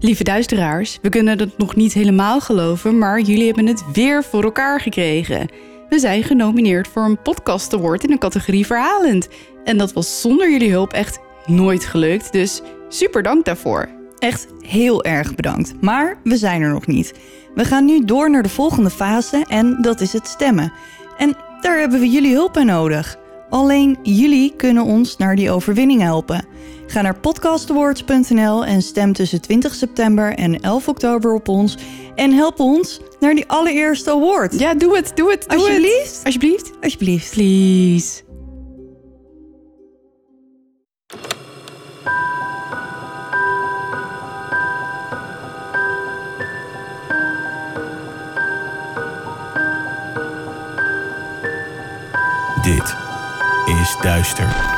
Lieve duisteraars, we kunnen het nog niet helemaal geloven, maar jullie hebben het weer voor elkaar gekregen. We zijn genomineerd voor een podcast award in de categorie verhalend. En dat was zonder jullie hulp echt nooit gelukt, dus super dank daarvoor. Echt heel erg bedankt. Maar we zijn er nog niet. We gaan nu door naar de volgende fase en dat is het stemmen. En daar hebben we jullie hulp bij nodig. Alleen jullie kunnen ons naar die overwinning helpen. Ga naar podcastawards.nl en stem tussen 20 september en 11 oktober op ons. En help ons naar die allereerste award. Ja, doe het, doe het, doe Alsjeblieft. het. Alsjeblieft. Alsjeblieft. Please. Dit is Duister.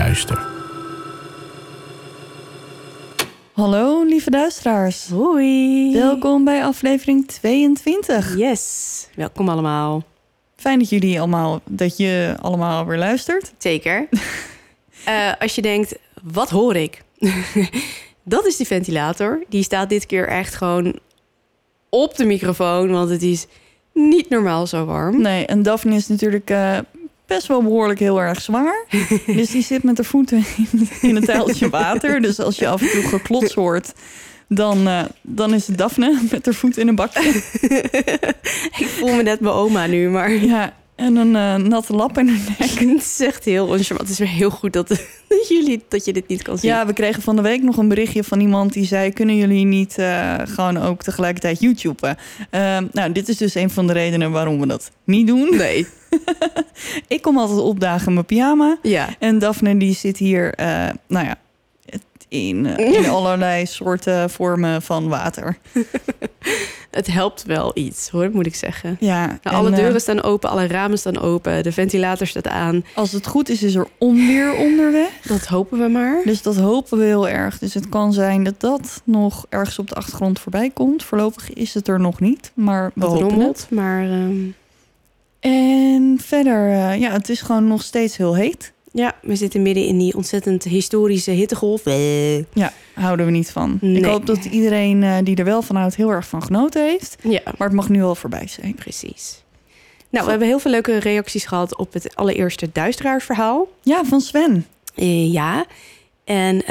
duister. Hallo lieve duisteraars. Hoi. Welkom bij aflevering 22. Yes. Welkom allemaal. Fijn dat jullie allemaal, dat je allemaal weer luistert. Zeker. Eh, als je denkt, wat hoor ik? dat is die ventilator. Die staat dit keer echt gewoon op de microfoon, want het is niet normaal zo warm. Nee, en Daphne is natuurlijk eh, best wel behoorlijk heel erg zwanger. dus die zit met haar voeten in, in een tijltje water. Dus als je af en toe geklots hoort, dan, eh, dan is het Daphne met haar voet in een bakje. ik voel me net mijn oma nu, maar Ja, en een eh, natte lap in haar nek. het is echt heel oncharmant. Het is weer heel goed dat, dat, jullie, dat je dit niet kan zien. Ja, we kregen van de week nog een berichtje van iemand die zei... kunnen jullie niet eh, gewoon ook tegelijkertijd YouTuben? Eh, nou, dit is dus een van de redenen waarom we dat niet doen. Nee. Ik kom altijd opdagen in mijn pyjama. Ja. En Daphne die zit hier, eh, nou ja, in, eh, in allerlei soorten vormen van water. Het helpt wel iets, hoor, moet ik zeggen. Ja, Nou, en, alle eh, deuren staan open, alle ramen staan open, de ventilator staat aan. als het goed is, is er onweer onderweg. Dat hopen we maar. Dus dat hopen we heel erg. Dus het kan zijn dat dat nog ergens op de achtergrond voorbij komt. Voorlopig is het er nog niet, maar we hopen het. rommelt, maar ehm, En verder, eh, ja, het is gewoon nog steeds heel heet. ja, we zitten midden in die ontzettend historische hittegolf. Eh, Ja, houden we niet van. Ik hoop dat iedereen eh, die er wel van houdt heel erg van genoten heeft. Ja, Maar het mag nu wel voorbij zijn. precies. Nou, we hebben heel veel leuke reacties gehad op het allereerste duisteraarsverhaal. Ja, van Sven. Ja. En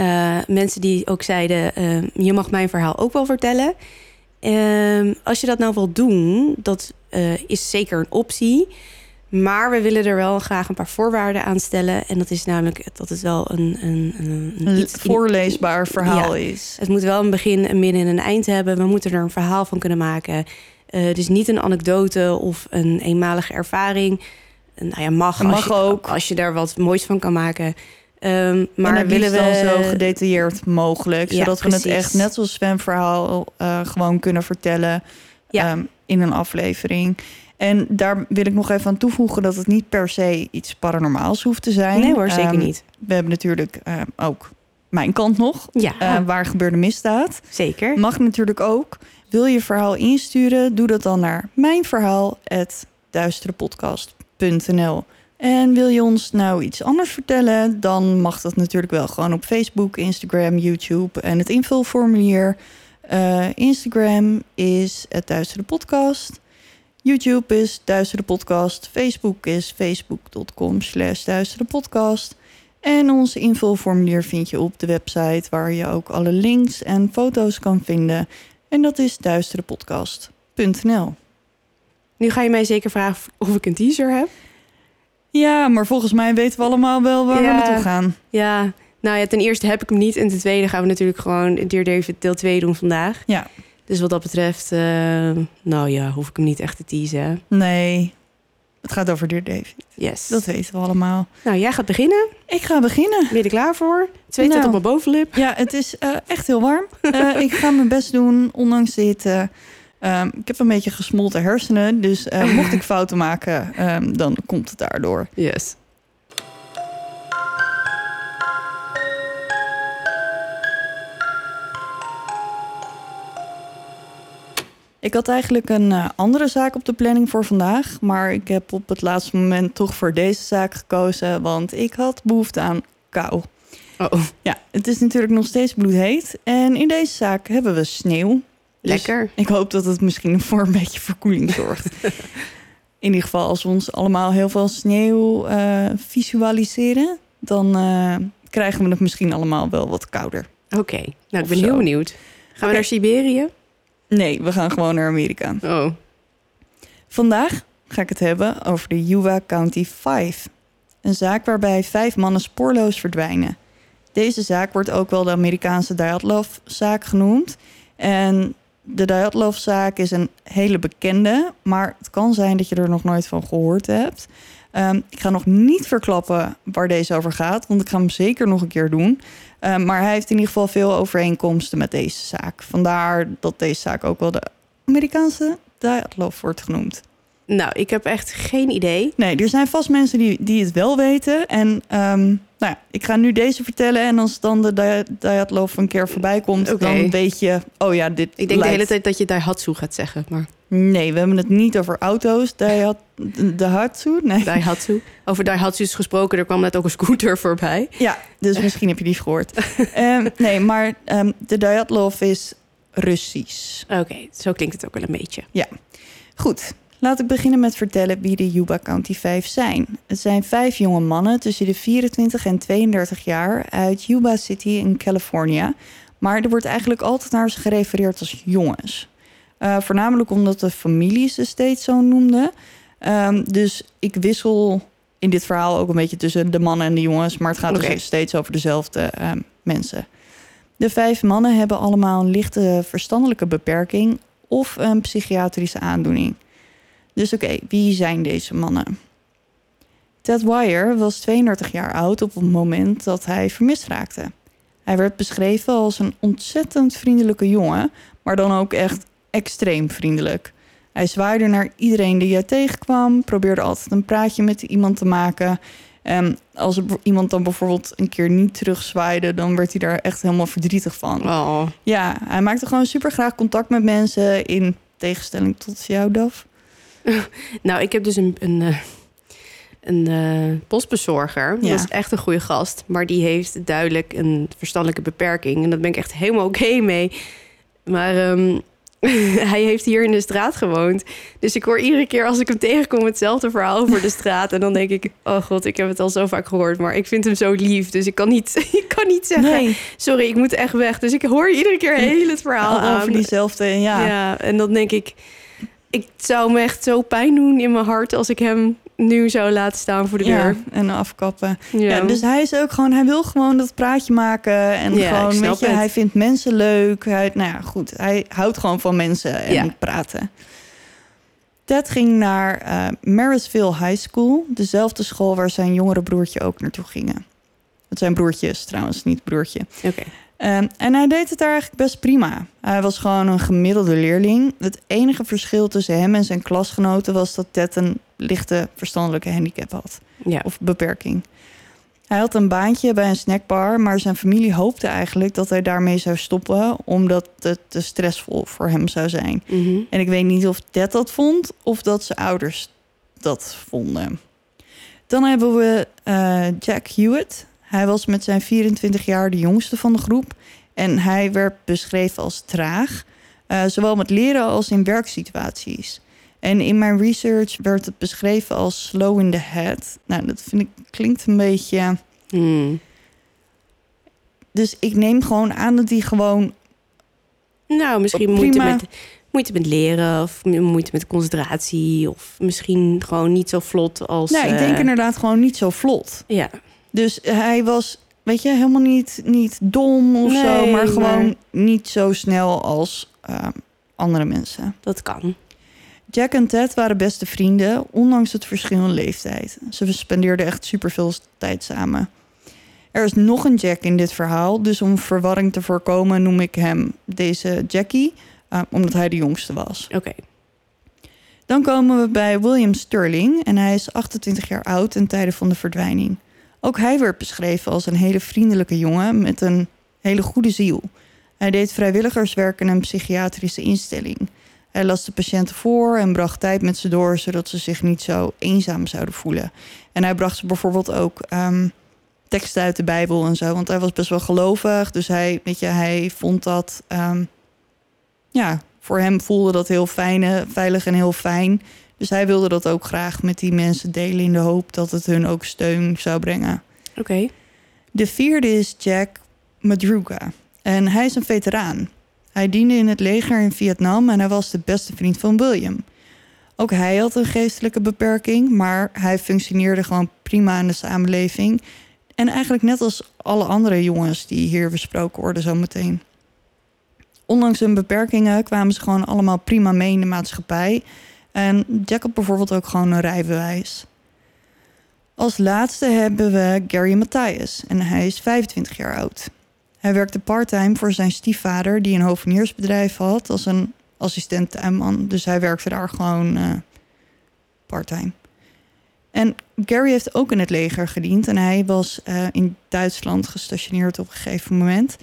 mensen die ook zeiden, je mag mijn verhaal ook wel vertellen. Ehm, als je dat nou wil doen, dat eh, is zeker een optie. Maar we willen er wel graag een paar voorwaarden aan stellen. En dat is namelijk dat het wel een, een, een, Een iets- voorleesbaar verhaal Ja. is. Het moet wel een begin, een midden en een eind hebben. We moeten er een verhaal van kunnen maken. Eh, dus niet een anekdote of een eenmalige ervaring. Nou ja, mag, Mag als, je, ook. als je daar wat moois van kan maken. Ehm, maar Maar willen we dan zo gedetailleerd mogelijk. Ja, zodat we het echt net zoals Sven verhaal eh, gewoon kunnen vertellen Ja. ehm, in een aflevering. En daar wil ik nog even aan toevoegen dat het niet per se iets paranormaals hoeft te zijn. Nee hoor, zeker Ehm, niet. We hebben natuurlijk ook mijn kant nog. Ja, eh, waar gebeurde misdaad. zeker. Mag natuurlijk ook. Wil je verhaal insturen? Doe dat dan naar mijnverhaal.duisterepodcast.nl En wil je ons nou iets anders vertellen? Dan mag dat natuurlijk wel gewoon op Facebook, Instagram, YouTube en het invulformulier. Eh, Instagram is het Podcast. YouTube is Duistere Podcast. Facebook is facebook.com slash Podcast. En ons invulformulier vind je op de website waar je ook alle links en foto's kan vinden. En dat is duisterepodcast.nl. Nu ga je mij zeker vragen of ik een teaser heb. Ja, maar volgens mij weten we allemaal wel waar Ja. we naartoe gaan. Ja, nou ja, ten eerste heb ik hem niet. En ten tweede gaan we natuurlijk gewoon Dear David deel 2 doen vandaag. Ja. Dus wat dat betreft, eh, nou ja, hoef ik hem niet echt te teasen. Nee, het gaat over Dear David. Yes. Dat weten we allemaal. Nou, jij gaat beginnen. Ik ga beginnen. Ben je er klaar voor? Het Nou. op mijn bovenlip. Ja, het is eh, echt heel warm. Eh, ik ga mijn best doen, ondanks dit. eh, ehm, ik heb een beetje gesmolten hersenen. Dus eh, mocht ik fouten maken, ehm, dan komt het daardoor. Yes. Ik had eigenlijk een eh, andere zaak op de planning voor vandaag. Maar ik heb op het laatste moment toch voor deze zaak gekozen. Want ik had behoefte aan kou. Oh, Ja, het is natuurlijk nog steeds bloedheet. En in deze zaak hebben we sneeuw. Dus lekker. ik hoop dat het misschien voor een beetje verkoeling zorgt. in ieder geval, als we ons allemaal heel veel sneeuw eh, visualiseren... dan eh, krijgen we het misschien allemaal wel wat kouder. Oké. Nou, ik ben zo. heel benieuwd. Gaan we naar Siberië? Nee, we gaan gewoon naar Amerika. Oh. Vandaag ga ik het hebben over de Yuba County 5. Een zaak waarbij vijf mannen spoorloos verdwijnen. Deze zaak wordt ook wel de Amerikaanse Dyatlov-zaak genoemd. En de Dyatlov-zaak is een hele bekende, maar het kan zijn dat je er nog nooit van gehoord hebt. Ehm, ik ga nog niet verklappen waar deze over gaat, want ik ga hem zeker nog een keer doen. Ehm, maar hij heeft in ieder geval veel overeenkomsten met deze zaak. Vandaar dat deze zaak ook wel de Amerikaanse Dyatlov wordt genoemd. Nou, ik heb echt geen idee. Nee, er zijn vast mensen die, die het wel weten. En ehm, nou ja, ik ga nu deze vertellen. En als dan de Dyatlov een keer voorbij komt, dan weet je... Oh ja, dit Ik denk de hele tijd dat je Daihatsu gaat zeggen, maar Nee, we hebben het niet over auto's. Daihat, Daihatsu? Nee. Daihatsu. Over Daihatsu's gesproken, er kwam net ook een scooter voorbij. Ja, dus misschien heb je die gehoord. Ehm, nee, maar ehm, de Dyatlov is Russisch. Oké, zo klinkt het ook wel een beetje. Goed, laat ik beginnen met vertellen wie de Yuba County 5 zijn. Het zijn vijf jonge mannen tussen de 24 en 32 jaar uit Yuba City in California. Maar er wordt eigenlijk altijd naar ze gerefereerd als jongens. Eh, voornamelijk omdat de familie ze steeds zo noemden. Ehm, dus ik wissel in dit verhaal ook een beetje tussen de mannen en de jongens. Maar het gaat Oké. dus steeds over dezelfde ehm, mensen. De vijf mannen hebben allemaal een lichte verstandelijke beperking of een psychiatrische aandoening. Dus oké, wie zijn deze mannen? Ted Wire was 32 jaar oud op het moment dat hij vermist raakte. Hij werd beschreven als een ontzettend vriendelijke jongen, maar dan ook echt extreem vriendelijk. Hij zwaaide naar iedereen die hij tegenkwam, probeerde altijd een praatje met iemand te maken. En als iemand dan bijvoorbeeld een keer niet terugzwaaide, dan werd hij daar echt helemaal verdrietig van. Oh, Ja, hij maakte gewoon super graag contact met mensen in tegenstelling tot jou, Daf. Nou, ik heb dus een, een, eh, een eh, postbezorger. Ja. Dat is echt een goede gast. Maar die heeft duidelijk een verstandelijke beperking. En daar ben ik echt helemaal oké mee. Maar ehm, hij heeft hier in de straat gewoond. Dus ik hoor iedere keer als ik hem tegenkom hetzelfde verhaal over de straat. En dan denk ik, oh god, ik heb het al zo vaak gehoord. Maar ik vind hem zo lief. Dus ik kan niet, ik kan niet zeggen, sorry, ik moet echt weg. Dus ik hoor iedere keer heel het verhaal al aan. over diezelfde, ja. Ja. en dan denk ik, ik zou me echt zo pijn doen in mijn hart als ik hem nu zou laten staan voor de Ja, deur. en afkappen. Ja. Ja. dus hij is ook gewoon, hij wil gewoon dat praatje maken. En Ja, gewoon, weet je, het. hij vindt mensen leuk. Hij, nou ja, goed, hij houdt gewoon van mensen en Ja. praten. Ted ging naar eh Marysville High School, dezelfde school waar zijn jongere broertje ook naartoe gingen. Het zijn broertjes trouwens, niet broertje. Oké. Ehm, en hij deed het daar eigenlijk best prima. Hij was gewoon een gemiddelde leerling. Het enige verschil tussen hem en zijn klasgenoten was dat Ted een lichte verstandelijke handicap had Ja. of beperking. Hij had een baantje bij een snackbar, maar zijn familie hoopte eigenlijk dat hij daarmee zou stoppen, omdat het te stressvol voor hem zou zijn. Mhm. En ik weet niet of Ted dat vond of dat zijn ouders dat vonden. Dan hebben we eh, Jack Hewitt. Hij was met zijn 24 jaar de jongste van de groep. En hij werd beschreven als traag, eh, zowel met leren als in werksituaties. En in mijn research werd het beschreven als slow in the head. Nou, dat vind ik klinkt een beetje. Hmm. Dus ik neem gewoon aan dat hij gewoon. Nou, misschien moeite met, moeite met leren of moeite met concentratie. Of misschien gewoon niet zo vlot als... Nou, ik denk eh, inderdaad gewoon niet zo vlot. Ja, Dus hij was, weet je, helemaal niet, niet dom of Nee, zo, maar gewoon maar- niet zo snel als eh, andere mensen. dat kan. Jack en Ted waren beste vrienden, ondanks het verschil in leeftijd. Ze spendeerden echt superveel tijd samen. Er is nog een Jack in dit verhaal, dus om verwarring te voorkomen noem ik hem deze Jackie, uh, omdat hij de jongste was. Oké. Dan komen we bij William Sterling en hij is 28 jaar oud ten tijde van de verdwijning. Ook hij werd beschreven als een hele vriendelijke jongen met een hele goede ziel. Hij deed vrijwilligerswerk in een psychiatrische instelling. Hij las de patiënten voor en bracht tijd met ze door, zodat ze zich niet zo eenzaam zouden voelen. En hij bracht ze bijvoorbeeld ook um, teksten uit de Bijbel en zo, want hij was best wel gelovig. Dus hij, weet je, hij vond dat, um, ja, voor hem voelde dat heel fijn, veilig en heel fijn. Dus hij wilde dat ook graag met die mensen delen in de hoop dat het hun ook steun zou brengen. Oké. De vierde is Jack Madruga. En hij is een veteraan. Hij diende in het leger in Vietnam en hij was de beste vriend van William. Ook hij had een geestelijke beperking, maar hij functioneerde gewoon prima in de samenleving. En eigenlijk net als alle andere jongens die hier besproken worden zometeen. Ondanks hun beperkingen kwamen ze gewoon allemaal prima mee in de maatschappij. En Jack bijvoorbeeld ook gewoon een rijbewijs. Als laatste hebben we Gary Matthias en hij is 25 jaar oud. Hij werkte parttime voor zijn stiefvader, die een hoveniersbedrijf had, als een assistent tuinman. Dus hij werkte daar gewoon uh, parttime. En Gary heeft ook in het leger gediend en hij was uh, in Duitsland gestationeerd op een gegeven moment.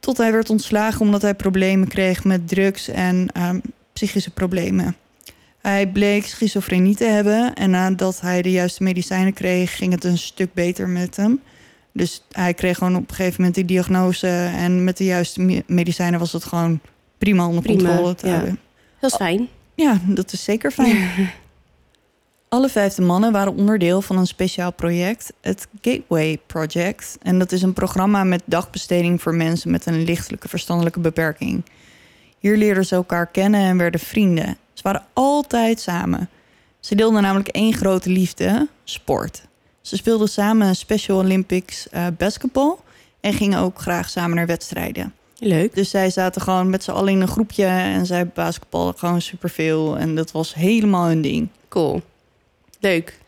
Tot hij werd ontslagen omdat hij problemen kreeg met drugs en um, psychische problemen. Hij bleek schizofrenie te hebben en nadat hij de juiste medicijnen kreeg, ging het een stuk beter met hem. Dus hij kreeg gewoon op een gegeven moment die diagnose. En met de juiste medicijnen was het gewoon prima onder controle te ja. houden. Dat is fijn. Ja, dat is zeker fijn. Alle vijfde mannen waren onderdeel van een speciaal project, het Gateway Project. En dat is een programma met dagbesteding voor mensen met een lichtelijke verstandelijke beperking. Hier leerden ze elkaar kennen en werden vrienden. Ze waren altijd samen. Ze deelden namelijk één grote liefde: sport. Ze speelden samen Special Olympics uh, basketbal en gingen ook graag samen naar wedstrijden. Leuk. Dus zij zaten gewoon met z'n allen in een groepje en zij basketballen gewoon superveel. En dat was helemaal hun ding. Cool. Leuk.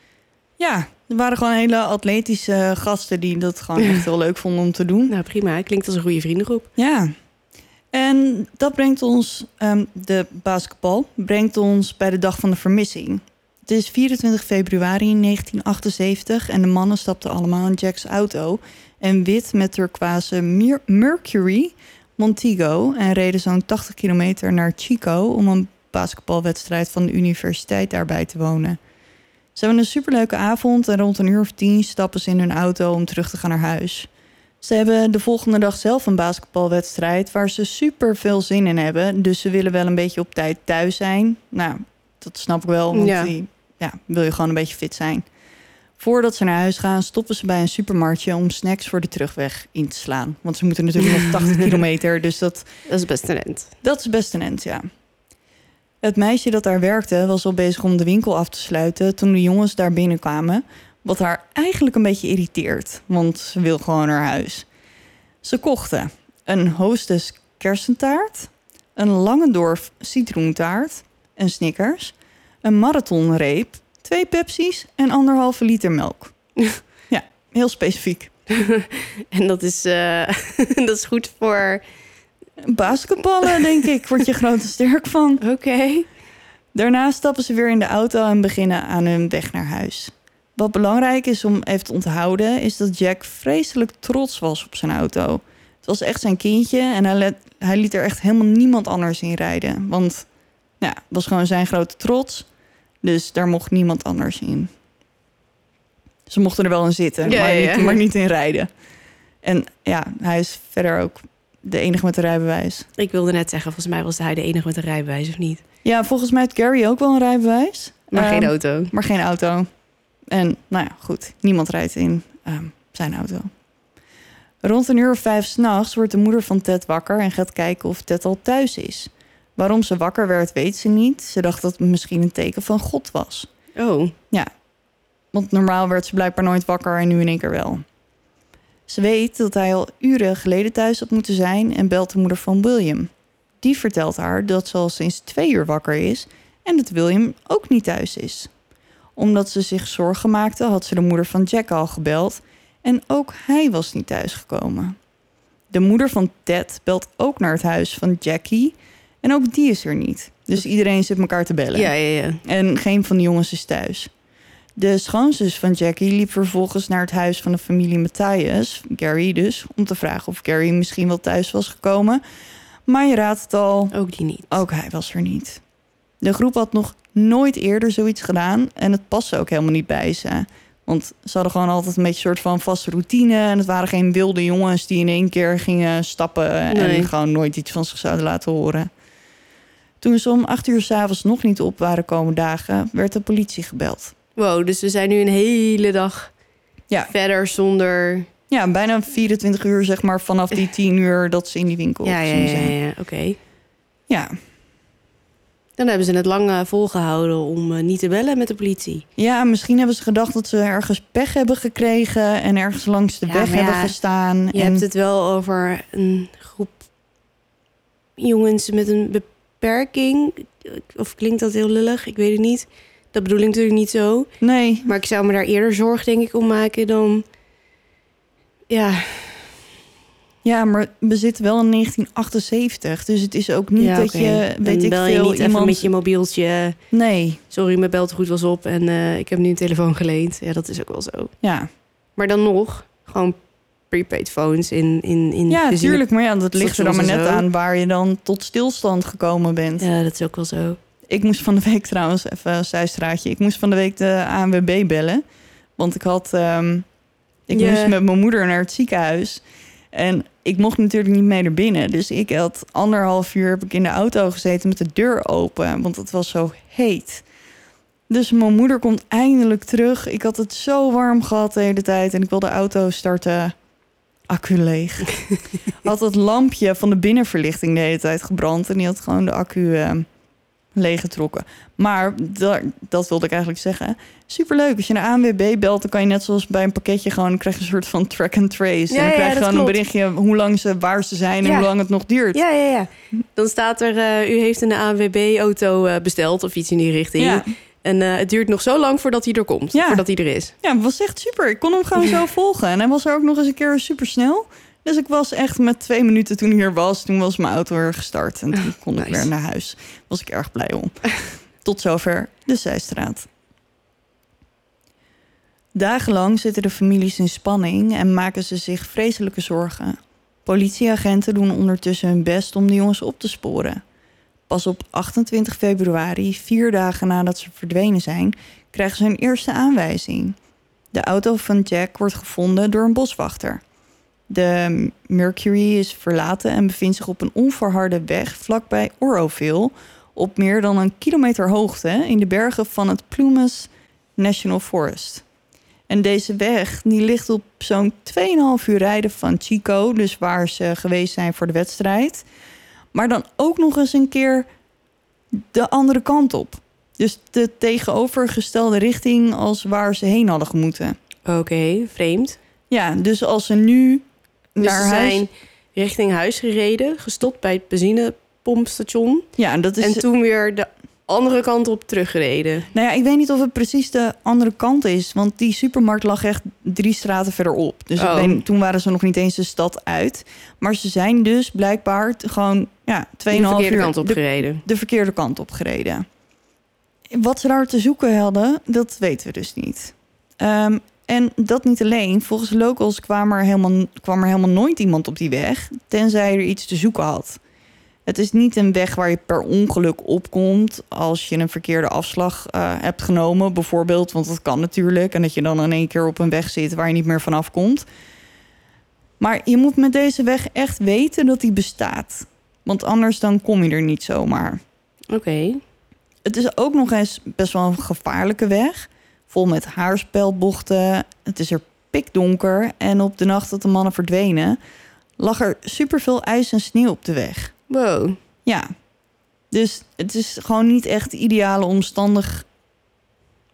Ja, er waren gewoon hele atletische gasten die dat gewoon echt heel leuk vonden om te doen. Nou, prima. Klinkt als een goede vriendengroep. Ja. En dat brengt ons, um, de basketbal, brengt ons bij de dag van de vermissing. Het is 24 februari 1978 en de mannen stapten allemaal in Jack's auto. En wit met turquoise Mercury Montego en reden zo'n 80 kilometer naar Chico om een basketbalwedstrijd van de universiteit daarbij te wonen. Ze hebben een superleuke avond en rond een uur of tien stappen ze in hun auto om terug te gaan naar huis. Ze hebben de volgende dag zelf een basketbalwedstrijd waar ze super veel zin in hebben. Dus ze willen wel een beetje op tijd thuis zijn. Nou, dat snap ik wel, want Ja. die ja, wil je gewoon een beetje fit zijn. Voordat ze naar huis gaan, stoppen ze bij een supermarktje om snacks voor de terugweg in te slaan. Want ze moeten natuurlijk nog 80 kilometer, dus dat, Dat is best talent. dat is best een end, ja. Het meisje dat daar werkte was al bezig om de winkel af te sluiten toen de jongens daar binnenkwamen. Wat haar eigenlijk een beetje irriteert, want ze wil gewoon naar huis. Ze kochten een hostess kersentaart, een Langendorf citroentaart, een Snickers, een marathonreep, twee Pepsi's en anderhalve liter melk. ja, heel specifiek. En dat is, eh, dat is goed voor... Basketballen, denk ik, word je groot en sterk van. Oké. Daarna stappen ze weer in de auto en beginnen aan hun weg naar huis. Wat belangrijk is om even te onthouden, is dat Jack vreselijk trots was op zijn auto. Het was echt zijn kindje en hij, let- hij liet er echt helemaal niemand anders in rijden. Want ja, het was gewoon zijn grote trots. Dus daar mocht niemand anders in. Ze mochten er wel in zitten, Ja, maar, ja. Niet, maar niet in rijden. En ja, hij is verder ook de enige met een rijbewijs. Ik wilde net zeggen, volgens mij was hij de enige met een rijbewijs, of niet? Ja, volgens mij heeft Gary ook wel een rijbewijs. Maar geen Ehm, auto. Maar geen auto. En nou ja, goed. Niemand rijdt in ehm, zijn auto. Rond een uur of vijf s'nachts wordt de moeder van Ted wakker en gaat kijken of Ted al thuis is. Waarom ze wakker werd, weet ze niet. Ze dacht dat het misschien een teken van God was. Oh, Want normaal werd ze blijkbaar nooit wakker en nu in één keer wel. Ze weet dat hij al uren geleden thuis had moeten zijn en belt de moeder van William. Die vertelt haar dat ze al sinds twee uur wakker is en dat William ook niet thuis is. Omdat ze zich zorgen maakte, had ze de moeder van Jack al gebeld en ook hij was niet thuisgekomen. De moeder van Ted belt ook naar het huis van Jackie en ook die is er niet. Dus iedereen zit elkaar te bellen. Ja, ja, ja. En geen van de jongens is thuis. De schoonzus van Jackie liep vervolgens naar het huis van de familie Matthias, Gary dus, om te vragen of Gary misschien wel thuis was gekomen. Maar je raadt het al, Ook die niet. ook hij was er niet. De groep had nog nooit eerder zoiets gedaan en het paste ook helemaal niet bij ze. Want ze hadden gewoon altijd een beetje een soort van vaste routine. En het waren geen wilde jongens die in één keer gingen stappen en gewoon nooit iets van zich zouden laten horen. Toen ze om acht uur s'avonds nog niet op waren komen dagen, werd de politie gebeld. Wow, dus we zijn nu een hele dag Ja. verder zonder... Ja, bijna 24 uur zeg maar vanaf die 10 uur dat ze in die winkel Ja, ja, gezien ja, zijn. ja. oké. Ja. Dan hebben ze het lang eh, volgehouden om eh, niet te bellen met de politie. Ja, misschien hebben ze gedacht dat ze ergens pech hebben gekregen en ergens langs de Ja, weg hebben ja, gestaan. Je en... hebt het wel over een groep jongens met een beperking. Of klinkt dat heel lullig? Ik weet het niet. Dat bedoel ik natuurlijk niet zo. Nee, Maar ik zou me daar eerder zorg, denk ik, om maken dan... Ja, ja, maar we zitten wel in 1978, dus het is ook niet ja dat je, Dan weet ik bel je veel, niet even met je mobieltje... Nee, Sorry, mijn beltegoed was op en eh, ik heb nu een telefoon geleend. Ja, dat is ook wel zo. ja. Maar dan nog, gewoon prepaid phones in... in, in Ja, dus in- tuurlijk, maar ja, dat ligt er dan maar net zo. aan waar je dan tot stilstand gekomen bent. Ja, dat is ook wel zo. Ik moest van de week trouwens, even een zijstraatje. Ik moest van de week de ANWB bellen. Want ik had... ehm, ik Ja. moest met mijn moeder naar het ziekenhuis. En ik mocht natuurlijk niet mee naar binnen. Dus ik had anderhalf uur heb ik in de auto gezeten met de deur open. Want het was zo heet. Dus mijn moeder komt eindelijk terug. Ik had het zo warm gehad de hele tijd. En ik wilde de auto starten. Accu leeg. had het lampje van de binnenverlichting de hele tijd gebrand. En die had gewoon de accu eh, leeggetrokken. Maar daar, dat wilde ik eigenlijk zeggen. Superleuk. Als je naar ANWB belt, dan kan je net zoals bij een pakketje gewoon... krijg je een soort van track and trace. Ja, en dan ja, krijg je dat gewoon een berichtje hoe lang ze, waar ze zijn... en Ja. hoe lang het nog duurt. Ja, ja, ja. Dan staat er, eh, u heeft een ANWB-auto eh, besteld of iets in die richting. Ja. En eh, het duurt nog zo lang voordat hij er komt, Ja. voordat hij er is. Ja, het was echt super. Ik kon hem gewoon zo volgen. En hij was er ook nog eens een keer super snel. Dus ik was echt met twee minuten toen hij hier was. Toen was mijn auto weer gestart. En toen kon ik Nice. weer naar huis. Was ik erg blij om. Tot zover de Zijstraat. Dagenlang zitten de families in spanning en maken ze zich vreselijke zorgen. Politieagenten doen ondertussen hun best om de jongens op te sporen. Pas op 28 februari, vier dagen nadat ze verdwenen zijn, krijgen ze hun eerste aanwijzing. De auto van Jack wordt gevonden door een boswachter. De Mercury is verlaten en bevindt zich op een onverharde weg vlakbij Oroville, op meer dan een kilometer hoogte in de bergen van het Plumas National Forest. En deze weg die ligt op zo'n 2,5 uur rijden van Chico, dus waar ze geweest zijn voor de wedstrijd. Maar dan ook nog eens een keer de andere kant op. Dus de tegenovergestelde richting als waar ze heen hadden gemoeten. Oké, vreemd. Ja, dus als ze nu Dus naar ze huis... zijn richting huis gereden, gestopt bij het benzinepompstation... Ja, dat is... en toen weer de andere kant op teruggereden. Nou ja, ik weet niet of het precies de andere kant is. Want die supermarkt lag echt drie straten verderop. Dus ik Oh. weet, toen waren ze nog niet eens de stad uit. Maar ze zijn dus blijkbaar gewoon ja, 2,5 De verkeerde uur kant op de, gereden. de verkeerde kant op gereden. Wat ze daar te zoeken hadden, dat weten we dus niet. Ehm, en dat niet alleen. Volgens locals kwam er, helemaal, kwam er helemaal nooit iemand op die weg... tenzij er iets te zoeken had. Het is niet een weg waar je per ongeluk opkomt... als je een verkeerde afslag eh, hebt genomen, bijvoorbeeld. Want dat kan natuurlijk. En dat je dan in één keer op een weg zit waar je niet meer vanaf komt. Maar je moet met deze weg echt weten dat die bestaat. Want anders dan kom je er niet zomaar. Oké. Het is ook nog eens best wel een gevaarlijke weg. Vol met haarspelbochten. Het is er pikdonker. En op de nacht dat de mannen verdwenen... lag er superveel ijs en sneeuw op de weg. Wow. Ja. Dus het is gewoon niet echt de ideale omstandigheid.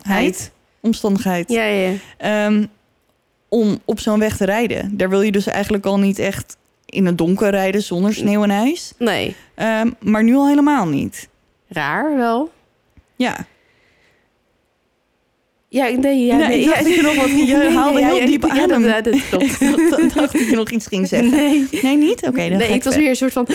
Heid. Omstandigheid. Ja, ja. Ehm, om op zo'n weg te rijden. Daar wil je dus eigenlijk al niet echt in het donker rijden zonder sneeuw en ijs. Nee. Ehm, maar nu al helemaal niet. Raar wel. Ja, Ja, nee, ja, Nee, nee, ik dacht ja. dat je nog wat- je haalde heel ja, diep ja, adem. dat, dat klopt. dat dacht ik je nog iets ging zeggen. Nee, Nee, niet? Oké, dan nee ik was weer een soort van...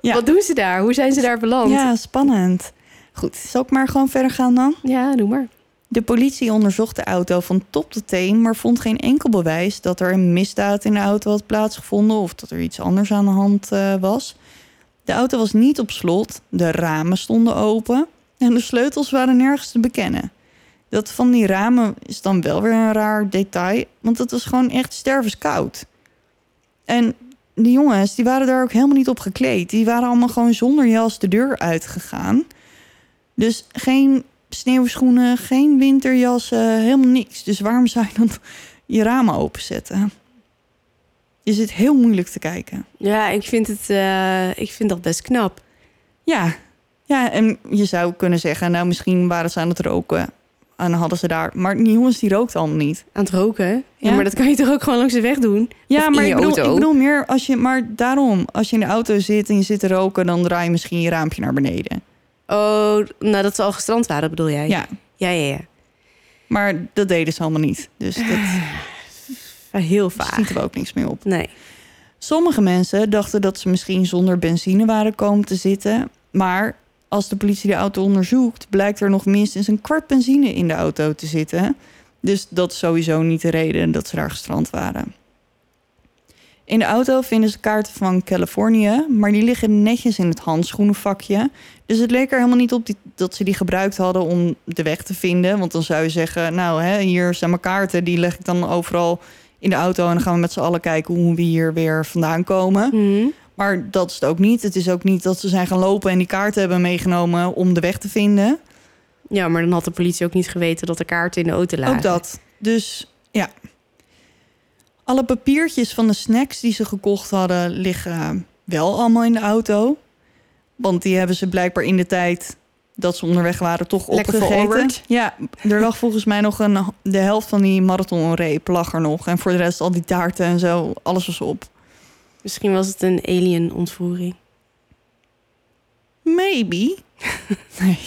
Wat doen ze daar? Hoe zijn ze daar beland? Ja, spannend. Goed, zal ik maar gewoon verder gaan dan? ja doe maar. De politie onderzocht de auto van top tot teen, maar vond geen enkel bewijs dat er een misdaad in de auto had plaatsgevonden of dat er iets anders aan de hand eh, was. De auto was niet op slot, de ramen stonden open en de sleutels waren nergens te bekennen. Dat van die ramen is dan wel weer een raar detail, want het was gewoon echt stervenskoud. En die jongens, die waren daar ook helemaal niet op gekleed. Die waren allemaal gewoon zonder jas de deur uitgegaan. Dus geen sneeuwschoenen, geen winterjassen, helemaal niks. Dus waarom zou je dan je ramen openzetten? Je zit heel moeilijk te kijken. Ja, ik vind, het, eh, ik vind dat best knap. Ja, ja, en je zou kunnen zeggen, nou misschien waren ze aan het roken. En dan hadden ze daar. Maar die jongens die rookten allemaal niet. Aan het roken. Ja, Ja. maar dat kan je toch ook gewoon langs de weg doen? Ja, maar je ik bedoel, ik bedoel meer als je. Maar daarom, als je in de auto zit en je zit te roken, dan draai je misschien je raampje naar beneden. Oh, nou dat ze al gestrand waren, bedoel jij? Ja, Ja, ja, ja. maar dat deden ze allemaal niet. Dus dat Heel vaag. schieten we ook niks meer op. Nee. Sommige mensen dachten dat ze misschien zonder benzine waren komen te zitten. Maar als de politie de auto onderzoekt, blijkt er nog minstens een kwart benzine in de auto te zitten. Dus dat is sowieso niet de reden dat ze daar gestrand waren. In de auto vinden ze kaarten van Californië, maar die liggen netjes in het handschoenenvakje. Dus het leek er helemaal niet op dat ze die gebruikt hadden om de weg te vinden. Want dan zou je zeggen, nou hè, hier zijn mijn kaarten, die leg ik dan overal in de auto en dan gaan we met z'n allen kijken hoe we hier weer vandaan komen. Mhm. Maar dat is het ook niet. Het is ook niet dat ze zijn gaan lopen en die kaarten hebben meegenomen om de weg te vinden. Ja, maar dan had de politie ook niet geweten dat er kaarten in de auto lagen. Ook dat. Dus ja. Alle papiertjes van de snacks die ze gekocht hadden liggen wel allemaal in de auto. Want die hebben ze blijkbaar in de tijd dat ze onderweg waren toch Lekker opgegeten. Ja, er lag volgens mij nog een de helft van die marathonreep lag er nog en voor de rest al die taarten en zo alles was op. Misschien was het een alien ontvoering. Maybe. nee,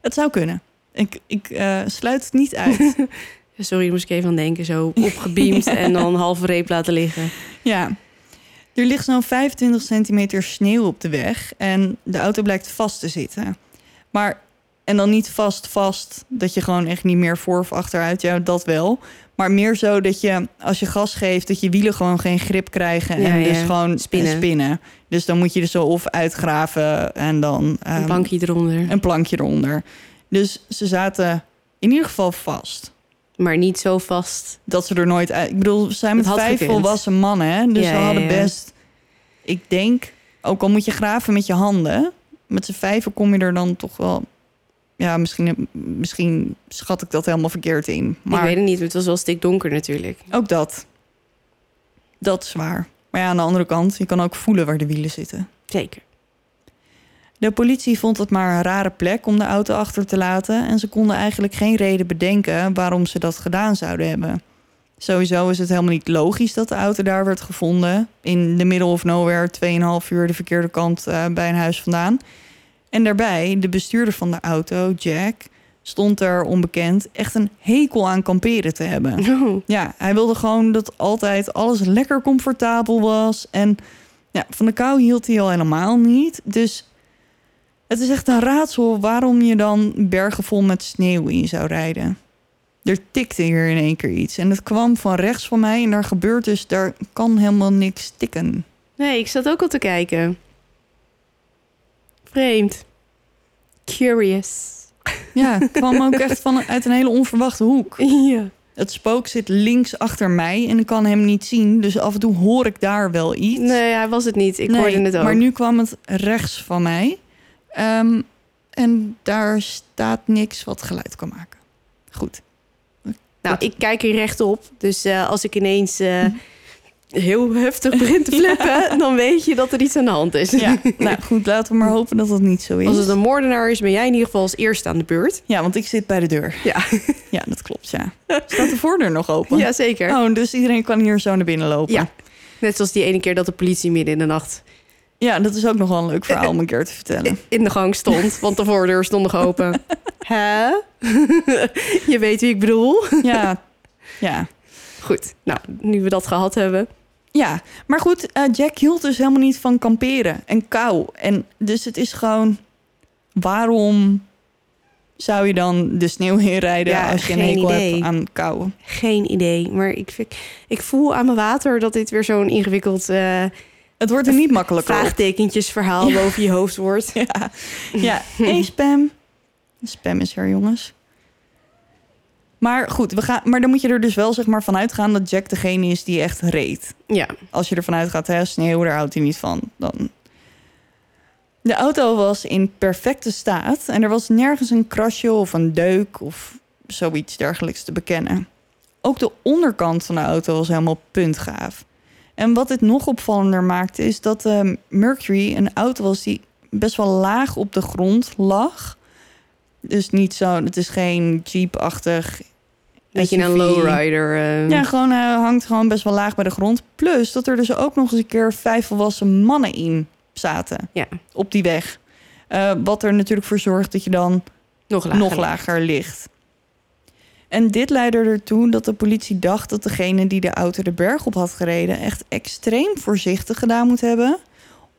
het zou kunnen. Ik, ik eh, sluit het niet uit. Sorry, moest ik even aan denken. Zo opgebeamd en dan halve reep laten liggen. ja. Er ligt zo'n 25 centimeter sneeuw op de weg en de auto blijkt vast te zitten. Maar, en dan niet vast vast, dat je gewoon echt niet meer voor of achteruit, ja, dat wel. Maar meer zo dat je, als je gas geeft, dat je wielen gewoon geen grip krijgen Ja, en dus ja. gewoon Spinnen. spinnen. Dus dan moet je er zo of uitgraven en dan... Een ehm, plankje eronder. een plankje eronder. Dus ze zaten in ieder geval vast. Maar niet zo vast. Dat ze er nooit uit... Ik bedoel, we zijn met vijf gekund. volwassen mannen, hè? Dus Ja, ze hadden best... Ik denk, ook al moet je graven met je handen... met z'n vijven kom je er dan toch wel... Ja, misschien, misschien schat ik dat helemaal verkeerd in. Ik Maar weet het niet, het was wel stikdonker natuurlijk. ook dat. Dat is waar. Maar ja, aan de andere kant, je kan ook voelen waar de wielen zitten. Zeker. De politie vond het maar een rare plek om de auto achter te laten en ze konden eigenlijk geen reden bedenken waarom ze dat gedaan zouden hebben. Sowieso is het helemaal niet logisch dat de auto daar werd gevonden. In de middle of nowhere, 2,5 uur de verkeerde kant eh, bij een huis vandaan. En daarbij, de bestuurder van de auto, Jack, stond er onbekend echt een hekel aan kamperen te hebben. Oh, Ja, hij wilde gewoon dat altijd alles lekker comfortabel was. En ja, van de kou hield hij al helemaal niet. Dus het is echt een raadsel waarom je dan bergen vol met sneeuw in zou rijden. Er tikte hier in één keer iets. En het kwam van rechts van mij en daar gebeurt dus, daar kan helemaal niks tikken. Nee, ik zat ook al te kijken. Vreemd. Curious. Ja, kwam ook echt van, uit een hele onverwachte hoek. Ja. Het spook zit links achter mij en ik kan hem niet zien. Dus af en toe hoor ik daar wel iets. Nee, hij was het niet. Ik Nee, hoorde het ook. Maar nu kwam het rechts van mij. Ehm, en daar staat niks wat geluid kan maken. Goed. Nou, ik kijk er rechtop. Dus eh, als ik ineens eh, heel heftig begin te flippen... dan weet je dat er iets aan de hand is. Ja, nou goed, laten we maar hopen dat dat niet zo is. Als het een moordenaar is, ben jij in ieder geval als eerste aan de beurt. Ja, want ik zit bij de deur. Ja, Ja, dat klopt, ja. Staat de voordeur nog open? ja zeker. Oh, dus iedereen kan hier zo naar binnen lopen. Ja. Net zoals die ene keer dat de politie midden in de nacht Ja, dat is ook nog wel een leuk verhaal om een keer te vertellen. in de gang stond. Want de voordeur stond nog open. Hè? Je weet wie ik bedoel. Ja, ja. Goed, nou, nu we dat gehad hebben. Ja, maar goed, eh, Jack hield dus helemaal niet van kamperen en kou. En dus het is gewoon, waarom zou je dan de sneeuw inrijden Ja, als je een hekel idee. hebt aan kou? Geen idee. Maar ik, ik voel aan mijn water dat dit weer zo'n ingewikkeld eh Het wordt er niet makkelijker op. vraagtekentjes verhaal boven je hoofd wordt. Ja, ja. Spam. Spam is er, jongens. Maar goed, we gaan, maar dan moet je er dus wel zeg maar vanuit gaan dat Jack degene is die echt reed. Ja, Als je ervan uitgaat, hè, sneeuw, daar houdt hij niet van. Dan. De auto was in perfecte staat en er was nergens een krasje of een deuk of zoiets dergelijks te bekennen. Ook de onderkant van de auto was helemaal puntgaaf. En wat dit nog opvallender maakte, is dat de Mercury een auto was die best wel laag op de grond lag. Dus niet zo, het is geen Jeep-achtig. beetje een lowrider. eh. Ja, gewoon hij hangt gewoon best wel laag bij de grond. Plus dat er dus ook nog eens een keer vijf volwassen mannen in zaten ja, op die weg. Eh, wat er natuurlijk voor zorgt dat je dan nog lager. nog lager ligt. En dit leidde ertoe dat de politie dacht dat degene die de auto de berg op had gereden echt extreem voorzichtig gedaan moet hebben.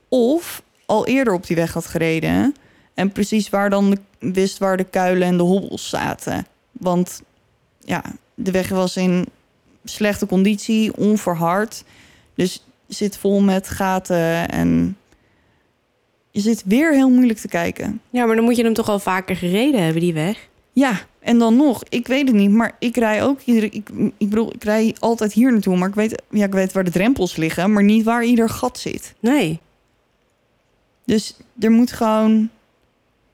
Of al eerder op die weg had gereden. En precies waar dan de, wist waar de kuilen en de hobbels zaten. Want ja, de weg was in slechte conditie, onverhard. Dus zit vol met gaten en je zit weer heel moeilijk te kijken. Ja, maar dan moet je hem toch al vaker gereden hebben, die weg. Ja, en dan nog, ik weet het niet, maar ik rij ook iedere. Ik, ik bedoel, ik rij altijd hier naartoe, maar ik weet, ja, ik weet waar de drempels liggen, maar niet waar ieder gat zit. Nee. Dus er moet gewoon.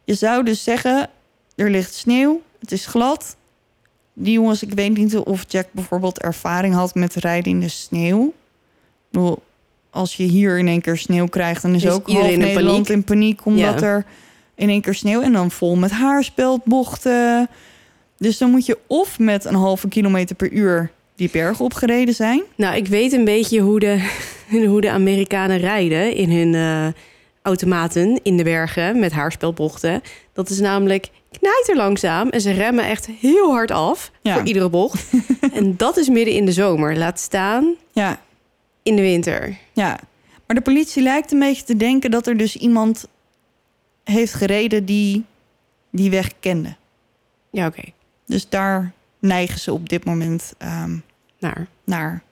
Je zou dus zeggen, er ligt sneeuw, het is glad. Die jongens, ik weet niet of Jack bijvoorbeeld ervaring had met rijden in de sneeuw. Ik bedoel, als je hier in één keer sneeuw krijgt, dan is, Is ook iedereen half in Nederland paniek? in paniek omdat Ja. er in één keer sneeuw en dan vol met haarspeldbochten. Dus dan moet je of met een halve kilometer per uur die berg opgereden zijn. Nou, ik weet een beetje hoe de, hoe de Amerikanen rijden in hun eh, automaten in de bergen met haarspelbochten. Dat is namelijk knijter langzaam en ze remmen echt heel hard af Ja. voor iedere bocht. en dat is midden in de zomer. Laat staan Ja, in de winter. Ja, maar de politie lijkt een beetje te denken dat er dus iemand heeft gereden die die weg kende. Ja, oké. Dus daar neigen ze op dit moment ehm, Naar. naar.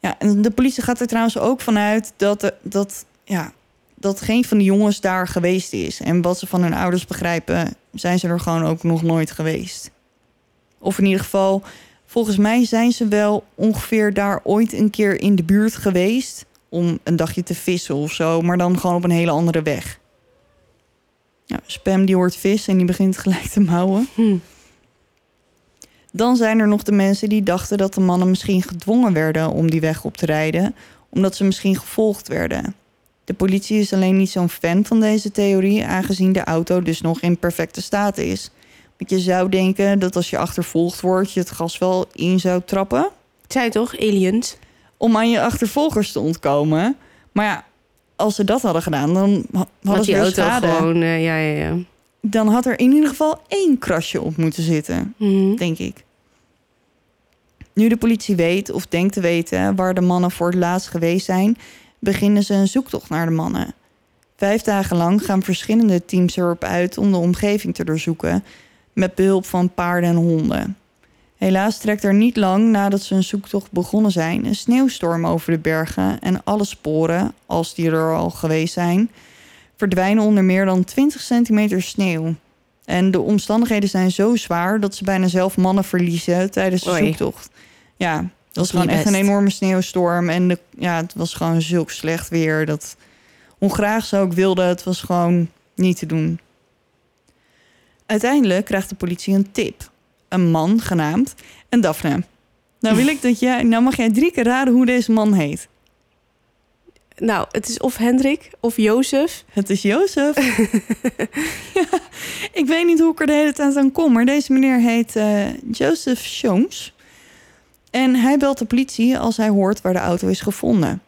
Ja, en de politie gaat er trouwens ook vanuit dat, de- dat, ja, dat geen van de jongens daar geweest is. En wat ze van hun ouders begrijpen, zijn ze er gewoon ook nog nooit geweest. Of in ieder geval, volgens mij zijn ze wel ongeveer daar ooit een keer in de buurt geweest. Om een dagje te vissen of zo, maar dan gewoon op een hele andere weg. Ja, Spam die hoort vis en die begint gelijk te mouwen. Hm. Dan zijn er nog de mensen die dachten dat de mannen misschien gedwongen werden om die weg op te rijden, omdat ze misschien gevolgd werden. De politie is alleen niet zo'n fan van deze theorie, aangezien de auto dus nog in perfecte staat is. Want je zou denken dat als je achtervolgd wordt, je het gas wel in zou trappen zei toch, aliens. om aan je achtervolgers te ontkomen. Maar ja, als ze dat hadden gedaan, dan ha- hadden Had ze die auto schade. gewoon... eh, ja, ja, ja. Dan had er in ieder geval één krasje op moeten zitten. Mhm. denk ik. Nu de politie weet of denkt te weten waar de mannen voor het laatst geweest zijn, beginnen ze een zoektocht naar de mannen. Vijf dagen lang gaan verschillende teams erop uit om de omgeving te doorzoeken met behulp van paarden en honden. Helaas trekt er niet lang nadat ze een zoektocht begonnen zijn een sneeuwstorm over de bergen en alle sporen, als die er al geweest zijn, verdwijnen onder meer dan 20 centimeter sneeuw. En de omstandigheden zijn zo zwaar dat ze bijna zelf mannen verliezen tijdens de Oei. zoektocht. Ja, dat was gewoon echt een enorme sneeuwstorm. En de, ja, het was gewoon zulk slecht weer. Dat ongraag ze ook wilden, het was gewoon niet te doen. Uiteindelijk krijgt de politie een tip. Een man genaamd en Daphne. Nou wil ik dat jij, nou mag jij drie keer raden hoe deze man heet. Nou, het is of Hendrik of Jozef. Het is Jozef. ja, ik weet niet hoe ik er de hele tijd aan kom, maar deze meneer heet Joseph Jones. En hij belt de politie als hij hoort waar de auto is gevonden.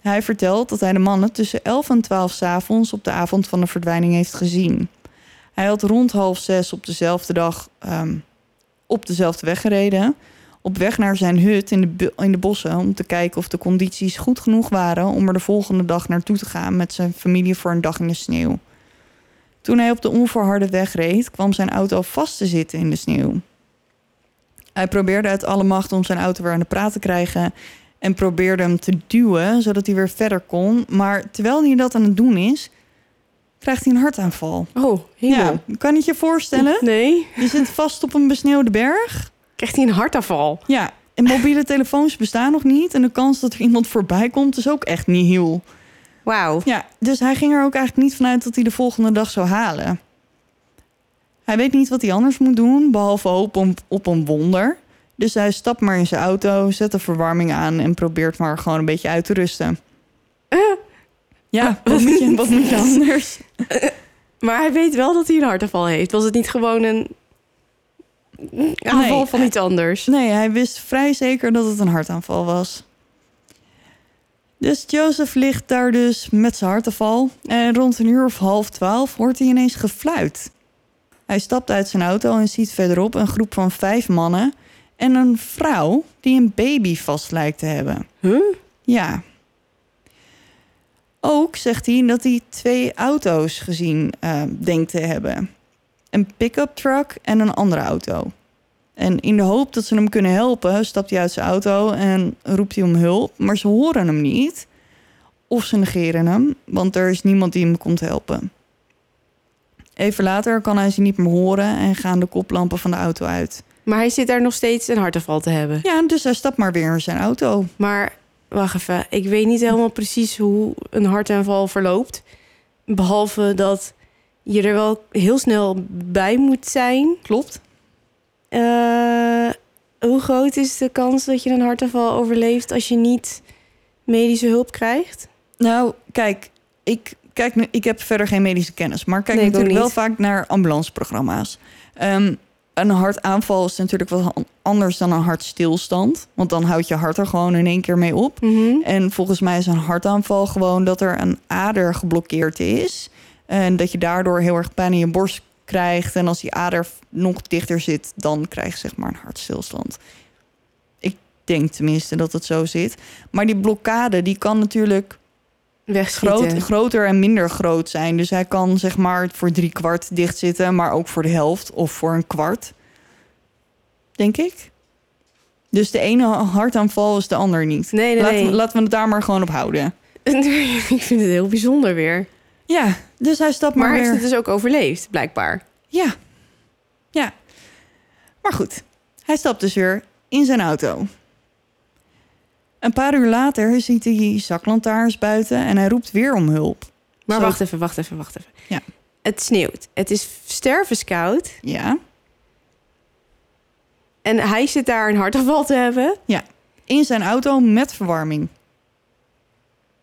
Hij vertelt dat hij de mannen tussen 11 en 12 's avonds op de avond van de verdwijning heeft gezien. Hij had rond half zes op dezelfde dag ehm, op dezelfde weg gereden. Op weg naar zijn hut in de, in de bossen om te kijken of de condities goed genoeg waren om er de volgende dag naartoe te gaan met zijn familie voor een dag in de sneeuw. Toen hij op de onverharde weg reed, kwam zijn auto vast te zitten in de sneeuw. Hij probeerde uit alle macht om zijn auto weer aan de praat te krijgen en probeerde hem te duwen zodat hij weer verder kon. Maar terwijl hij dat aan het doen is, krijgt hij een hartaanval. Oh. Ja, kan je je voorstellen? Nee. Je zit vast op een besneeuwde berg. Krijgt hij een hartaanval? Ja, en mobiele telefoons bestaan nog niet. En de kans dat er iemand voorbij komt is ook echt niet heel. Wauw. Ja, dus hij ging er ook eigenlijk niet vanuit dat hij de volgende dag zou halen. Hij weet niet wat hij anders moet doen, behalve hoop op, een wonder. Dus hij stapt maar in zijn auto, zet de verwarming aan en probeert maar gewoon een beetje uit te rusten. Ja, wat moet je, wat moet je anders? Maar hij weet wel dat hij een hartaanval heeft. Was het niet gewoon een aanval Nee. van iets anders? Nee, hij wist vrij zeker dat het een hartaanval was. Dus Joseph ligt daar dus met zijn hartaanval. En rond een uur of half twaalf hoort hij ineens gefluit. Hij stapt uit zijn auto en ziet verderop een groep van vijf mannen... en een vrouw die een baby vast lijkt te hebben. Huh? Ja. Ook zegt hij dat hij twee auto's gezien eh, denkt te hebben. Een pick-up truck en een andere auto. En in de hoop dat ze hem kunnen helpen, stapt hij uit zijn auto en roept hij om hulp. Maar ze horen hem niet. Of ze negeren hem, want er is niemand die hem komt helpen. Even later kan hij ze niet meer horen en gaan de koplampen van de auto uit. Maar hij zit daar nog steeds een hartaanval te hebben. Ja, dus hij stapt maar weer in zijn auto. Maar wacht even, ik weet niet helemaal precies hoe een hartaanval verloopt. Behalve dat je er wel heel snel bij moet zijn. Klopt? Eh, hoe groot is de kans dat je een hartaanval overleeft als je niet medische hulp krijgt? Nou, kijk, ik, kijk, ik heb verder geen medische kennis, maar kijk Nee, natuurlijk wel vaak naar ambulanceprogramma's. Ehm, een hartaanval is natuurlijk wat an- anders dan een hartstilstand, want dan houdt je hart er gewoon in één keer mee op. Mhm. En volgens mij is een hartaanval gewoon dat er een ader geblokkeerd is en dat je daardoor heel erg pijn in je borst krijgt en als die ader nog dichter zit, dan krijg je zeg maar een hartstilstand. Ik denk tenminste dat het zo zit, maar die blokkade die kan natuurlijk. Groot, groter en minder groot zijn. Dus hij kan zeg maar voor drie kwart dicht zitten, maar ook voor de helft of voor een kwart. Denk ik. Dus de ene hartaanval is de ander niet. Nee, nee, laten, nee. We, laten we het daar maar gewoon op houden. ik vind het heel bijzonder weer. Ja, dus hij stapt maar, Maar hij heeft het dus ook overleefd, blijkbaar. Ja. Ja. Maar goed, hij stapt dus weer in zijn auto. Een paar uur later ziet hij zaklantaarns buiten en hij roept weer om hulp. Maar Zo- wacht even, wacht even, wacht even. Ja. Het sneeuwt. Het is stervenskoud. Ja. En hij zit daar een hartaanval te hebben. In zijn auto met verwarming.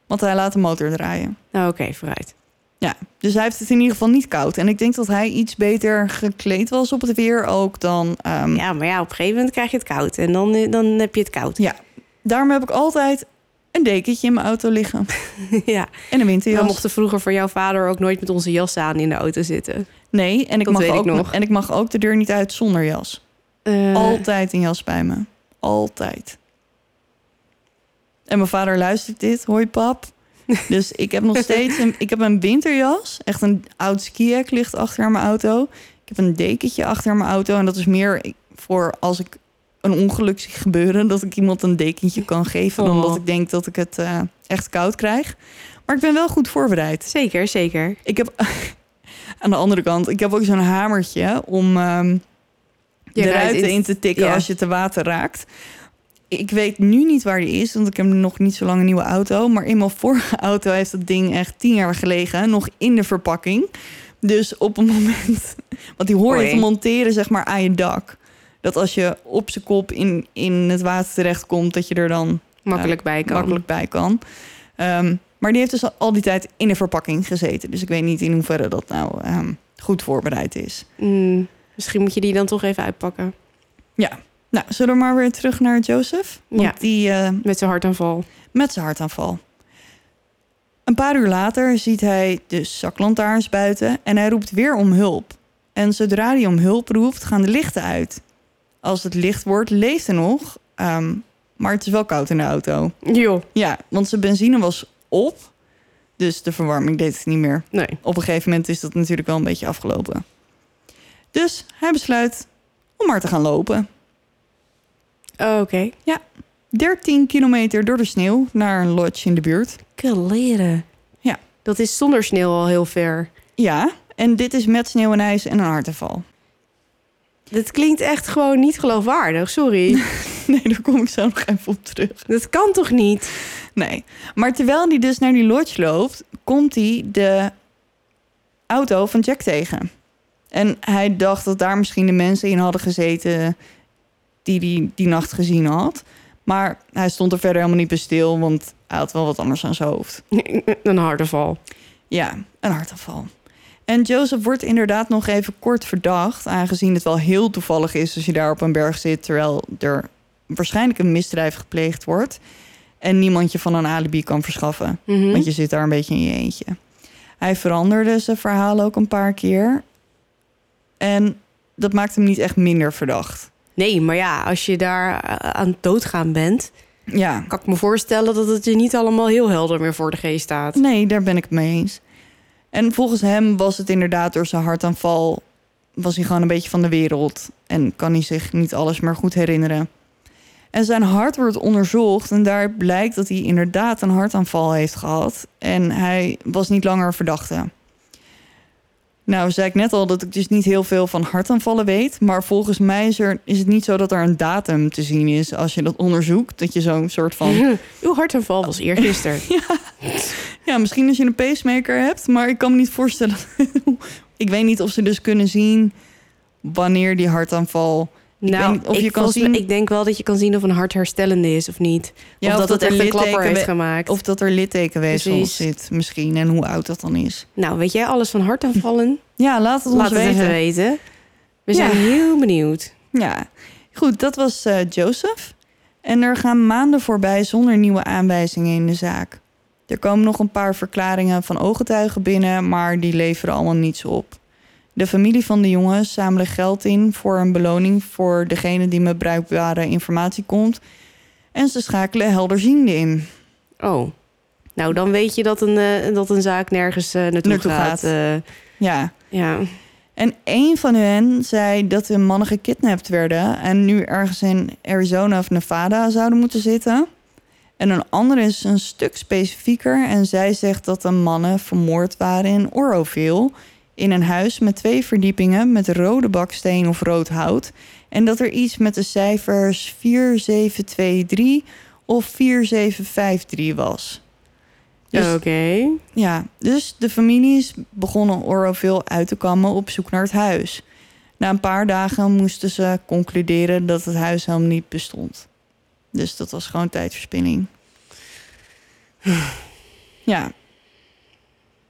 Want hij laat de motor draaien. Nou, oké, vooruit. Ja, dus hij heeft het in ieder geval niet koud. En ik denk dat hij iets beter gekleed was op het weer ook dan... ehm, Ja, maar ja, op een gegeven moment krijg je het koud. En dan, dan heb je het koud. Ja. Daarom heb ik altijd een dekentje in mijn auto liggen. ja. En een winterjas. We mochten vroeger voor jouw vader ook nooit met onze jas aan in de auto zitten. Nee, en ik, Dat mag ik ook, nog. en ik mag ook de deur niet uit zonder jas. Eh, Altijd een jas bij me. Altijd. En mijn vader luistert dit. Hoi pap. Dus ik heb nog steeds een, ik heb een winterjas. Echt een oud skiek ligt achter mijn auto. Ik heb een dekentje achter mijn auto. En dat is meer voor als ik een ongeluk zie gebeuren... dat ik iemand een dekentje kan geven... dan Oh. ik denk dat ik het eh, echt koud krijg. Maar ik ben wel goed voorbereid. Zeker, zeker. Ik heb aan de andere kant... ik heb ook zo'n hamertje om... ehm, Je de ruiten in te tikken ja. als je te water raakt. Ik weet nu niet waar die is, want ik heb nog niet zo lang een nieuwe auto. Maar in mijn vorige auto heeft dat ding echt tien jaar gelegen, nog in de verpakking. Dus op een moment, want die hoor je te monteren zeg maar aan je dak. Dat als je op zijn kop in, in het water terechtkomt, dat je er dan Makkelijk bij kan. makkelijk bij kan. Ehm, maar die heeft dus al- die tijd in de verpakking gezeten. Dus ik weet niet in hoeverre dat nou ehm, goed voorbereid is. Mm, misschien moet je die dan toch even uitpakken. Nou, zullen we maar weer terug naar Joseph? Want Ja. die, eh, Met zijn hartaanval. met zijn hartaanval. Een paar uur later ziet hij de zaklantaarns buiten en hij roept weer om hulp. En zodra hij om hulp roept, gaan de lichten uit. Als het licht wordt, leeft hij nog, ehm, maar het is wel koud in de auto. Joh, Ja, want zijn benzine was op, dus de verwarming deed het niet meer. nee. Op een gegeven moment is dat natuurlijk wel een beetje afgelopen. Dus hij besluit om maar te gaan lopen. Oh, Oké. 13 kilometer door de sneeuw naar een lodge in de buurt. Leren. Ja. Dat is zonder sneeuw al heel ver. Ja, en dit is met sneeuw en ijs en een hartaanval. Dit klinkt echt gewoon niet geloofwaardig, sorry. Nee, daar kom ik zo nog even op terug. dat kan toch niet? Nee, maar terwijl hij dus naar die lodge loopt, komt hij de auto van Jack tegen. En hij dacht dat daar misschien de mensen in hadden gezeten die hij die nacht gezien had. Maar hij stond er verder helemaal niet bij stil, want hij had wel wat anders aan zijn hoofd. Een harde val. Ja, een hartaanval. En Joseph wordt inderdaad nog even kort verdacht, aangezien het wel heel toevallig is als je daar op een berg zit, terwijl er waarschijnlijk een misdrijf gepleegd wordt en niemand je van een alibi kan verschaffen, Mhm. want je zit daar een beetje in je eentje. Hij veranderde zijn verhaal ook een paar keer en dat maakt hem niet echt minder verdacht. Nee, maar ja, als je daar eh, aan het doodgaan bent... Ja, kan ik me voorstellen dat het je niet allemaal heel helder meer voor de geest staat. Nee, daar ben ik het mee eens. En volgens hem was het inderdaad door zijn hartaanval... was hij gewoon een beetje van de wereld... en kan hij zich niet alles meer goed herinneren. En zijn hart wordt onderzocht en daar blijkt dat hij inderdaad een hartaanval heeft gehad... en hij was niet langer verdachte. Nou, zei ik net al dat ik dus niet heel veel van hartaanvallen weet... maar volgens mij is, er, is het niet zo dat er een datum te zien is als je dat onderzoekt... dat je zo'n soort van Uw hartaanval was eergisteren. Ja, misschien als je een pacemaker hebt, maar ik kan me niet voorstellen. ik weet niet of ze dus kunnen zien wanneer die hartaanval. Ik weet niet of je kan zien- ik denk wel dat je kan zien of een hart herstellende is of niet. Ja, of, dat, het er echt een klapper heeft gemaakt. Of dat er littekenweefsel zit, misschien. En hoe oud dat dan is. Nou, weet jij alles van hartaanvallen? Ja, laat het ons Laat het weten. even weten. We Ja. zijn heel benieuwd. Ja, goed, dat was eh, Joseph. En er gaan maanden voorbij zonder nieuwe aanwijzingen in de zaak. Er komen nog een paar verklaringen van ooggetuigen binnen, maar die leveren allemaal niets op. De familie van de jongen zamelen geld in voor een beloning voor degene die met bruikbare informatie komt. En ze schakelen helderziende in. Oh. Nou, dan weet je dat een, eh, dat een zaak nergens eh, naartoe, Naartoe gaat. gaat. eh, Ja, ja. En een van hen zei dat de mannen gekidnapt werden en nu ergens in Arizona of Nevada zouden moeten zitten. En een andere is een stuk specifieker en zij zegt dat de mannen vermoord waren in Oroville in een huis met twee verdiepingen met rode baksteen of rood hout. En dat er iets met de cijfers 4723 of 4753 was. Dus Oké. ja, dus de familie is begonnen Oroville uit te kammen op zoek naar het huis. Na een paar dagen moesten ze concluderen dat het huis helemaal niet bestond. Dus dat was gewoon tijdverspilling. Ja.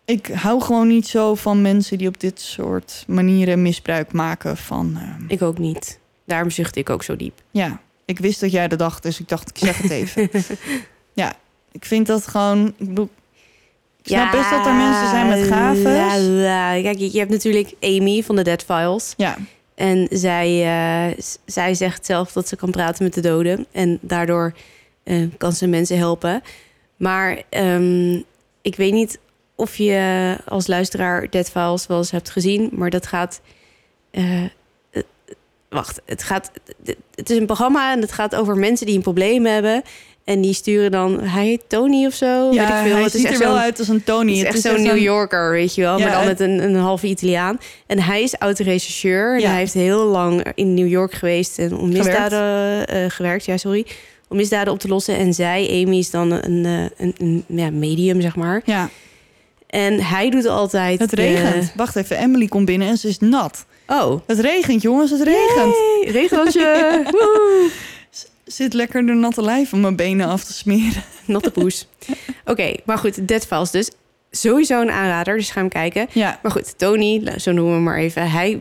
Ik hou gewoon niet zo van mensen die op dit soort manieren misbruik maken van... ehm, Ik ook niet. Daarom zuchtte ik ook zo diep. ja, ik wist dat jij dat dacht, dus ik dacht ik zeg het even. ja, ik vind dat gewoon... Ik bedoel, ik snap best dat er mensen zijn met gaves. la, la. Kijk, je hebt natuurlijk Amy van de Dead Files. Ja, En zij, eh, zij zegt zelf dat ze kan praten met de doden. En daardoor eh, kan ze mensen helpen. Maar ehm, ik weet niet of je als luisteraar Dead Files wel eens hebt gezien. Maar dat gaat... eh, eh, wacht, het gaat... Het is een programma en het gaat over mensen die een probleem hebben. En die sturen dan... Hij heet Tony of zo? ja weet ik veel. hij het ziet er wel uit als een Tony. het is echt zo'n New een- Yorker, weet je wel. Ja, maar dan met een, een halve Italiaan. En hij is oud-rechercheur. En Ja. hij heeft heel lang in New York geweest. En om misdaden eh, gewerkt. Ja, sorry. Om misdaden op te lossen. En zij, Amy, is dan een, een, een ja, medium, zeg maar. Ja, En hij doet altijd... het de- regent. Wacht even, Emily komt binnen en ze is nat. Oh. Het regent, jongens, het regent. Yay. Zit lekker de natte lijf om mijn benen af te smeren. Natte poes. Oké, maar goed, Dead Files dus. Sowieso een aanrader, dus ga hem kijken. Ja, Maar goed, Tony, zo noemen we hem maar even. Hij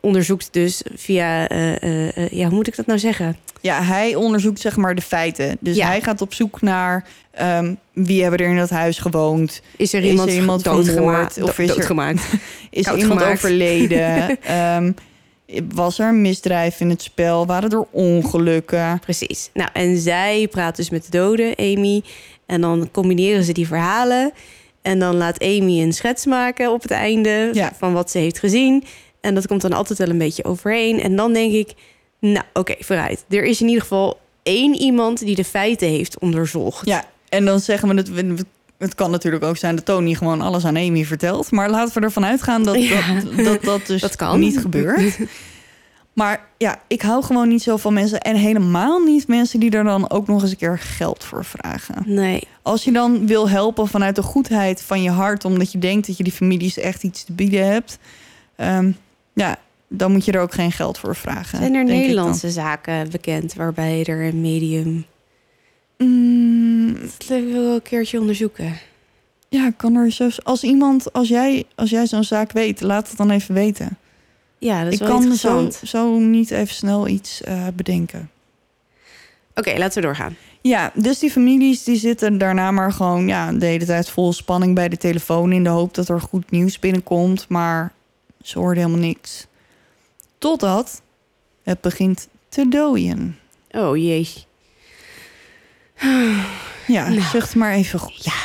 onderzoekt dus via, eh, eh, eh, ja, hoe moet ik dat nou zeggen? ja, hij onderzoekt zeg maar de feiten. Dus Ja. hij gaat op zoek naar ehm, wie hebben er in dat huis gewoond. Is er Is iemand, er iemand doodgemaakt? Of is er- doodgemaakt? Is er Koud iemand overleden? Ehm, was er een misdrijf in het spel? Waren er ongelukken? Precies. Nou, en zij praat dus met de doden, Amy. En dan combineren ze die verhalen. En dan laat Amy een schets maken op het einde Ja. van wat ze heeft gezien. En dat komt dan altijd wel een beetje overeen. En dan denk ik, nou oké, vooruit. Er is in ieder geval één iemand die de feiten heeft onderzocht. Ja, en dan zeggen we het. Het kan natuurlijk ook zijn dat Tony gewoon alles aan Amy vertelt. Maar laten we ervan uitgaan dat Ja. dat, dat, dat dus Dat kan. niet gebeurt. Maar ja, ik hou gewoon niet zo van mensen. En helemaal niet mensen die er dan ook nog eens een keer geld voor vragen. Nee, Als je dan wil helpen vanuit de goedheid van je hart, omdat je denkt dat je die families echt iets te bieden hebt, ehm, ja, dan moet je er ook geen geld voor vragen. zijn er. Nederlandse zaken bekend waarbij er een medium... Mm, Dat wil ik wel een keertje onderzoeken. ja, kan er zo. Als iemand, als jij, als jij zo'n zaak weet, laat het dan even weten. Ja, dat is ik wel kan zo, zo niet even snel iets eh, bedenken. Oké, laten we doorgaan. Ja, dus die families die zitten daarna maar gewoon ja, de hele tijd vol spanning bij de telefoon in de hoop dat er goed nieuws binnenkomt. Maar ze hoorden helemaal niks. Totdat het begint te dooien. Oh jee. Ja, Nou. zucht maar even goed. Ja.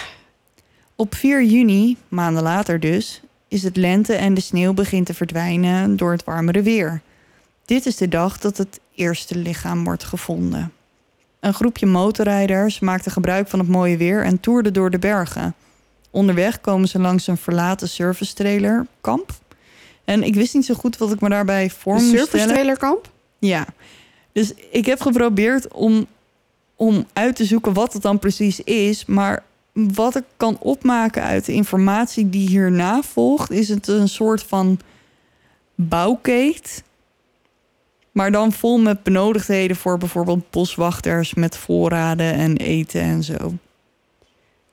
Op 4 juni, maanden later dus, is het lente en de sneeuw begint te verdwijnen door het warmere weer. Dit is de dag dat het eerste lichaam wordt gevonden. Een groepje motorrijders maakte gebruik van het mooie weer en toerde door de bergen. Onderweg komen ze langs een verlaten service trailer kamp. En ik wist niet zo goed wat ik me daarbij voor moest service stellen. trailerkamp? Ja, dus ik heb geprobeerd om, om uit te zoeken wat het dan precies is. Maar wat ik kan opmaken uit de informatie die hierna volgt, is het een soort van bouwkeet. Maar dan vol met benodigdheden voor bijvoorbeeld boswachters met voorraden en eten en zo.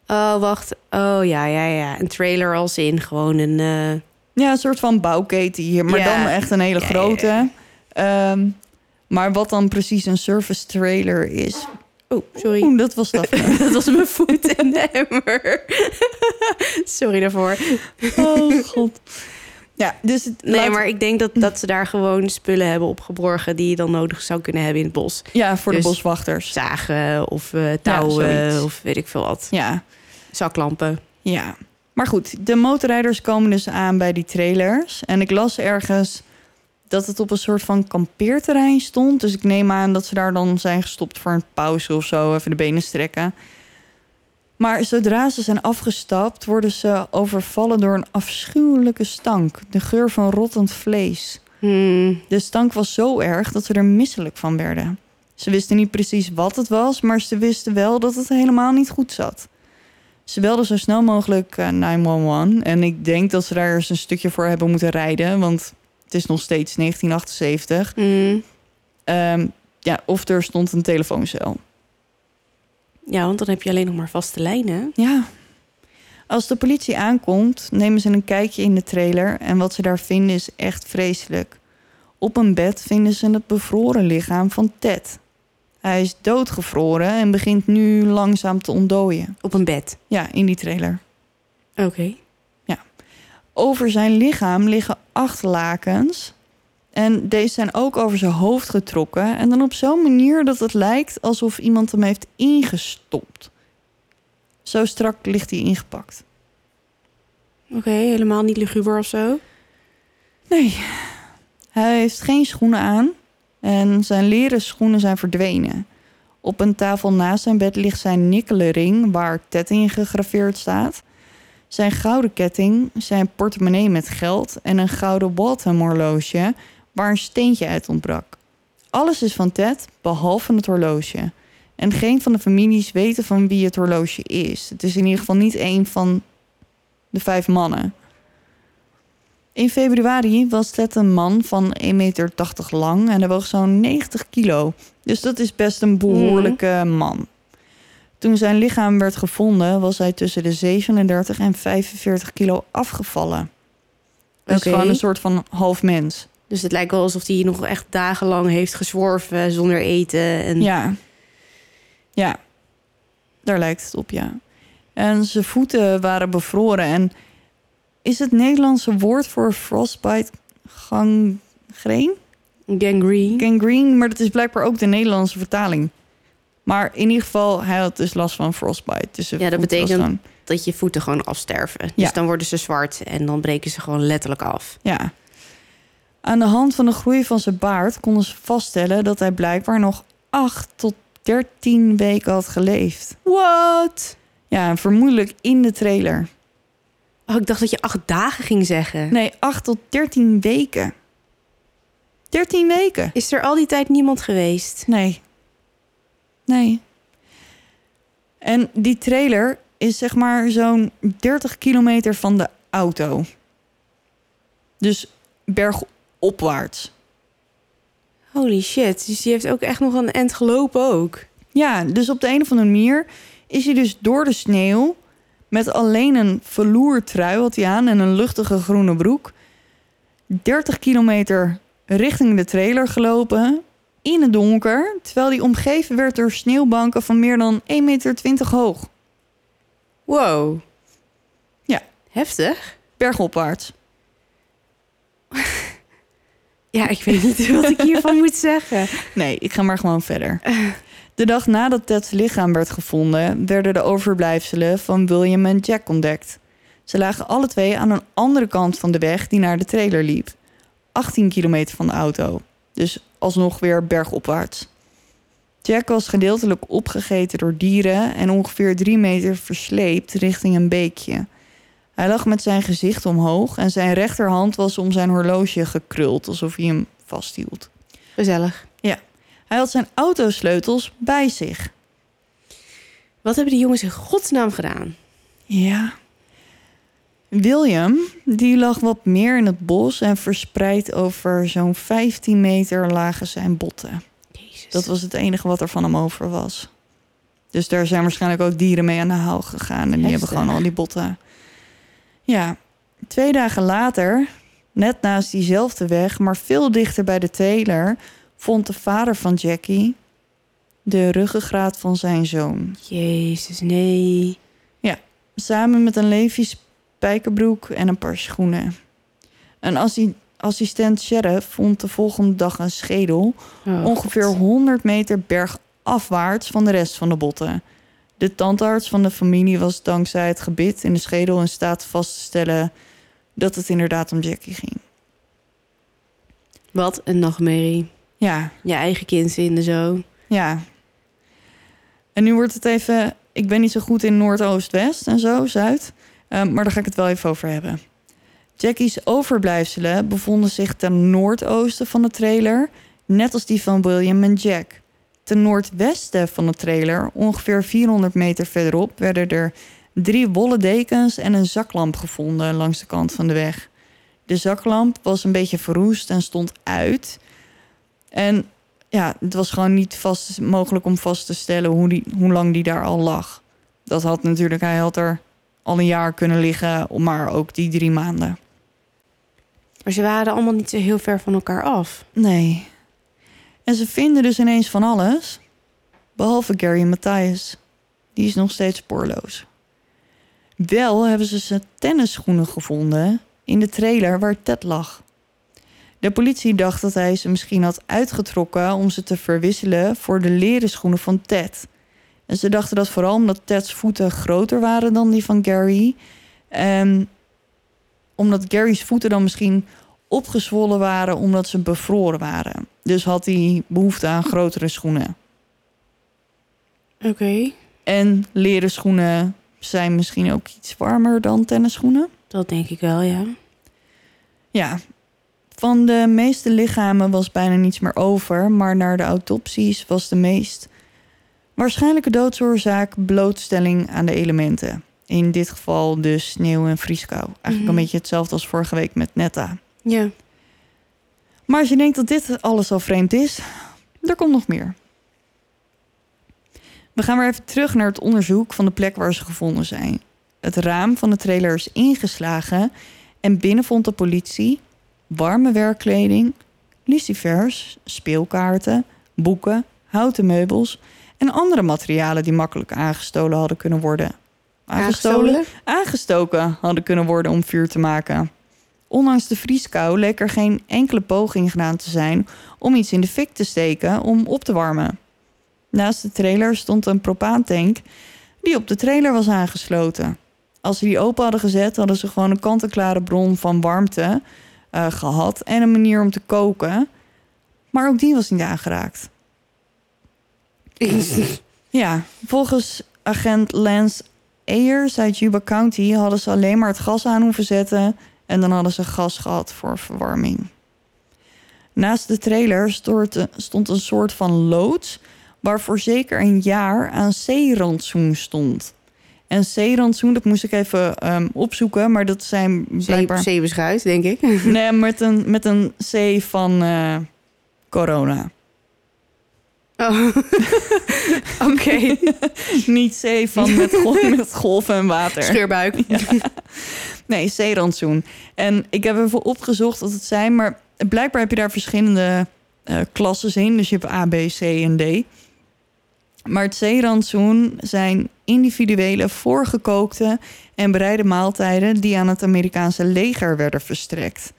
Oh, wacht. Oh ja, ja, ja. Een trailer als in gewoon een. eh, Ja, een soort van bouwketen hier, maar Ja. dan echt een hele Ja, grote. Ehm, maar wat dan precies een service trailer is, Oh, sorry. oeh, dat was dat. dat was mijn voet in de emmer. sorry daarvoor. Oh god. Ja, dus Nee, laat- maar ik denk dat, dat ze daar gewoon spullen hebben opgeborgen die je dan nodig zou kunnen hebben in het bos. ja, voor dus- de boswachters. Zagen of eh, touwen of weet ik veel wat. Ja, Zaklampen. ja. Maar goed, de motorrijders komen dus aan bij die trailers. En ik las ergens dat het op een soort van kampeerterrein stond. Dus ik neem aan dat ze daar dan zijn gestopt voor een pauze of zo, even de benen strekken. Maar zodra ze zijn afgestapt, worden ze overvallen door een afschuwelijke stank. De geur van rottend vlees. Hmm. De stank was zo erg dat ze er misselijk van werden. Ze wisten niet precies wat het was, maar ze wisten wel dat het helemaal niet goed zat. Ze belden zo snel mogelijk eh, 911 en ik denk dat ze daar eens een stukje voor hebben moeten rijden, want het is nog steeds 1978. Hmm. Ehm, ja, of er stond een telefooncel. Ja, want dan heb je alleen nog maar vaste lijnen. Ja. Als de politie aankomt, nemen ze een kijkje in de trailer en wat ze daar vinden is echt vreselijk. Op een bed vinden ze het bevroren lichaam van Ted. Hij is doodgevroren en begint nu langzaam te ontdooien. Op een bed. Ja, in die trailer. Oké. Over zijn lichaam liggen acht lakens. En deze zijn ook over zijn hoofd getrokken. En dan op zo'n manier dat het lijkt alsof iemand hem heeft ingestopt. Zo strak ligt hij ingepakt. Oké, helemaal niet luguber of zo. Nee, hij heeft geen schoenen aan en zijn leren schoenen zijn verdwenen. Op een tafel naast zijn bed ligt zijn nikkelen ring waar Ted in gegraveerd staat. Zijn gouden ketting, zijn portemonnee met geld en een gouden Waltham horloge waar een steentje uit ontbrak. Alles is van Ted, behalve het horloge. En geen van de families weten van wie het horloge is. Het is in ieder geval niet een van de vijf mannen. In februari was Ted een man van 1,80 meter lang en hij woog zo'n 90 kilo. Dus dat is best een behoorlijke man. Toen zijn lichaam werd gevonden, was hij tussen de 37 en 45 kilo afgevallen. Oké. is gewoon een soort van half mens. Dus het lijkt wel alsof hij nog echt dagenlang heeft gezworven zonder eten. En... Ja. Ja. Daar lijkt het op, ja. En zijn voeten waren bevroren. En is het Nederlandse woord voor frostbite gangreen? Gangrene. Gangrene, maar dat is blijkbaar ook de Nederlandse vertaling. Maar in ieder geval, hij had dus last van frostbite. Dus Ja, dat betekent- gewoon- Dat je voeten gewoon afsterven. Ja. Dus dan worden ze zwart en dan breken ze gewoon letterlijk af. Ja. Aan de hand van de groei van zijn baard konden ze vaststellen dat hij blijkbaar nog 8 tot 13 weken had geleefd. What? Ja, vermoedelijk in de trailer. Oh, ik dacht dat je acht dagen ging zeggen. Nee, 8 tot 13 weken. 13 weken? Is er al die tijd niemand geweest? Nee. Nee. En die trailer is zeg maar zo'n 30 kilometer van de auto. Dus bergopwaarts. Holy shit. Dus die heeft ook echt nog een end gelopen ook. Ja, dus op de een of andere manier is hij dus door de sneeuw... met alleen een verloertrui had hij aan en een luchtige groene broek... 30 kilometer richting de trailer gelopen... in het donker, terwijl hij omgeven werd door sneeuwbanken... van meer dan 1,20 meter hoog. Wow. Ja. Heftig. Bergopwaarts. Ja, ik weet niet wat ik hiervan moet zeggen. Nee, ik ga maar gewoon verder. De dag nadat Ted's lichaam werd gevonden, werden de overblijfselen van William en Jack ontdekt. Ze lagen alle twee aan een andere kant van de weg die naar de trailer liep. 18 kilometer van de auto. Dus alsnog weer bergopwaarts. Jack was gedeeltelijk opgegeten door dieren en ongeveer drie meter versleept richting een beekje. Hij lag met zijn gezicht omhoog en zijn rechterhand was om zijn horloge gekruld, alsof hij hem vasthield. Gezellig. Hij had zijn autosleutels bij zich. Wat hebben die jongens in godsnaam gedaan? Ja. William, die lag wat meer in het bos en verspreid over zo'n 15 meter lagen zijn botten. Jezus. Dat was het enige wat er van hem over was. Dus daar zijn waarschijnlijk ook dieren mee aan de haal gegaan. En die hebben gewoon al die botten. Ja, twee dagen later, net naast diezelfde weg, maar veel dichter bij de trailer, vond de vader van Jackie de ruggengraat van zijn zoon. Jezus, nee. Samen met een Levi spijkerbroek en een paar schoenen. Een assi- assistent sheriff vond de volgende dag een schedel Oh, ongeveer God. 100 meter bergafwaarts van de rest van de botten. De tandarts van de familie was dankzij het gebit in de schedel in staat vast te stellen dat het inderdaad om Jackie ging. Wat een nachtmerrie. Ja, Je eigen kind vinden zo. ja. En nu wordt het even. Ik ben niet zo goed in Noordoost-West en zo, Zuid. Ehm, maar daar ga ik het wel even over hebben. Jackie's overblijfselen bevonden zich ten noordoosten van de trailer, net als die van William en Jack. Ten noordwesten van de trailer, ongeveer 400 meter verderop, werden er drie wollen dekens en een zaklamp gevonden langs de kant van de weg. De zaklamp was een beetje verroest en stond uit. En ja, het was gewoon niet vast, mogelijk om vast te stellen hoe, die, hoe lang die daar al lag. Dat had natuurlijk, hij had er al een jaar kunnen liggen, maar ook die drie maanden. Maar ze waren allemaal niet zo heel ver van elkaar af. Nee. En ze vinden dus ineens van alles, behalve Gary Matthias. Die is nog steeds spoorloos. Wel hebben ze zijn tennisschoenen gevonden in de trailer waar Ted lag. De politie dacht dat hij ze misschien had uitgetrokken om ze te verwisselen voor de leren schoenen van Ted. En ze dachten dat vooral omdat Ted's voeten groter waren dan die van Gary. En omdat Gary's voeten dan misschien opgezwollen waren omdat ze bevroren waren. Dus had hij behoefte aan grotere schoenen. Oké. En leren schoenen zijn misschien ook iets warmer dan tennisschoenen. Dat denk ik wel, ja. Ja, van de meeste lichamen was bijna niets meer over, maar naar de autopsies was de meest waarschijnlijke doodsoorzaak blootstelling aan de elementen. In dit geval de sneeuw en vrieskou. Eigenlijk Mhm. een beetje hetzelfde als vorige week met Netta. Ja. Maar als je denkt dat dit alles al vreemd is, er komt nog meer. We gaan weer even terug naar het onderzoek van de plek waar ze gevonden zijn. Het raam van de trailer is ingeslagen en binnen vond de politie warme werkkleding, lucifers, speelkaarten, boeken, houten meubels en andere materialen die makkelijk aangestolen hadden kunnen worden. Aangestolen? Aangestoken hadden kunnen worden om vuur te maken. Ondanks de vrieskou leek er geen enkele poging gedaan te zijn om iets in de fik te steken om op te warmen. Naast de trailer stond een propaantank die op de trailer was aangesloten. Als ze die open hadden gezet, hadden ze gewoon een kant-en-klare bron van warmte eh, gehad en een manier om te koken. Maar ook die was niet aangeraakt. Ja, volgens agent Lance Ayers uit Yuba County hadden ze alleen maar het gas aan hoeven zetten en dan hadden ze gas gehad voor verwarming. Naast de trailer stond een soort van loods waarvoor zeker een jaar aan zeerantsoen stond. En zeerantsoen, dat moest ik even ehm, opzoeken, maar dat zijn blijkbaar... Zeebeschuit, denk ik. Nee, met een, met een C van eh, corona. Oh. Oké. Niet C van met, gol- met golven en water. Scheurbuik. Nee, zeerantsoen. En ik heb even opgezocht wat het zijn, maar blijkbaar heb je daar verschillende eh klassen in. Dus je hebt A, B, C en D. Maar het zeerantsoen zijn individuele voorgekookte en bereide maaltijden die aan het Amerikaanse leger werden verstrekt.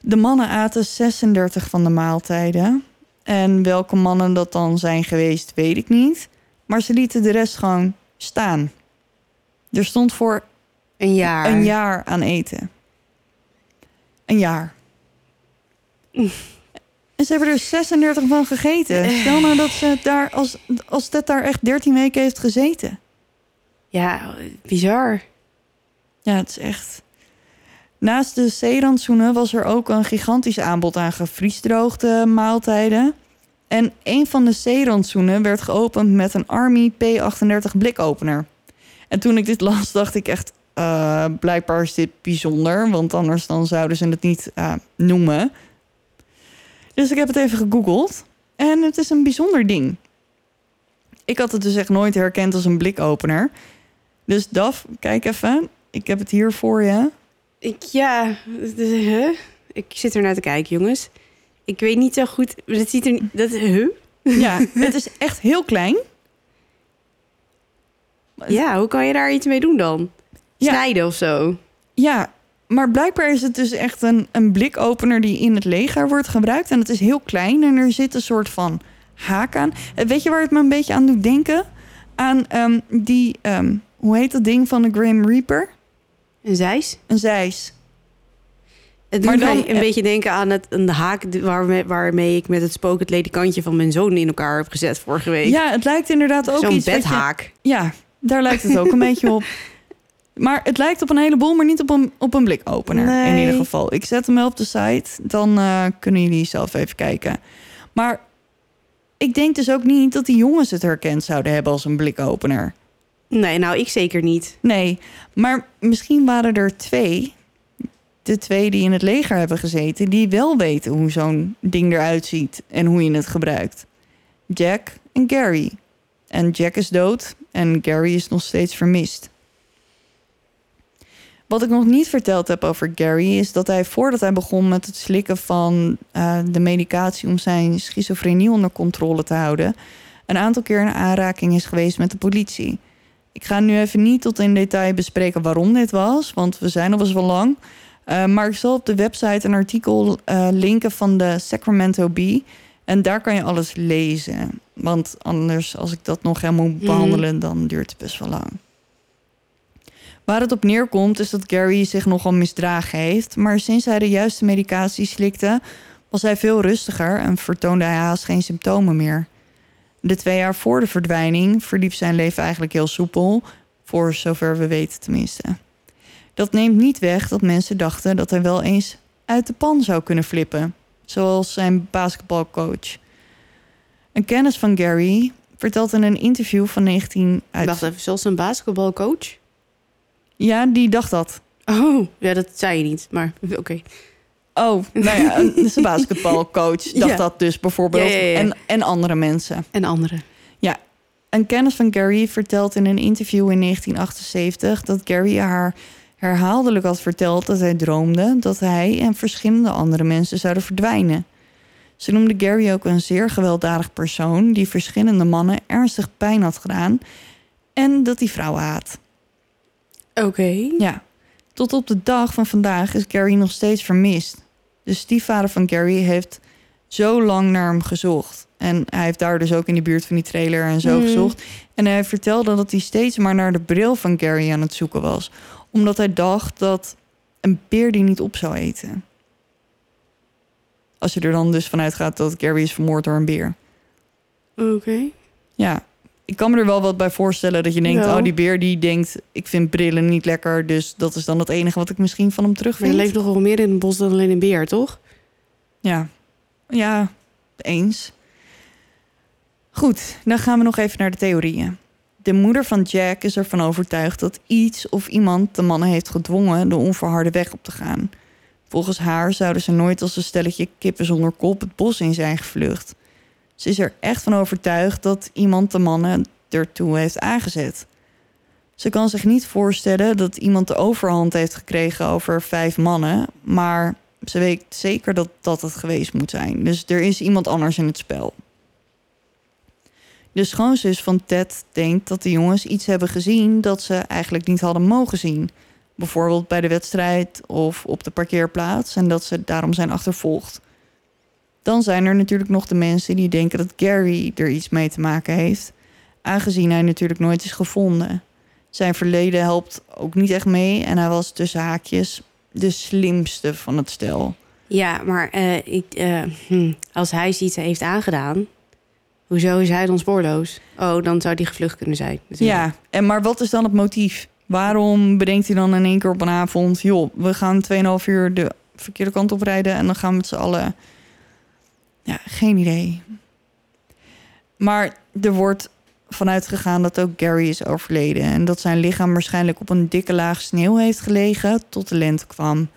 De mannen aten 36 van de maaltijden. En welke mannen dat dan zijn geweest, weet ik niet. Maar ze lieten de rest gewoon staan. Er stond voor Een jaar. een jaar aan eten. Een jaar. En ze hebben er 36 van gegeten. Stel nou dat ze daar, als, als dat daar echt 13 weken heeft gezeten. Ja, bizar. Ja, het is echt. Naast de zeerantsoenen was er ook een gigantisch aanbod aan gevriesdroogde maaltijden. En een van de zeerantsoenen werd geopend met een Army P38 blikopener. En toen ik dit las, dacht ik echt, eh, blijkbaar is dit bijzonder, want anders dan zouden ze het niet eh, noemen. Dus ik heb het even gegoogeld en het is een bijzonder ding. Ik had het dus echt nooit herkend als een blikopener. Dus Daf, kijk even. Ik heb het hier voor je. Ik, ja, huh? ik zit er naar te kijken, jongens. Ik weet niet zo goed. Dat ziet er niet. Dat, huh? Ja, het is echt heel klein. Ja, hoe kan je daar iets mee doen dan? Ja. Snijden of zo? Ja, maar blijkbaar is het dus echt een, een blikopener die in het leger wordt gebruikt. En het is heel klein en er zit een soort van haak aan. Eh, Weet je waar het me een beetje aan doet denken? Aan ehm, die, ehm, hoe heet dat ding van de Grim Reaper? Een zeis? Een zeis. Het Maar doet dan- mij een beetje denken aan het, een haak waarmee, waarmee ik met het spook het ledikantje van mijn zoon in elkaar heb gezet vorige week. Ja, het lijkt inderdaad ook Zo'n iets je- bedhaak. Ja, daar lijkt het ook een beetje op. Maar het lijkt op een heleboel, maar niet op een, op een blikopener. In ieder geval. Ik zet hem wel op de site. Dan eh, kunnen jullie zelf even kijken. Maar ik denk dus ook niet dat die jongens het herkend zouden hebben als een blikopener. Nee, nou, ik zeker niet. Nee, maar misschien waren er twee. De twee die in het leger hebben gezeten, die wel weten hoe zo'n ding eruit ziet en hoe je het gebruikt. Jack en Gary. En Jack is dood en Gary is nog steeds vermist. Wat ik nog niet verteld heb over Gary is dat hij voordat hij begon met het slikken van eh, de medicatie om zijn schizofrenie onder controle te houden, een aantal keer in aanraking is geweest met de politie. Ik ga nu even niet tot in detail bespreken waarom dit was, want we zijn al best wel lang. Uh, maar ik zal op de website een artikel uh, linken van de Sacramento Bee. En daar kan je alles lezen. Want anders, als ik dat nog helemaal moet behandelen, mm. dan duurt het best wel lang. Waar het op neerkomt, is dat Gary zich nogal misdragen heeft. Maar sinds hij de juiste medicatie slikte, was hij veel rustiger en vertoonde hij haast geen symptomen meer. De twee jaar voor de verdwijning verliep zijn leven eigenlijk heel soepel, voor zover we weten tenminste. Dat neemt niet weg dat mensen dachten dat hij wel eens uit de pan zou kunnen flippen, zoals zijn basketbalcoach. Een kennis van Gary vertelt in een interview van 19 uit... Wacht even, zoals een basketbalcoach? Ja, die dacht dat. Oh, ja, dat zei je niet, maar oké. Okay. Oh, nou ja, een, een basketbalcoach dacht ja. dat dus bijvoorbeeld. Ja, en, en andere mensen. En anderen. Ja, een kennis van Gary vertelt in een interview in 1978 dat Gary haar herhaaldelijk had verteld dat hij droomde dat hij en verschillende andere mensen zouden verdwijnen. Ze noemde Gary ook een zeer gewelddadig persoon die verschillende mannen ernstig pijn had gedaan en dat hij vrouwen haat. Oké. Ja, tot op de dag van vandaag is Gary nog steeds vermist. De stiefvader van Gary heeft zo lang naar hem gezocht. En hij heeft daar dus ook in de buurt van die trailer en zo Mhm. gezocht. En hij vertelde dat hij steeds maar naar de bril van Gary aan het zoeken was. Omdat hij dacht dat een beer die niet op zou eten. Als je er dan dus vanuit gaat dat Gary is vermoord door een beer. Oké. Ja, ik kan me er wel wat bij voorstellen dat je denkt... Ja. oh, die beer die denkt, ik vind brillen niet lekker... dus dat is dan het enige wat ik misschien van hem Maar terugvind. er leeft nog wel meer in het bos dan alleen een beer, toch? Ja, ja, eens. Goed, dan gaan we nog even naar de theorieën. De moeder van Jack is ervan overtuigd dat iets of iemand de mannen heeft gedwongen de onverharde weg op te gaan. Volgens haar zouden ze nooit als een stelletje kippen zonder kop het bos in zijn gevlucht. Ze is er echt van overtuigd dat iemand de mannen ertoe heeft aangezet. Ze kan zich niet voorstellen dat iemand de overhand heeft gekregen over vijf mannen, maar ze weet zeker dat dat het geweest moet zijn. Dus er is iemand anders in het spel. De schoonzus van Ted denkt dat de jongens iets hebben gezien dat ze eigenlijk niet hadden mogen zien. Bijvoorbeeld bij de wedstrijd of op de parkeerplaats en dat ze daarom zijn achtervolgd. Dan zijn er natuurlijk nog de mensen die denken dat Gary er iets mee te maken heeft, aangezien hij natuurlijk nooit is gevonden. Zijn verleden helpt ook niet echt mee en hij was tussen haakjes de slimste van het stel. Ja, maar eh, ik, eh, hm, als hij iets heeft aangedaan... Hoezo is hij dan spoorloos? Oh, dan zou die gevlucht kunnen zijn. natuurlijk. Ja, en maar wat is dan het motief? Waarom bedenkt hij dan in één keer op een avond... joh, we gaan 2,5 uur de verkeerde kant op rijden... en dan gaan we met z'n allen... Ja, geen idee. Maar er wordt vanuit gegaan dat ook Gary is overleden... en dat zijn lichaam waarschijnlijk op een dikke laag sneeuw heeft gelegen... tot de lente kwam.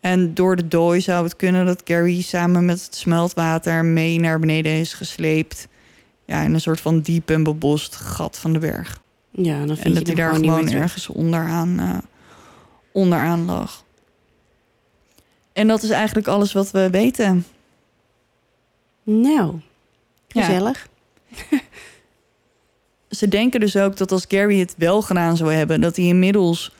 En door de dooi zou het kunnen dat Gary samen met het smeltwater... mee naar beneden is gesleept... Ja, in een soort van diep en bebost gat van de berg. Ja, dan En vind dat je hij daar gewoon ergens onderaan, eh, onderaan lag. En dat is eigenlijk alles wat we weten. Nou, Ja. gezellig. Ze denken dus ook dat als Gary het wel gedaan zou hebben, dat hij inmiddels,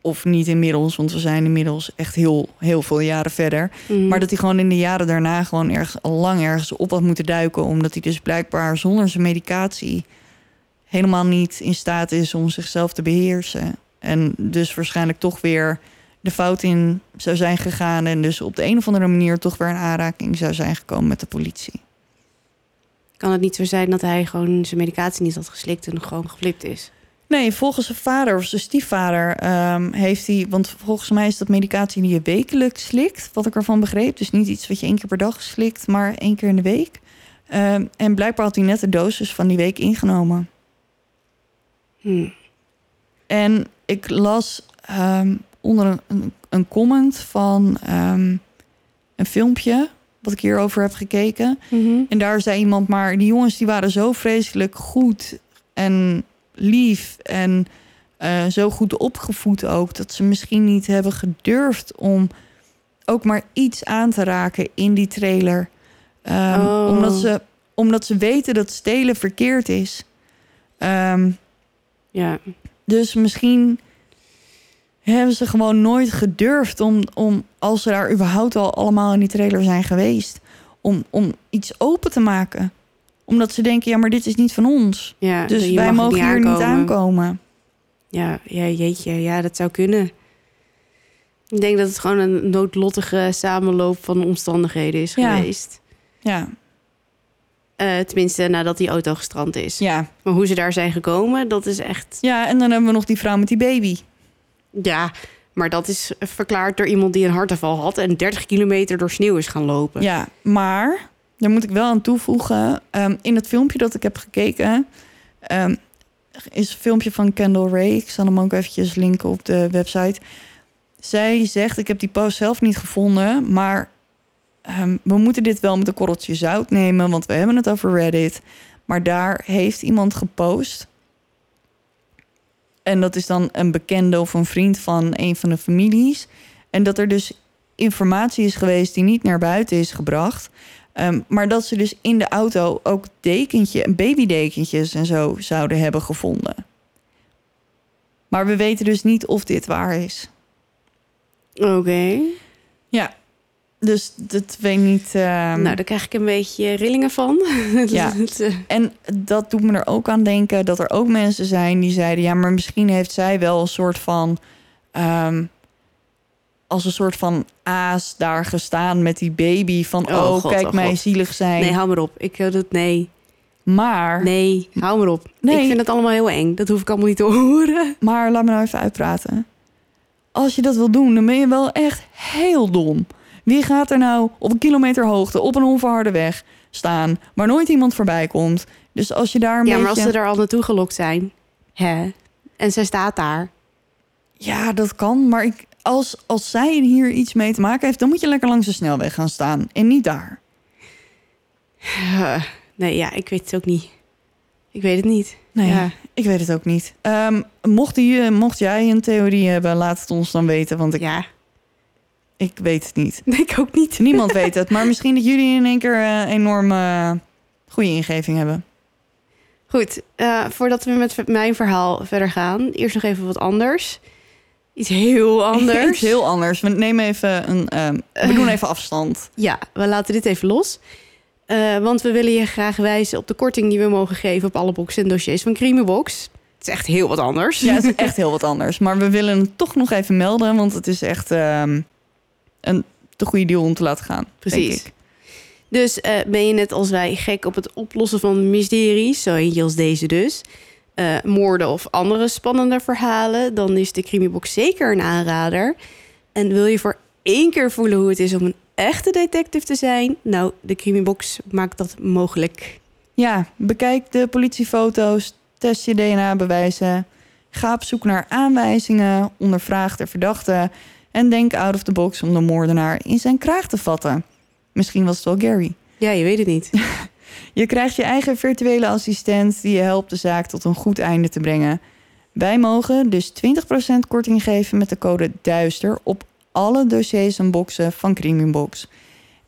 of niet inmiddels, want we zijn inmiddels echt heel, heel veel jaren verder, Mhm. maar dat hij gewoon in de jaren daarna gewoon al lang ergens op had moeten duiken, omdat hij dus blijkbaar zonder zijn medicatie helemaal niet in staat is om zichzelf te beheersen. En dus waarschijnlijk toch weer de fout in zou zijn gegaan en dus op de een of andere manier toch weer in aanraking zou zijn gekomen met de politie. Kan het niet zo zijn dat hij gewoon zijn medicatie niet had geslikt en gewoon geflipt is? Nee, volgens zijn vader of zijn stiefvader ehm, heeft hij... Want volgens mij is dat medicatie die je wekelijks slikt, wat ik ervan begreep. Dus niet iets wat je één keer per dag slikt, maar één keer in de week. Ehm, en blijkbaar had hij net de dosis van die week ingenomen. Hm. En ik las ehm, onder een, een, een comment van ehm, een filmpje... wat ik hierover heb gekeken. Mhm. En daar zei iemand maar, die jongens die waren zo vreselijk goed en lief en eh, zo goed opgevoed ook, dat ze misschien niet hebben gedurfd om ook maar iets aan te raken in die trailer. Ehm, Oh. omdat, ze, omdat ze weten dat stelen verkeerd is. Ehm, Ja, dus misschien hebben ze gewoon nooit gedurfd om, om als ze daar überhaupt al allemaal in die trailer zijn geweest, om, om iets open te maken. Omdat ze denken, ja, maar dit is niet van ons. ja Dus wij mogen hier niet aankomen. Ja, ja, jeetje, ja, dat zou kunnen. Ik denk dat het gewoon een noodlottige samenloop van omstandigheden is Ja. geweest. Ja, Eh, tenminste, nadat die auto gestrand is. ja. Maar hoe ze daar zijn gekomen, dat is echt... ja, en dan hebben we nog die vrouw met die baby. Ja, maar dat is verklaard door iemand die een hartaanval had... en 30 kilometer door sneeuw is gaan lopen. Ja, maar daar moet ik wel aan toevoegen. ehm, in het filmpje dat ik heb gekeken, ehm, is een filmpje van Kendall Ray. Ik zal hem ook eventjes linken op de website. Zij zegt, ik heb die post zelf niet gevonden, maar ehm, we moeten dit wel met een korreltje zout nemen, want we hebben het over Reddit. Maar daar heeft iemand gepost. En dat is dan een bekende of een vriend van een van de families. En dat er dus informatie is geweest die niet naar buiten is gebracht. Ehm, maar dat ze dus in de auto ook dekentje, babydekentjes en zo zouden hebben gevonden. Maar we weten dus niet of dit waar is. Oké. Ja, dus dat weet niet. ehm, Nou, daar krijg ik een beetje rillingen van. Ja. Eh, En dat doet me er ook aan denken dat er ook mensen zijn die zeiden: ja, maar misschien heeft zij wel een soort van. ehm, als een soort van aas daar gestaan met die baby. Van Oh, oh, God, kijk oh, mij God. zielig zijn. nee, hou maar op. Ik wil het. Nee. maar, Nee, hou maar op. Nee. Ik vind het allemaal heel eng. Dat hoef ik allemaal niet te horen. maar laat me nou even uitpraten. Als je dat wil doen, dan ben je wel echt heel dom. Wie gaat er nou op een kilometer hoogte op een onverharde weg staan waar nooit iemand voorbij komt? Dus als je daar een Ja, maar beetje... als ze er al naartoe gelokt zijn. Hè? En zij staat daar. Ja, dat kan. Maar ik, als, als zij hier iets mee te maken heeft, dan moet je lekker langs de snelweg gaan staan. En niet daar. Eh, nee, ja, ik weet het ook niet. Ik weet het niet. Nee, Ja. ik weet het ook niet. Ehm, mocht, die, mocht jij een theorie hebben, laat het ons dan weten. Want ik, Ja, ik weet het niet. ik ook niet. Niemand weet het. Maar misschien dat jullie in één keer een eh, goede ingeving hebben. Goed, eh, voordat we met mijn verhaal verder gaan, eerst nog even wat anders. Iets heel anders. Iets heel anders. We nemen even een. ehm, we doen even afstand. Ja, we laten dit even los. Eh, want we willen je graag wijzen op de korting die we mogen geven op alle boxen en dossiers van Creamybox. Het is echt heel wat anders. Ja, het is echt heel wat anders. Maar we willen het toch nog even melden, want het is echt ehm, een te goede deal om te laten gaan. Precies. Denk ik. Dus eh, ben je net als wij gek op het oplossen van mysteries, zo eentje als deze dus, eh, moorden of andere spannende verhalen, dan is de Creamybox zeker een aanrader. En wil je voor één keer voelen hoe het is om een echte detective te zijn? Nou, de Creamybox maakt dat mogelijk. Ja, bekijk de politiefoto's, test je DNA-bewijzen, ga op zoek naar aanwijzingen, ondervraag de verdachte en denk out of the box om de moordenaar in zijn kraag te vatten. Misschien was het wel Gary. Ja, je weet het niet. Je krijgt je eigen virtuele assistent die je helpt de zaak tot een goed einde te brengen. Wij mogen dus 20% korting geven met de code DUISTER op alle dossiers en boxen van Creamingbox.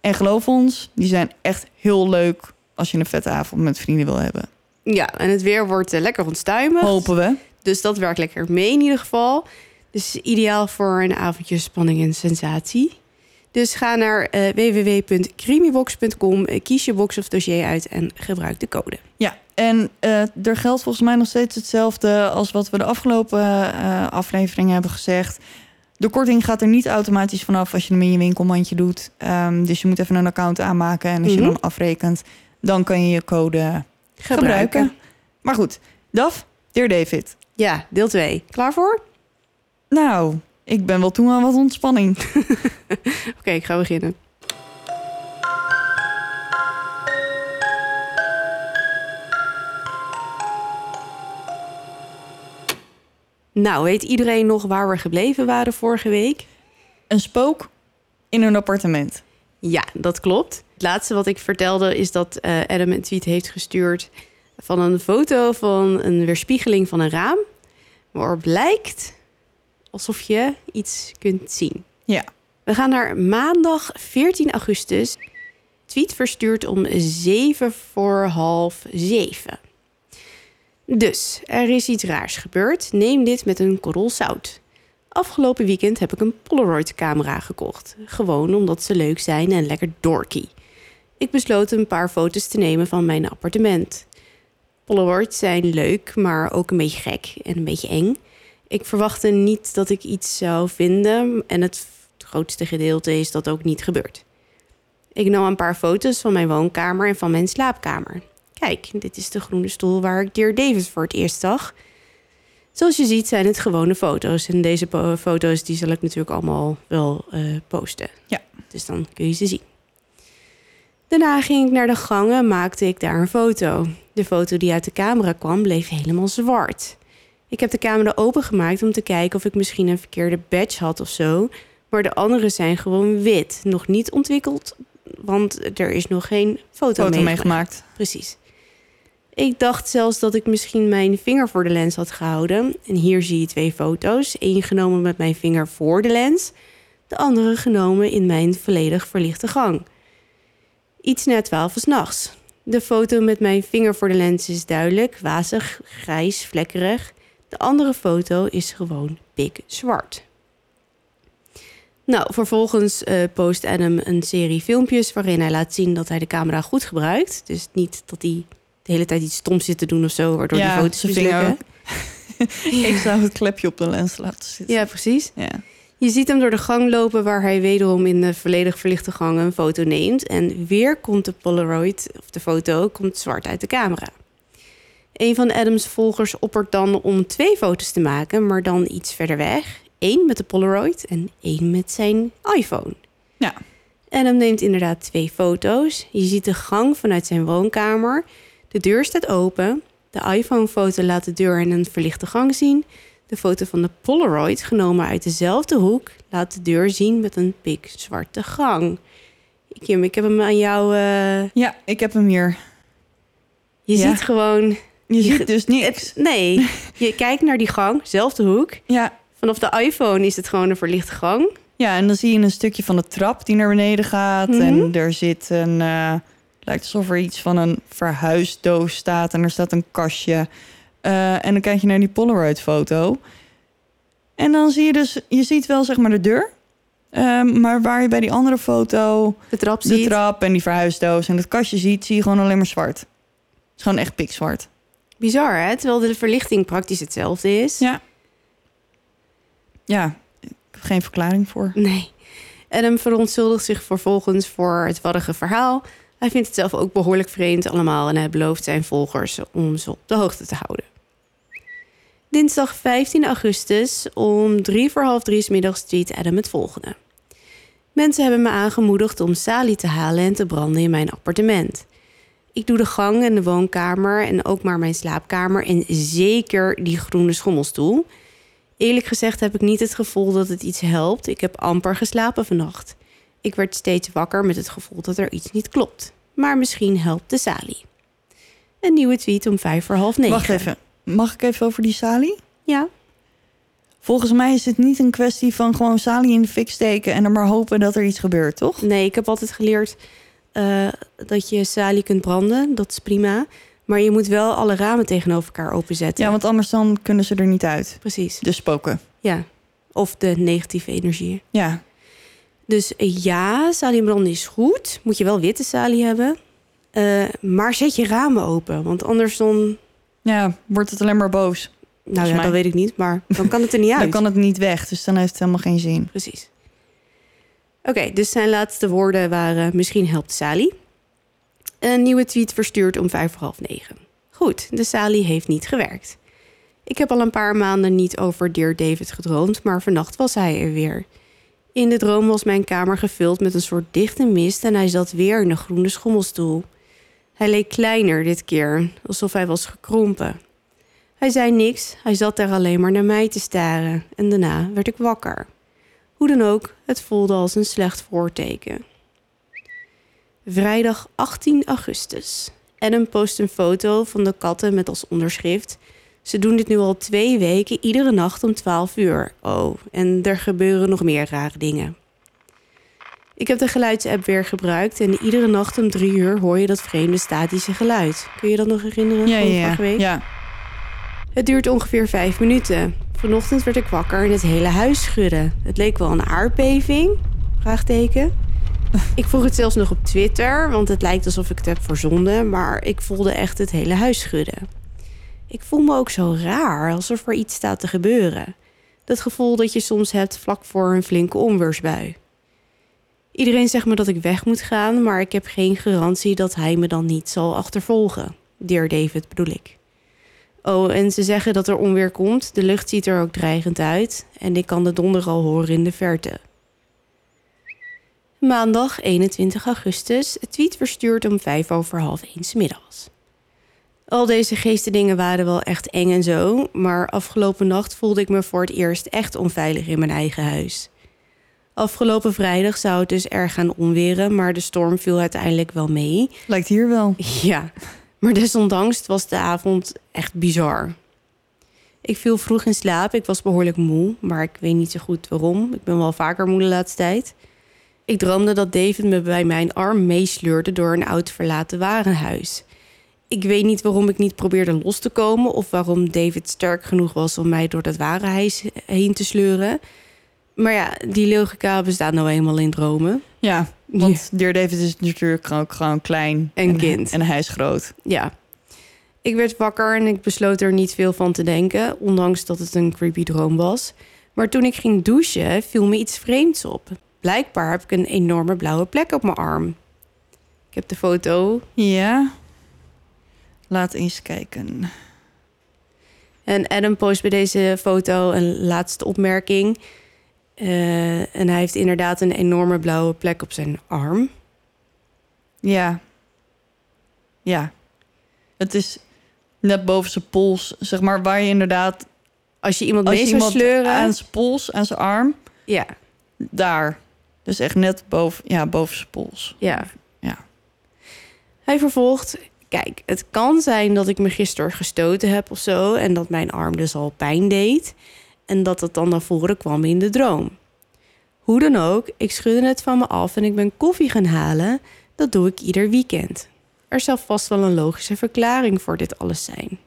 En geloof ons, die zijn echt heel leuk als je een vette avond met vrienden wil hebben. Ja, en het weer wordt eh, lekker onstuimig. Hopen we. Dus dat werkt lekker mee in ieder geval. Dus ideaal voor een avondje spanning en sensatie. Dus ga naar eh www.creamybox.com, eh, kies je box of dossier uit en gebruik de code. Ja, en eh, er geldt volgens mij nog steeds hetzelfde als wat we de afgelopen afleveringen hebben gezegd. De korting gaat er niet automatisch vanaf als je hem in je winkelmandje doet. Ehm, dus je moet even een account aanmaken en als Mhm. je dan afrekent, dan kan je je code gebruiken. Maar goed, Daf, dear David. Ja, deel 2. Klaar voor? Nou, ik ben wel toe aan wat ontspanning. Oké, ik ga beginnen. Nou, weet iedereen nog waar we gebleven waren vorige week? Een spook in een appartement. Ja, dat klopt. Het laatste wat ik vertelde is dat eh, Adam een tweet heeft gestuurd van een foto van een weerspiegeling van een raam. Waarop lijkt alsof je iets kunt zien. Ja. We gaan naar maandag 14 augustus. Tweet verstuurd om 7 voor half 7. Dus, er is iets raars gebeurd. Neem dit met een korrel zout. Afgelopen weekend heb ik een Polaroid-camera gekocht. Gewoon omdat ze leuk zijn en lekker dorky. Ik besloot een paar foto's te nemen van mijn appartement. Polaroids zijn leuk, maar ook een beetje gek en een beetje eng. Ik verwachtte niet dat ik iets zou vinden en het grootste gedeelte is dat ook niet gebeurd. Ik nam een paar foto's van mijn woonkamer en van mijn slaapkamer. Kijk, dit is de groene stoel waar ik Dear Davis voor het eerst zag. Zoals je ziet zijn het gewone foto's. En deze foto's die zal ik natuurlijk allemaal wel eh, posten. Ja. Dus dan kun je ze zien. Daarna ging ik naar de gang en maakte ik daar een foto. De foto die uit de camera kwam bleef helemaal zwart. Ik heb de camera opengemaakt om te kijken of ik misschien een verkeerde badge had of zo. Maar de andere zijn gewoon wit. Nog niet ontwikkeld, want er is nog geen foto, Foto meegemaakt. Precies. Ik dacht zelfs dat ik misschien mijn vinger voor de lens had gehouden. En hier zie je twee foto's. Eén genomen met mijn vinger voor de lens. De andere genomen in mijn volledig verlichte gang. Iets na twaalf is nachts. De foto met mijn vinger voor de lens is duidelijk, wazig, grijs, vlekkerig. De andere foto is gewoon pikzwart. Nou, vervolgens uh, post Adam een serie filmpjes waarin hij laat zien dat hij de camera goed gebruikt. Dus niet dat hij de hele tijd iets stoms zit te doen of zo, waardoor Ja, die foto's mislukken. Ik zou het klepje op de lens laten zitten. Ja, precies. Ja. Je ziet hem door de gang lopen waar hij wederom in de volledig verlichte gang een foto neemt. En weer komt de Polaroid, of de foto, komt zwart uit de camera. Een van Adams volgers oppert dan om twee foto's te maken, maar dan iets verder weg. Eén met de Polaroid en één met zijn iPhone. Ja. Adam neemt inderdaad twee foto's. Je ziet de gang vanuit zijn woonkamer. De deur staat open. De iPhone-foto laat de deur en een verlichte gang zien. De foto van de Polaroid, genomen uit dezelfde hoek, laat de deur zien met een pikzwarte gang. Kim, ik heb hem aan jou. eh, ja, ik heb hem hier. je Ja. ziet gewoon. Je ziet dus niks. Nee, je kijkt naar die gang, zelfde hoek. Ja. Vanaf de iPhone is het gewoon een verlichte gang. ja, en dan zie je een stukje van de trap die naar beneden gaat. Mhm. En er zit een... eh, lijkt alsof er iets van een verhuisdoos staat. En er staat een kastje. Eh, en dan kijk je naar die Polaroid-foto. En dan zie je dus... Je ziet wel zeg maar de deur. Ehm, maar waar je bij die andere foto... De trap de ziet. trap en die verhuisdoos en het kastje ziet... zie je gewoon alleen maar zwart. Het is gewoon echt pikzwart. Bizar, hè? Terwijl de verlichting praktisch hetzelfde is. Ja. Ja, ik heb geen verklaring voor. Nee. Adam verontschuldigt zich vervolgens voor het warrige verhaal. Hij vindt het zelf ook behoorlijk vreemd allemaal en hij belooft zijn volgers om ze op de hoogte te houden. Dinsdag 15 augustus om drie voor half drie 's middags tweet Adam het volgende. Mensen hebben me aangemoedigd om Sally te halen en te branden in mijn appartement. Ik doe de gang en de woonkamer en ook maar mijn slaapkamer en zeker die groene schommelstoel. Eerlijk gezegd heb ik niet het gevoel dat het iets helpt. Ik heb amper geslapen vannacht. Ik werd steeds wakker met het gevoel dat er iets niet klopt. Maar misschien helpt de Sali. Een nieuwe tweet om vijf voor half negen. Wacht even. Mag ik even over die Sali? Ja, Volgens mij is het niet een kwestie van gewoon Sali in de fik steken en er maar hopen dat er iets gebeurt, toch? nee, ik heb altijd geleerd eh, dat je Sali kunt branden. Dat is prima. Maar je moet wel alle ramen tegenover elkaar openzetten. Ja, want anders dan kunnen ze er niet uit. Precies, De spoken. ja. Of de negatieve energieën. Ja. Dus eh, ja, salie branden is goed. Moet je wel witte salie hebben. Eh, maar zet je ramen open. Want anders dan... Ja, wordt het alleen maar boos. Nou ja, mij. dat weet ik niet. Maar dan kan het er niet uit. Dan kan het niet weg, dus dan heeft het helemaal geen zin. Precies. Oké, dus zijn laatste woorden waren... Misschien helpt Sally. Een nieuwe tweet verstuurd om vijf voor half negen. Goed, de Sally heeft niet gewerkt. Ik heb al een paar maanden niet over Dear David gedroomd... maar vannacht was hij er weer. In de droom was mijn kamer gevuld met een soort dichte mist... en hij zat weer in een groene schommelstoel. Hij leek kleiner dit keer, alsof hij was gekrompen. Hij zei niks, hij zat daar alleen maar naar mij te staren... en daarna werd ik wakker. Hoe dan ook, het voelde als een slecht voorteken. Vrijdag 18 augustus. Adam post een foto van de katten met als onderschrift... Ze doen dit nu al twee weken, iedere nacht om 12 uur. Oh, en er gebeuren nog meer rare dingen. Ik heb de geluidsapp weer gebruikt... en iedere nacht om drie uur hoor je dat vreemde statische geluid. Kun je dat nog herinneren Ja, van ja, vorige ja. week? ja. Het duurt ongeveer vijf minuten. Vanochtend werd ik wakker en het hele huis schudde. Het leek wel een aardbeving? Vraagteken. Ik vroeg het zelfs nog op Twitter, want het lijkt alsof ik het heb verzonden, maar ik voelde echt het hele huis schudden. Ik voel me ook zo raar, alsof er iets staat te gebeuren. Dat gevoel dat je soms hebt vlak voor een flinke onweersbui. Iedereen zegt me dat ik weg moet gaan, maar ik heb geen garantie dat hij me dan niet zal achtervolgen. Dear David bedoel ik. Oh, en ze zeggen dat er onweer komt. De lucht ziet er ook dreigend uit. En ik kan de donder al horen in de verte. Maandag 21 augustus. Het tweet verstuurd om vijf over half één 's middags. Al deze geestendingen waren wel echt eng en zo. Maar afgelopen nacht voelde ik me voor het eerst echt onveilig in mijn eigen huis. Afgelopen vrijdag zou het dus erg gaan onweren. Maar de storm viel uiteindelijk wel mee. Lijkt hier wel. Ja, Maar desondanks was de avond echt bizar. Ik viel vroeg in slaap. Ik was behoorlijk moe, maar ik weet niet zo goed waarom. Ik ben wel vaker moe de laatste tijd. Ik droomde dat David me bij mijn arm meesleurde door een oud verlaten warenhuis. Ik weet niet waarom ik niet probeerde los te komen of waarom David sterk genoeg was om mij door dat warenhuis heen te sleuren. Maar ja, die logica bestaat nou eenmaal in dromen. Ja, want Dear David is natuurlijk ook gewoon klein. En kind. En hij is groot. Ja. Ik werd wakker en ik besloot er niet veel van te denken, ondanks dat het een creepy droom was. Maar toen ik ging douchen, viel me iets vreemds op. Blijkbaar heb ik een enorme blauwe plek op mijn arm. Ik heb de foto. Ja. Laat eens kijken. En Adam post bij deze foto een laatste opmerking. Uh, en hij heeft inderdaad een enorme blauwe plek op zijn arm. Ja. Ja. Het is net boven zijn pols, zeg maar, waar je inderdaad... Als je iemand mee sleuren... aan zijn pols, aan zijn arm... Ja. Daar. Dus echt net boven, ja, boven zijn pols. Ja. Ja. Hij vervolgt... Kijk, het kan zijn dat ik me gisteren gestoten heb of zo... en dat mijn arm dus al pijn deed... en dat het dan naar voren kwam in de droom. Hoe dan ook, ik schudde het van me af en ik ben koffie gaan halen. Dat doe ik ieder weekend. Er zal vast wel een logische verklaring voor dit alles zijn.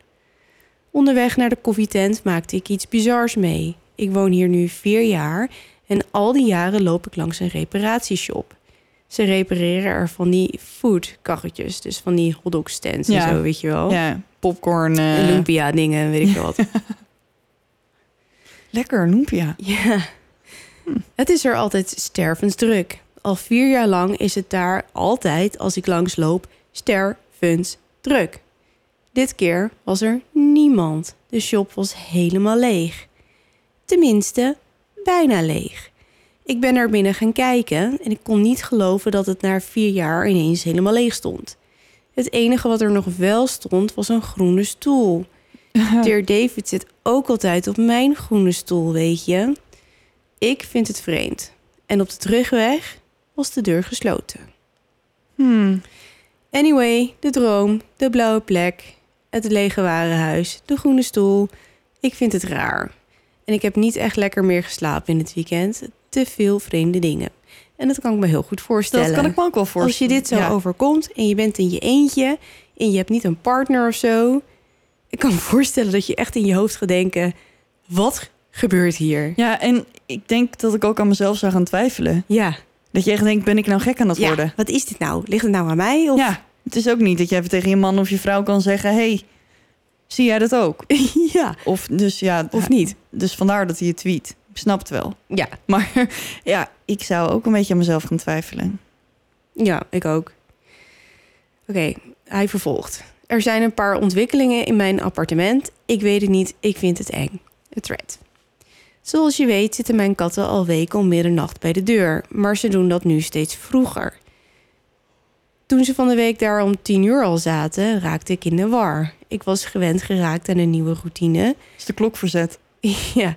Onderweg naar de koffietent maakte ik iets bizars mee. Ik woon hier nu vier jaar en al die jaren loop ik langs een reparatieshop. Ze repareren er van die foodkarretjes, dus van die hotdog stands ja. en zo, weet je wel. Ja, popcorn. Uh... Lumpia dingen, weet ik wat. Lekker, lumpia. Ja. Hm. Het is er altijd stervensdruk. Al vier jaar lang is het daar altijd, als ik langs loop, stervensdruk. Dit keer was er niemand. De shop was helemaal leeg. Tenminste, bijna leeg. Ik ben er binnen gaan kijken en ik kon niet geloven dat het na vier jaar ineens helemaal leeg stond. Het enige wat er nog wel stond was een groene stoel. Dear David zit ook altijd op mijn groene stoel, weet je. Ik vind het vreemd. En op de terugweg was de deur gesloten. Hmm. Anyway, de droom, de blauwe plek, het lege warenhuis, de groene stoel. Ik vind het raar. En ik heb niet echt lekker meer geslapen in het weekend. Te veel vreemde dingen. En dat kan ik me heel goed voorstellen. Dat kan ik me ook wel voorstellen. Als je dit zo overkomt en je bent in je eentje en je hebt niet een partner of zo. Ik kan me voorstellen dat je echt in je hoofd gaat denken: wat gebeurt hier? Ja, en ik denk dat ik ook aan mezelf zou gaan twijfelen. Ja. Dat je echt denkt, ben ik nou gek aan het ja, worden? Wat is dit nou? Ligt het nou aan mij? Of... Ja, het is ook niet dat je even tegen je man of je vrouw kan zeggen... hey, zie jij dat ook? ja. Of, dus, ja, of niet. Dus vandaar dat hij het tweet. Ik snap het wel. Ja. Maar ja, ik zou ook een beetje aan mezelf gaan twijfelen. Ja, ik ook. Oké, hij vervolgt. Er zijn een paar ontwikkelingen in mijn appartement. Ik weet het niet, ik vind het eng. Het thread. Zoals je weet zitten mijn katten al weken om middernacht bij de deur, maar ze doen dat nu steeds vroeger. Toen ze van de week daar om tien uur al zaten, raakte ik in de war. Ik was gewend geraakt aan een nieuwe routine. Is de klok verzet? ja.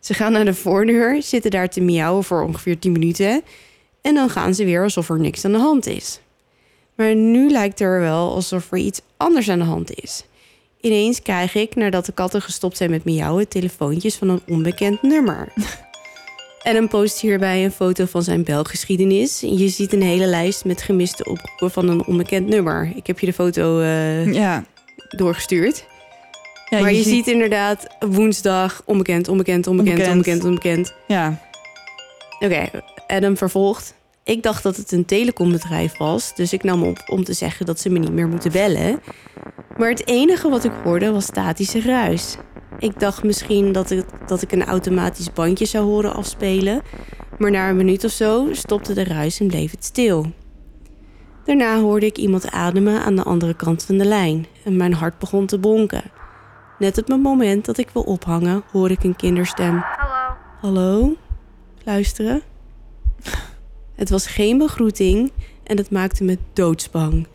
Ze gaan naar de voordeur, zitten daar te miauwen voor ongeveer 10 minuten. En dan gaan ze weer alsof er niks aan de hand is. Maar nu lijkt er wel alsof er iets anders aan de hand is. Ineens krijg ik, nadat de katten gestopt zijn met miauwen, telefoontjes van een onbekend nummer. Adam post hierbij een foto van zijn belgeschiedenis. Je ziet een hele lijst met gemiste oproepen van een onbekend nummer. Ik heb je de foto uh, ja. doorgestuurd. Ja, maar je, ziet... inderdaad woensdag onbekend, onbekend, onbekend, onbekend, onbekend. Ja. Oké, Adam vervolgt. Ik dacht dat het een telecombedrijf was, dus ik nam op om te zeggen dat ze me niet meer moeten bellen. Maar het enige wat ik hoorde was statische ruis. Ik dacht misschien dat ik, dat ik een automatisch bandje zou horen afspelen, maar na een minuut of zo stopte de ruis en bleef het stil. Daarna hoorde ik iemand ademen aan de andere kant van de lijn en mijn hart begon te bonken. Net op het moment dat ik wil ophangen, hoor ik een kinderstem. Hallo. Hallo? Luisteren? Het was geen begroeting en dat maakte me doodsbang.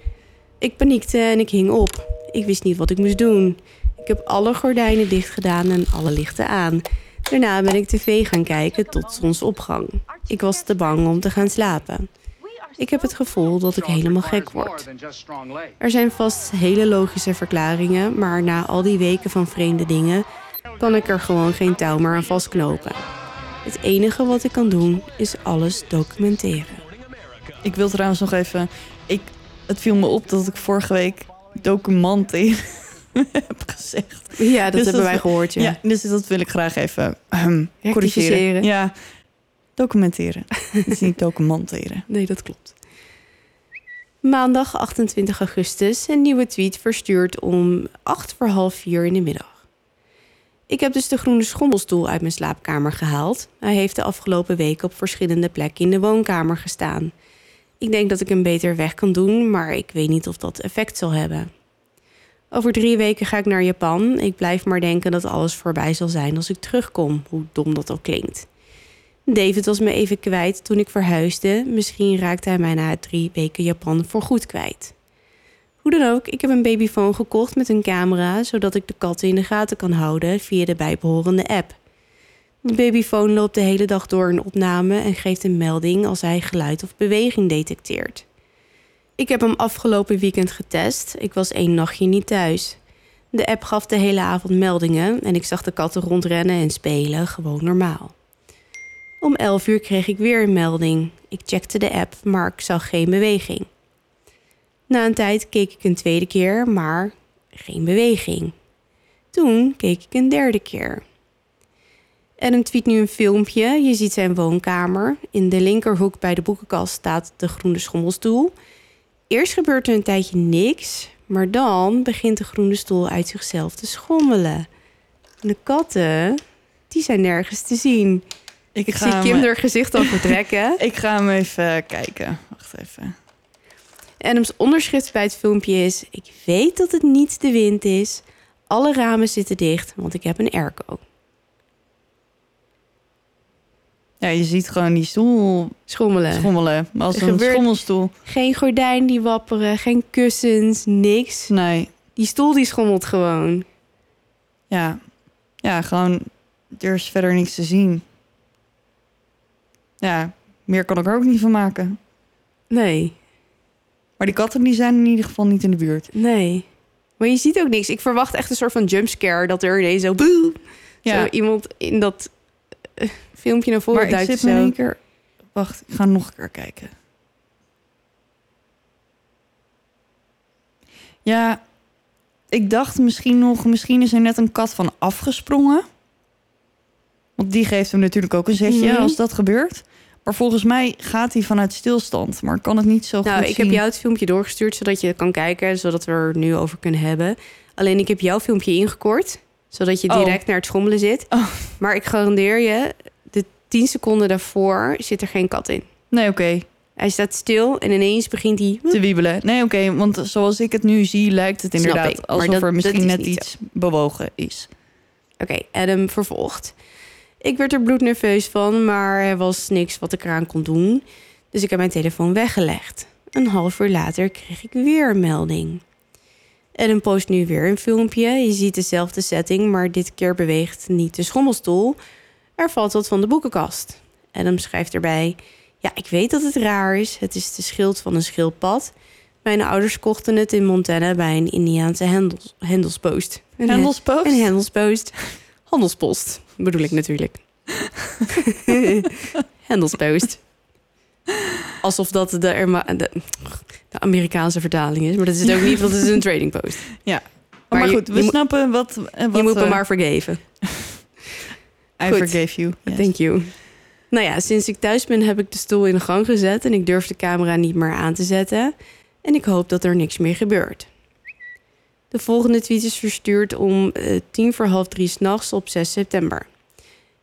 Ik paniekte en ik hing op. Ik wist niet wat ik moest doen. Ik heb alle gordijnen dicht gedaan en alle lichten aan. Daarna ben ik tv gaan kijken tot zonsopgang. Ik was te bang om te gaan slapen. Ik heb het gevoel dat ik helemaal gek word. Er zijn vast hele logische verklaringen, maar na al die weken van vreemde dingen kan ik er gewoon geen touw meer aan vastknopen. Het enige wat ik kan doen is alles documenteren. Ik wil trouwens nog even... Ik, het viel me op dat ik vorige week documenten heb gezegd. Ja, dat Dus hebben dat- wij gehoord. Ja. Ja, dus dat wil ik graag even ehm, corrigeren. Ja, documenteren. Het is niet documenteren. Nee, dat klopt. Maandag 28 augustus een nieuwe tweet verstuurd om 8 voor half 4 in de middag. Ik heb dus de groene schommelstoel uit mijn slaapkamer gehaald. Hij heeft de afgelopen weken op verschillende plekken in de woonkamer gestaan. Ik denk dat ik hem beter weg kan doen, maar ik weet niet of dat effect zal hebben. Over drie weken ga ik naar Japan. Ik blijf maar denken dat alles voorbij zal zijn als ik terugkom, hoe dom dat ook klinkt. David was me even kwijt toen ik verhuisde. Misschien raakte hij mij na drie weken Japan voorgoed kwijt. Hoe dan ook, ik heb een babyfoon gekocht met een camera, zodat ik de katten in de gaten kan houden via de bijbehorende app. De babyfoon loopt de hele dag door een opname en geeft een melding als hij geluid of beweging detecteert. Ik heb hem afgelopen weekend getest. Ik was één nachtje niet thuis. De app gaf de hele avond meldingen en ik zag de katten rondrennen en spelen, gewoon normaal. Om 11 uur kreeg ik weer een melding. Ik checkte de app, maar ik zag geen beweging. Na een tijd keek ik een tweede keer, maar geen beweging. Toen keek ik een derde keer. Adam tweet nu een filmpje. Je ziet zijn woonkamer. In de linkerhoek bij de boekenkast staat de groene schommelstoel. Eerst gebeurt er een tijdje niks, maar dan begint de groene stoel uit zichzelf te schommelen. En de katten, die zijn nergens te zien. Ik ga zie Kim haar gezicht al vertrekken. Ik ga hem even kijken. Wacht even. Adams onderschrift bij het filmpje is... Ik weet dat het niet de wind is. Alle ramen zitten dicht, want ik heb een airco. Ja, je ziet gewoon die stoel Schommelen. schommelen. Als Er een schommelstoel. geen gordijn die wapperen, geen kussens, niks. Nee, Die stoel die schommelt gewoon. ja. Ja, gewoon... Er is verder niks te zien. Ja, meer kan ik er ook niet van maken. Nee, Maar die katten die zijn in ieder geval niet in de buurt. nee. Maar je ziet ook niks. Ik verwacht echt een soort van jumpscare... dat er ineens zo... Boe, Ja, zo iemand in dat eh, filmpje naar voren maar ik duikt zit of me zo. één keer... Wacht, ik ga nog een keer kijken. Ja, ik dacht misschien nog... Misschien is er net een kat van afgesprongen. Want die geeft hem natuurlijk ook een zetje Mhm. als dat gebeurt. Maar volgens mij gaat hij vanuit stilstand. Maar ik kan het niet zo Nou, goed ik zien. heb jou het filmpje doorgestuurd zodat je kan kijken, zodat we er nu over kunnen hebben. Alleen ik heb jouw filmpje ingekort, zodat je Oh. direct naar het schommelen zit. Oh. Maar ik garandeer je, de 10 seconden daarvoor zit er geen kat in. Nee, oké. Hij staat stil en ineens begint hij. Te wiebelen. Nee, oké. want zoals ik het nu zie, lijkt het inderdaad ik, alsof dat- er misschien net iets bewogen is. Oké, Adam vervolgt. Ik werd er bloednerveus van, maar er was niks wat ik eraan kon doen. Dus ik heb mijn telefoon weggelegd. Een half uur later kreeg ik weer een melding. Adam post nu weer een filmpje. Je ziet dezelfde setting, maar dit keer beweegt niet de schommelstoel. Er valt wat van de boekenkast. Adam schrijft erbij... Ja, ik weet dat het raar is. Het is de schild van een schildpad. Mijn ouders kochten het in Montana bij een Indiaanse hendels, hendelspost. Een Handelspost? een handelspost. Handelspost bedoel ik natuurlijk. handelspost. Alsof dat de, de, de Amerikaanse vertaling is. Maar dat is het ook niet, want het is een trading post. Maar, Maar je- goed, we je snappen wat... wat je moet me eh, maar vergeven. I goed. forgave you. Yes. Thank you. Nou ja, sinds ik thuis ben heb ik de stoel in de gang gezet... en ik durf de camera niet meer aan te zetten. En ik hoop dat er niks meer gebeurt. De volgende tweet is verstuurd om eh, tien voor half drie s'nachts op 6 september.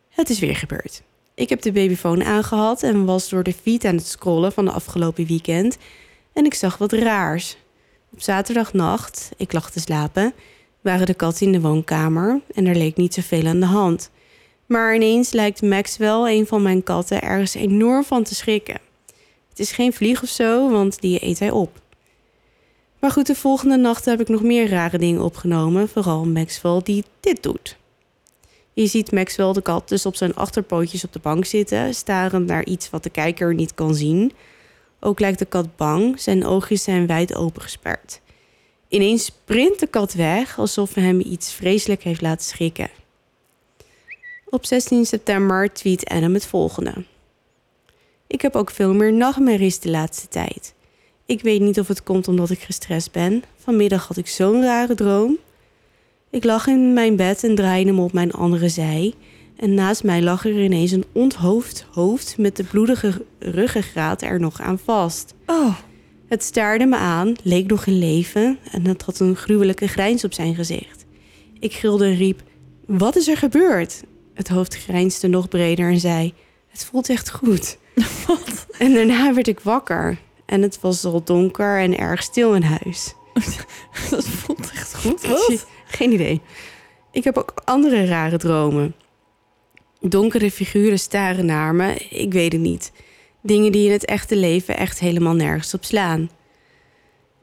Het is weer gebeurd. Ik heb de babyfoon aangehad en was door de feed aan het scrollen van de afgelopen weekend... en ik zag wat raars. Op zaterdagnacht, ik lag te slapen, waren de katten in de woonkamer... en er leek niet zoveel aan de hand... Maar ineens lijkt Maxwell, een van mijn katten, ergens enorm van te schrikken. Het is geen vlieg of zo, want die eet hij op. Maar goed, de volgende nacht heb ik nog meer rare dingen opgenomen. Vooral Maxwell die dit doet. Je ziet Maxwell de kat dus op zijn achterpootjes op de bank zitten, starend naar iets wat de kijker niet kan zien. Ook lijkt de kat bang, zijn oogjes zijn wijd opengesperd. Ineens sprint de kat weg alsof hem iets vreselijk heeft laten schrikken. Op 16 september tweet Adam het volgende. Ik heb ook veel meer nachtmerries de laatste tijd. Ik weet niet of het komt omdat ik gestrest ben. Vanmiddag had ik zo'n rare droom. Ik lag in mijn bed en draaide me op mijn andere zij. En naast mij lag er ineens een onthoofd hoofd met de bloedige ruggengraat er nog aan vast. Oh, Het staarde me aan, leek nog in leven en het had een gruwelijke grijns op zijn gezicht. Ik gilde en riep: Wat is er gebeurd? Het hoofd grijnsde nog breder en zei: Het voelt echt goed. wat? En daarna werd ik wakker en het was al donker en erg stil in huis. Dat voelt echt goed. Wat? Geen idee. Ik heb ook andere rare dromen. Donkere figuren staren naar me, ik weet het niet. Dingen die in het echte leven echt helemaal nergens op slaan.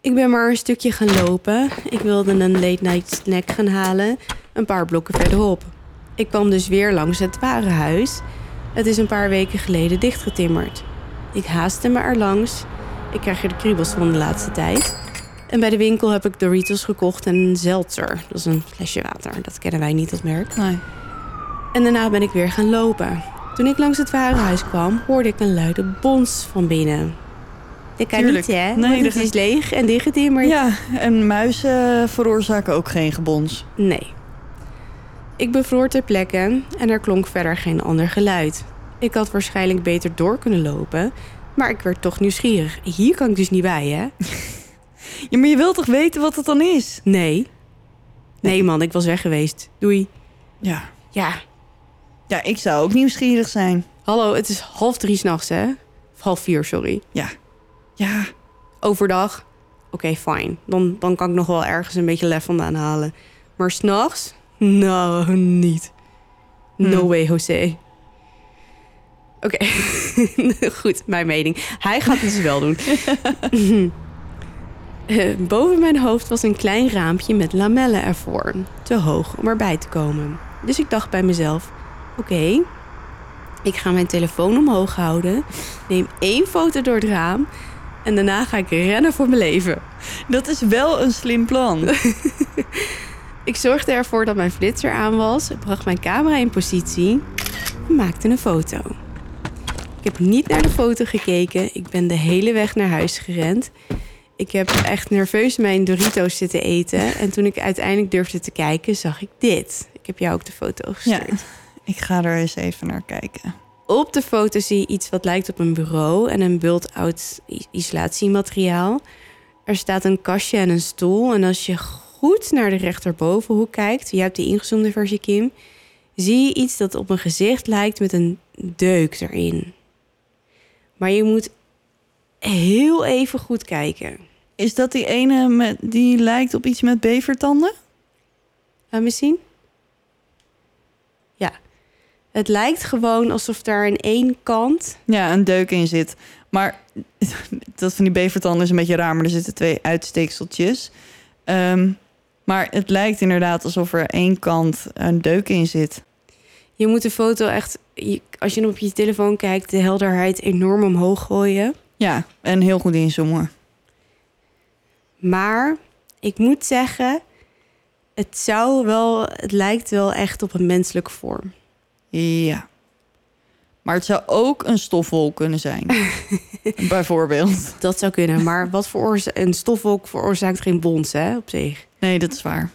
Ik ben maar een stukje gaan lopen. Ik wilde een late night snack gaan halen, een paar blokken verderop. Ik kwam dus weer langs het warenhuis. Het is een paar weken geleden dichtgetimmerd. Ik haastte me er langs. Ik krijg er de kriebels van de laatste tijd. En bij de winkel heb ik Doritos gekocht en een Zeltzer. Dat is een flesje water. Dat kennen wij niet, dat merk. Nee. En daarna ben ik weer gaan lopen. Toen ik langs het warenhuis kwam, hoorde ik een luide bons van binnen. Dat kan Tuurlijk. niet, hè? Nee, het is leeg en dichtgetimmerd. Ja, en muizen veroorzaken ook geen gebons. Nee. Ik bevroor ter plekke en er klonk verder geen ander geluid. Ik had waarschijnlijk beter door kunnen lopen, maar ik werd toch nieuwsgierig. Hier kan ik dus niet bij, hè? Ja, maar je wilt toch weten wat het dan is? Nee. Nee, man, ik was weg geweest. Doei. Ja. Ja, Ja, ik zou ook nieuwsgierig zijn. hallo, het is half drie s'nachts, hè? Of half vier, sorry. Ja. Ja. Overdag, oké, fijn. Dan, dan kan ik nog wel ergens een beetje lef vandaan halen. Maar s'nachts? Nou, niet. No Hmm. way, José. Oké, goed, mijn mening. Hij gaat het dus wel doen. Eh, boven mijn hoofd was een klein raampje met lamellen ervoor. Te hoog om erbij te komen. Dus ik dacht bij mezelf: oké, ik ga mijn telefoon omhoog houden. Neem één foto door het raam. En daarna ga ik rennen voor mijn leven. Dat is wel een slim plan. Ik zorgde ervoor dat mijn flitser aan was, bracht mijn camera in positie en maakte een foto. Ik heb niet naar de foto gekeken. Ik ben de hele weg naar huis gerend. Ik heb echt nerveus mijn Doritos zitten eten. En toen ik uiteindelijk durfde te kijken, zag ik dit. Ik heb jou ook de foto Ja. gestuurd. Ik ga er eens even naar kijken. Op de foto zie je iets wat lijkt op een bureau en een bult-out isolatiemateriaal. Er staat een kastje en een stoel. En als je goed naar de rechterbovenhoek kijkt, je hebt de ingezoomde versie, Kim, zie je iets dat op een gezicht lijkt met een deuk erin. Maar je moet heel even goed kijken. Is dat die ene met, die lijkt op iets met bevertanden? Laat me zien. Ja. Het lijkt gewoon alsof daar aan één kant Ja, een deuk in zit. Maar dat van die bevertanden is een beetje raar, maar er zitten twee uitsteekseltjes. Ehm, maar het lijkt inderdaad alsof er één kant een deuk in zit. Je moet de foto echt, als je op je telefoon kijkt, de helderheid enorm omhoog gooien. Ja, en heel goed inzoomen. Maar ik moet zeggen, het zou wel, het lijkt wel echt op een menselijke vorm. Ja. Maar het zou ook een stofwolk kunnen zijn. Bijvoorbeeld. Dat zou kunnen, maar wat veroorza- een stofwolk veroorzaakt geen bons, hè, op zich. Nee, dat is waar.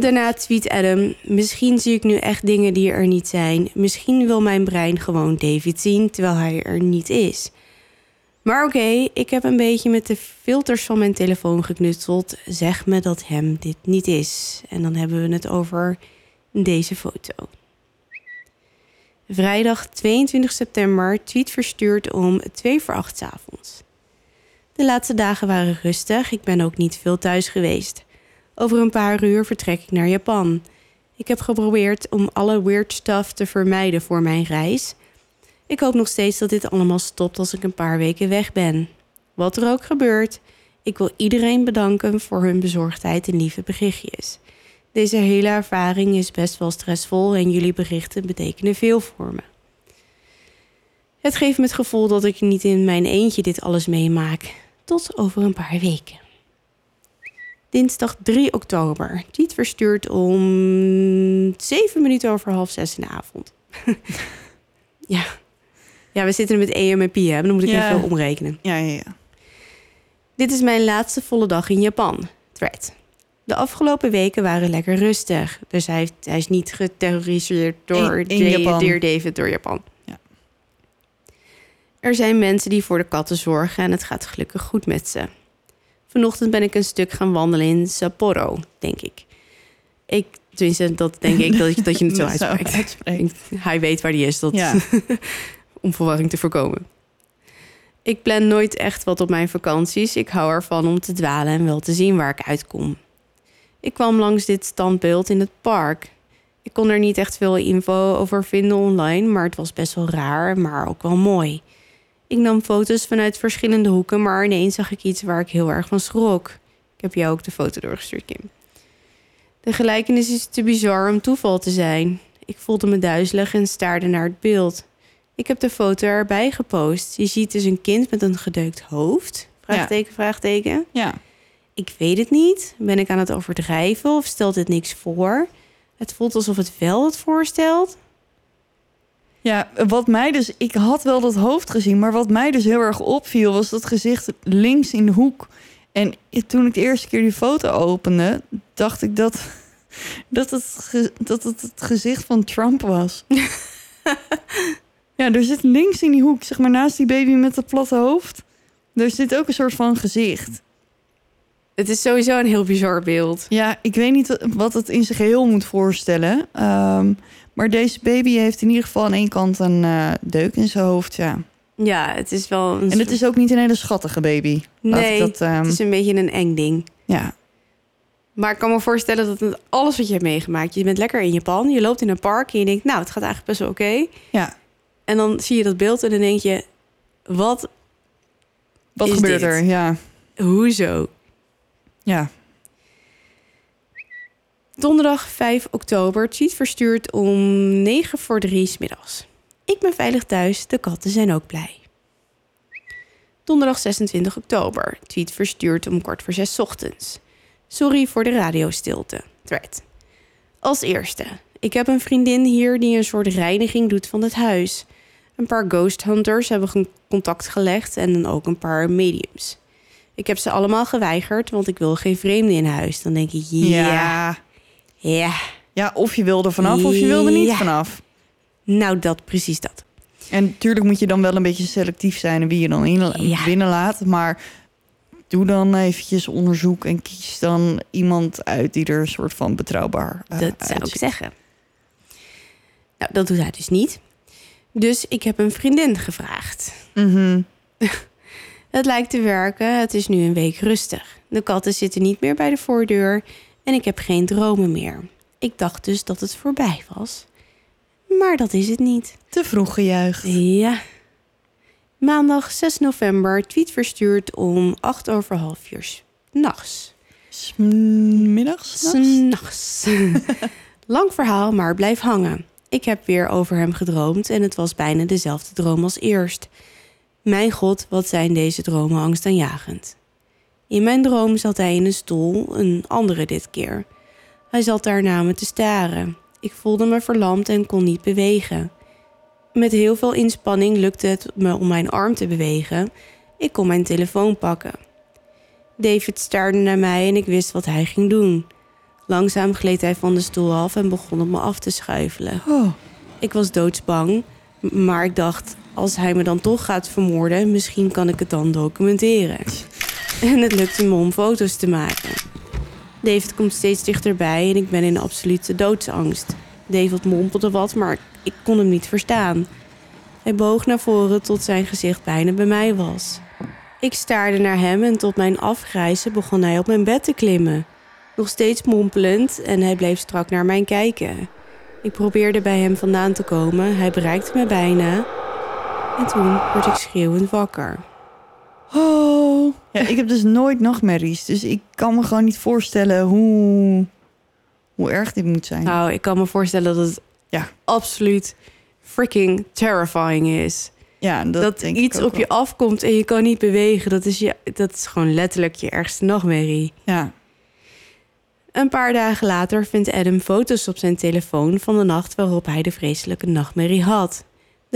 Daarna tweet Adam: Misschien zie ik nu echt dingen die er niet zijn. Misschien wil mijn brein gewoon David zien terwijl hij er niet is. Maar oké, ik heb een beetje met de filters van mijn telefoon geknutseld. Zeg me dat hem dit niet is. En dan hebben we het over deze foto. Vrijdag 22 september, tweet verstuurd om 2 voor 8 's avonds. De laatste dagen waren rustig, ik ben ook niet veel thuis geweest. Over een paar uur vertrek ik naar Japan. Ik heb geprobeerd om alle weird stuff te vermijden voor mijn reis. Ik hoop nog steeds dat dit allemaal stopt als ik een paar weken weg ben. Wat er ook gebeurt, ik wil iedereen bedanken voor hun bezorgdheid en lieve berichtjes. Deze hele ervaring is best wel stressvol en jullie berichten betekenen veel voor me. Het geeft me het gevoel dat ik niet in mijn eentje dit alles meemaak. Tot over een paar weken. Dinsdag 3 oktober. Tweet verstuurd om 7 minuten over half zes in de avond. ja. ja, we zitten met AM en. Dan moet ik Ja. even omrekenen. Ja, ja, ja. Dit is mijn laatste volle dag in Japan. Thread. De afgelopen weken waren lekker rustig. Dus hij, hij is niet geterroriseerd door, In- in Japan. Dear David door Japan. Ja. Er zijn mensen die voor de katten zorgen en het gaat gelukkig goed met ze. Vanochtend ben ik een stuk gaan wandelen in Sapporo, denk ik. Ik, tenminste, dat denk ik dat, je- dat je het zo Dat zo uitspreekt. uitspreekt. Hij weet waar die is, dat, Ja. om verwarring te voorkomen. Ik plan nooit echt wat op mijn vakanties. Ik hou ervan om te dwalen en wel te zien waar ik uitkom. Ik kwam langs dit standbeeld in het park. Ik kon er niet echt veel info over vinden online, maar het was best wel raar, maar ook wel mooi. Ik nam foto's vanuit verschillende hoeken, maar ineens zag ik iets waar ik heel erg van schrok. Ik heb jou ook de foto doorgestuurd, Kim. De gelijkenis is te bizar om toeval te zijn. Ik voelde me duizelig en staarde naar het beeld. Ik heb de foto erbij gepost. Je ziet dus een kind met een gedeukt hoofd. Vraagteken, vraagteken. Ja. Ik weet het niet. Ben ik aan het overdrijven of stelt het niks voor? Het voelt alsof het wel het voorstelt. Ja, wat mij dus... Ik had wel dat hoofd gezien, maar wat mij dus heel erg opviel... was dat gezicht links in de hoek. En toen ik de eerste keer die foto opende... dacht ik dat, dat, het, dat het het gezicht van Trump was. ja, er zit links in die hoek, zeg maar naast die baby met het platte hoofd... er zit ook een soort van gezicht. Het is sowieso een heel bizar beeld. Ja, ik weet niet wat het in zijn geheel moet voorstellen. Ehm, maar deze baby heeft in ieder geval aan één kant een eh, deuk in zijn hoofd, ja. Ja, het is wel een En het is ook niet een hele schattige baby. Nee, dat, ehm, het is een beetje een eng ding. ja. Maar ik kan me voorstellen dat het alles wat je hebt meegemaakt... je bent lekker in Japan, je loopt in een park... en je denkt, nou, het gaat eigenlijk best wel oké. ja. En dan zie je dat beeld en dan denk je... wat, Wat gebeurt dit? er? Ja. hoezo? ja. Donderdag 5 oktober, tweet verstuurd om 9 voor 3 's middags. Ik ben veilig thuis, de katten zijn ook blij. Donderdag 26 oktober, tweet verstuurd om kwart voor 6 's ochtends. Sorry voor de radiostilte. Thread. Als eerste, ik heb een vriendin hier die een soort reiniging doet van het huis. Een paar ghost hunters hebben contact gelegd en dan ook een paar mediums. Ik heb ze allemaal geweigerd, want ik wil geen vreemden in huis. Dan denk ik, ja. Ja, Ja, of je wilde vanaf of je wilde niet Ja. vanaf. nou dat, precies dat. En natuurlijk moet je dan wel een beetje selectief zijn... en wie je dan in, Ja. binnenlaat. Maar doe dan eventjes onderzoek... en kies dan iemand uit die er een soort van betrouwbaar uh, dat zou ik zeggen. Nou, dat doet hij dus niet. Dus ik heb een vriendin gevraagd. Mhm. Het lijkt te werken, het is nu een week rustig. De katten zitten niet meer bij de voordeur en ik heb geen dromen meer. Ik dacht dus dat het voorbij was. Maar dat is het niet. Te vroeg gejuicht. Ja. Maandag 6 november, tweet verstuurd om 8 over half vier 's nachts. Smiddags? S'nachts. Lang verhaal, maar blijf hangen. Ik heb weer over hem gedroomd en het was bijna dezelfde droom als eerst. Mijn god, wat zijn deze dromen angstaanjagend. In mijn droom zat hij in een stoel, een andere dit keer. Hij zat daar naar me te staren. Ik voelde me verlamd en kon niet bewegen. Met heel veel inspanning lukte het me om mijn arm te bewegen. Ik kon mijn telefoon pakken. David staarde naar mij en ik wist wat hij ging doen. Langzaam gleed hij van de stoel af en begon op me af te schuifelen. Oh. Ik was doodsbang, maar ik dacht, als hij me dan toch gaat vermoorden, misschien kan ik het dan documenteren. En het lukte me om foto's te maken. David komt steeds dichterbij en ik ben in absolute doodsangst. David mompelde wat, maar ik kon hem niet verstaan. Hij boog naar voren tot zijn gezicht bijna bij mij was. Ik staarde naar hem en tot mijn afgrijzen begon hij op mijn bed te klimmen. Nog steeds mompelend en hij bleef strak naar mij kijken. Ik probeerde bij hem vandaan te komen, hij bereikte me bijna. En toen werd ik schreeuwend wakker. Oh. Ja, ik heb dus nooit nachtmerries. Dus ik kan me gewoon niet voorstellen hoe, hoe erg dit moet zijn. Nou, ik kan me voorstellen dat het Ja. absoluut freaking terrifying is. Ja, dat, Dat, denk ik iets op je afkomt en je kan niet bewegen. Dat is, je, dat is gewoon letterlijk je ergste nachtmerrie. Ja, Een paar dagen later vindt Adam foto's op zijn telefoon van de nacht waarop hij de vreselijke nachtmerrie had.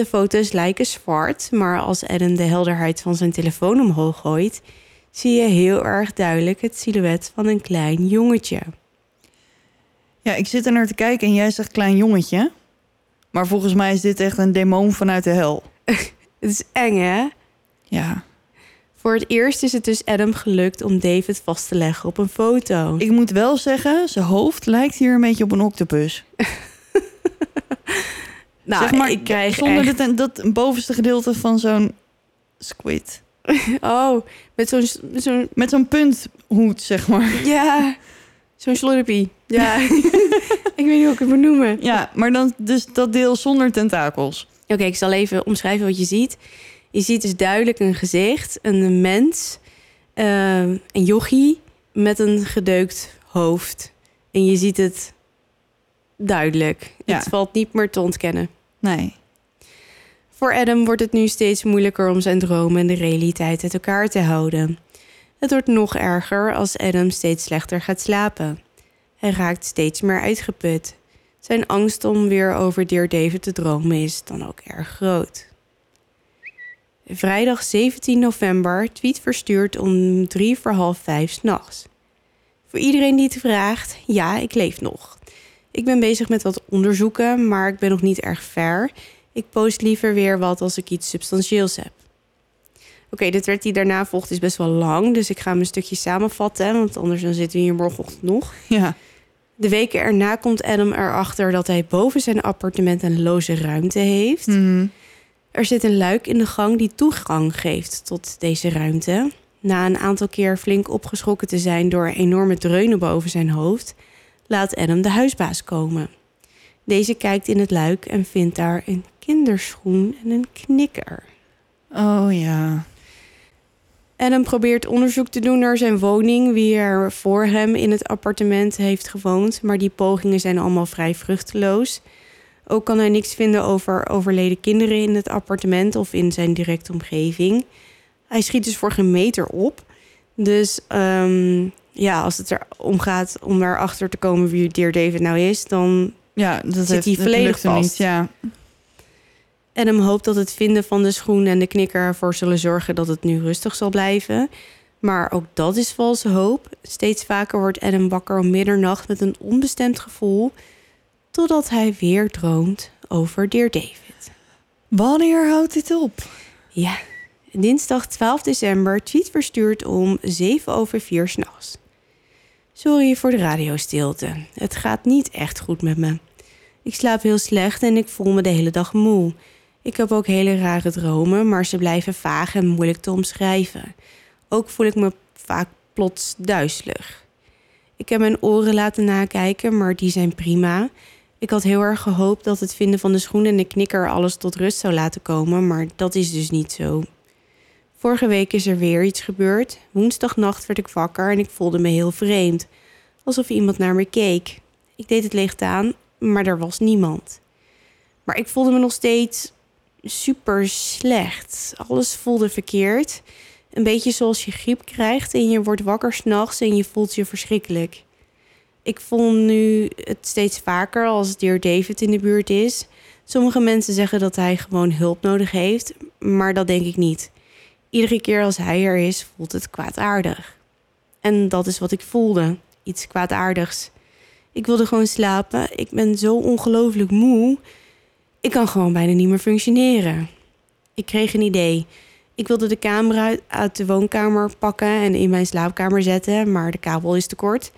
De foto's lijken zwart, maar als Adam de helderheid van zijn telefoon omhoog gooit, zie je heel erg duidelijk het silhouet van een klein jongetje. ja, ik zit er naar te kijken en jij zegt klein jongetje. Maar volgens mij is dit echt een demon vanuit de hel. Het is eng, hè? Ja, Voor het eerst is het dus Adam gelukt om David vast te leggen op een foto. ik moet wel zeggen, zijn hoofd lijkt hier een beetje op een octopus. nou, zeg maar, ik krijg zonder echt... dat, dat bovenste gedeelte van zo'n squid. Oh, met zo'n... met zo'n Met zo'n punthoed, zeg maar. ja, zo'n slurpie. Ja, ik weet niet hoe ik het moet noemen. Ja, maar dan dus dat deel zonder tentakels. Oké, ik zal even omschrijven wat je ziet. Je ziet dus duidelijk een gezicht, een mens, eh, een jochie met een gedeukt hoofd. En je ziet het duidelijk. Ja. Het valt niet meer te ontkennen. Nee. Voor Adam wordt het nu steeds moeilijker om zijn dromen en de realiteit uit elkaar te houden. Het wordt nog erger als Adam steeds slechter gaat slapen. Hij raakt steeds meer uitgeput. Zijn angst om weer over Dear David te dromen is dan ook erg groot. Vrijdag 17 november, tweet verstuurd om drie voor half vijf s'nachts. Voor iedereen die het vraagt, ja, ik leef nog. Ik ben bezig met wat onderzoeken, maar ik ben nog niet erg ver. Ik post liever weer wat als ik iets substantieels heb. Oké, de thread die daarna volgt is best wel lang, dus ik ga hem een stukje samenvatten, want anders dan zitten we hier morgenochtend nog. Ja. De weken erna komt Adam erachter dat hij boven zijn appartement een loze ruimte heeft. Mhm. Er zit een luik in de gang die toegang geeft tot deze ruimte. Na een aantal keer flink opgeschrokken te zijn door enorme dreunen boven zijn hoofd, laat Adam de huisbaas komen. Deze kijkt in het luik en vindt daar een kinderschoen en een knikker. Oh ja. Adam probeert onderzoek te doen naar zijn woning, wie er voor hem in het appartement heeft gewoond, maar die pogingen zijn allemaal vrij vruchteloos. Ook kan hij niks vinden over overleden kinderen in het appartement of in zijn directe omgeving. Hij schiet dus voor geen meter op. Dus ehm, ja, als het erom gaat om erachter te komen wie Dear David nou is, dan Ja, dat Zit heeft, hij volledig vast? Niet. Ja. Adam hoopt dat het vinden van de schoen en de knikker ervoor zullen zorgen dat het nu rustig zal blijven. Maar ook dat is valse hoop. Steeds vaker wordt Adam wakker om middernacht met een onbestemd gevoel, totdat hij weer droomt over Dear David. Wanneer houdt dit op? Ja, dinsdag 12 december, tweet verstuurd om 7 over 4 s'nachts. Sorry voor de radiostilte. Het gaat niet echt goed met me. Ik slaap heel slecht en ik voel me de hele dag moe. Ik heb ook hele rare dromen, maar ze blijven vaag en moeilijk te omschrijven. Ook voel ik me vaak plots duizelig. Ik heb mijn oren laten nakijken, maar die zijn prima. Ik had heel erg gehoopt dat het vinden van de schoen en de knikker alles tot rust zou laten komen, maar dat is dus niet zo. Vorige week is er weer iets gebeurd. Woensdagnacht werd ik wakker en ik voelde me heel vreemd. Alsof iemand naar me keek. Ik deed het licht aan, maar er was niemand. Maar ik voelde me nog steeds super slecht. Alles voelde verkeerd. Een beetje zoals je griep krijgt en je wordt wakker s'nachts en je voelt je verschrikkelijk. Ik voel nu het steeds vaker als Dear David in de buurt is. Sommige mensen zeggen dat hij gewoon hulp nodig heeft, maar dat denk ik niet. Iedere keer als hij er is, voelt het kwaadaardig. En dat is wat ik voelde. Iets kwaadaardigs. Ik wilde gewoon slapen. Ik ben zo ongelooflijk moe. Ik kan gewoon bijna niet meer functioneren. Ik kreeg een idee. Ik wilde de camera uit- de woonkamer pakken en in mijn slaapkamer zetten, maar de kabel is te kort.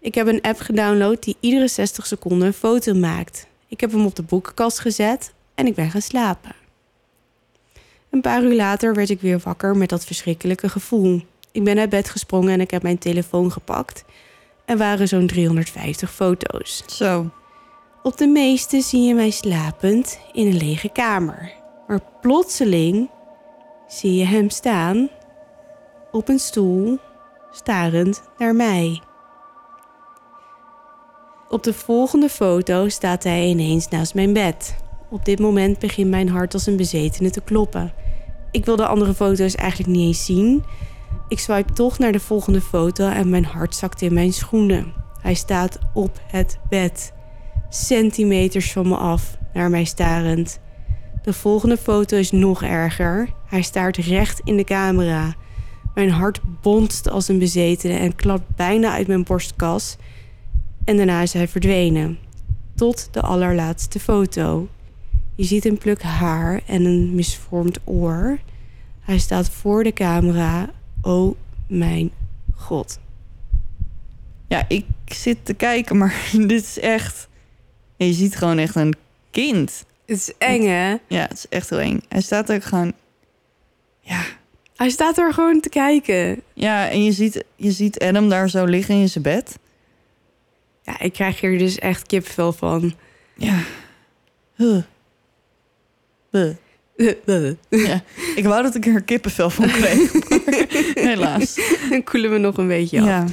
Ik heb een app gedownload die iedere 60 seconden een foto maakt. Ik heb hem op de boekenkast gezet en ik ben gaan slapen. Een paar uur later werd ik weer wakker met dat verschrikkelijke gevoel. Ik ben uit bed gesprongen en ik heb mijn telefoon gepakt. Er waren zo'n 350 foto's. Zo. Op de meeste zie je mij slapend in een lege kamer. Maar plotseling zie je hem staan op een stoel, starend naar mij. Op de volgende foto staat hij ineens naast mijn bed. Op dit moment begint mijn hart als een bezetene te kloppen. Ik wil de andere foto's eigenlijk niet eens zien. Ik swipe toch naar de volgende foto en mijn hart zakt in mijn schoenen. Hij staat op het bed, centimeters van me af, naar mij starend. De volgende foto is nog erger. Hij staart recht in de camera. Mijn hart bonst als een bezetene en klapt bijna uit mijn borstkas. En daarna is hij verdwenen. Tot de allerlaatste foto. Je ziet een pluk haar en een misvormd oor. Hij staat voor de camera. Oh mijn god. Ja, ik zit te kijken, maar dit is echt... Je ziet gewoon echt een kind. Het is eng, hè? Ja, het is echt heel eng. Hij staat ook gewoon... Ja, Hij staat er gewoon te kijken. ja en je ziet, je ziet Adam daar zo liggen in zijn bed. Ja, ik krijg hier dus echt kipvel van. Ja. Huh. Huh. Ja, ik wou dat ik er kippenvel van kreeg. Helaas. Dan koelen we nog een beetje af. Ja.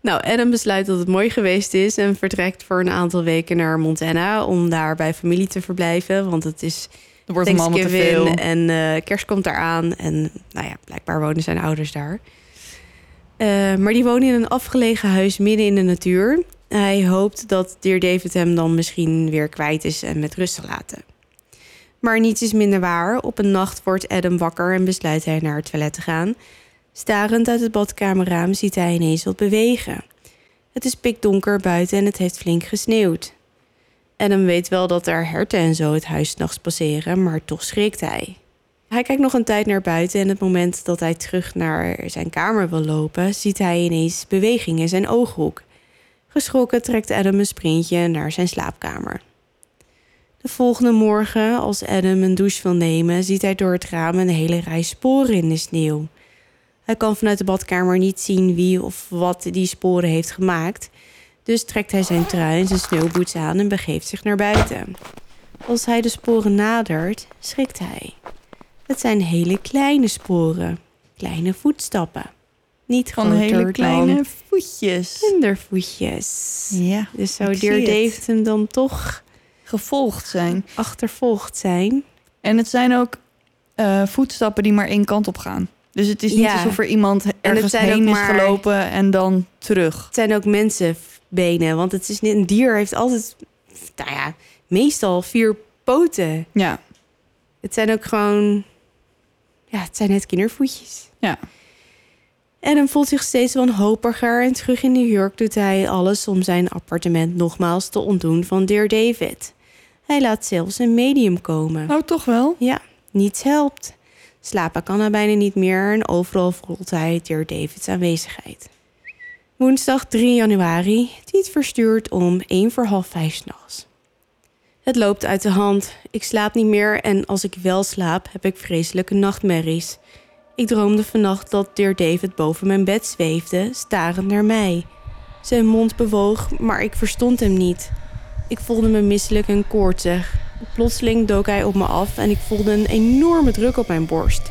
Nou, Adam besluit dat het mooi geweest is en vertrekt voor een aantal weken naar Montana om daar bij familie te verblijven. Want het is Er wordt allemaal te veel. Thanksgiving en eh, kerst komt eraan. En nou ja, blijkbaar wonen zijn ouders daar. Eh, maar die wonen in een afgelegen huis midden in de natuur. Hij hoopt dat Dear David hem dan misschien weer kwijt is en met rust te laten. Maar niets is minder waar. Op een nacht wordt Adam wakker en besluit hij naar het toilet te gaan. Starend uit het badkamerraam ziet hij ineens wat bewegen. Het is pikdonker buiten en het heeft flink gesneeuwd. Adam weet wel dat er herten en zo het huis nachts passeren, maar toch schrikt hij. Hij kijkt nog een tijd naar buiten en het moment dat hij terug naar zijn kamer wil lopen, ziet hij ineens beweging in zijn ooghoek. Geschrokken trekt Adam een sprintje naar zijn slaapkamer. De volgende morgen, als Adam een douche wil nemen, ziet hij door het raam een hele rij sporen in de sneeuw. Hij kan vanuit de badkamer niet zien wie of wat die sporen heeft gemaakt, dus trekt hij zijn trui en zijn sneeuwboots aan en begeeft zich naar buiten. Als hij de sporen nadert, schrikt hij. Het zijn hele kleine sporen, kleine voetstappen. Niet Van hele kleine dan voetjes. kindervoetjes. Ja, Dus Dear het. David hem dan toch gevolgd zijn. achtervolgd zijn? En het zijn ook eh, voetstappen die maar één kant op gaan. Dus het is niet Ja. alsof er iemand ergens heen is maar- gelopen en dan terug. Het zijn ook mensenbenen, want het is niet, een dier heeft altijd, nou ja, meestal vier poten. Ja, Het zijn ook gewoon, ja, het zijn net kindervoetjes. ja. Adam voelt zich steeds wanhopiger en terug in New York doet hij alles om zijn appartement nogmaals te ontdoen van Dear David. Hij laat zelfs een medium komen. Nou, toch wel. Ja, niets helpt. Slapen kan hij bijna niet meer en overal voelt hij Dear Davids aanwezigheid. Woensdag 3 januari, tweet verstuurd om 1 voor half 5 s'nachts. Het loopt uit de hand. Ik slaap niet meer en als ik wel slaap, heb ik vreselijke nachtmerries. Ik droomde vannacht dat Dear David boven mijn bed zweefde, starend naar mij. Zijn mond bewoog, maar ik verstond hem niet. Ik voelde me misselijk en koortsig. Plotseling dook hij op me af en ik voelde een enorme druk op mijn borst.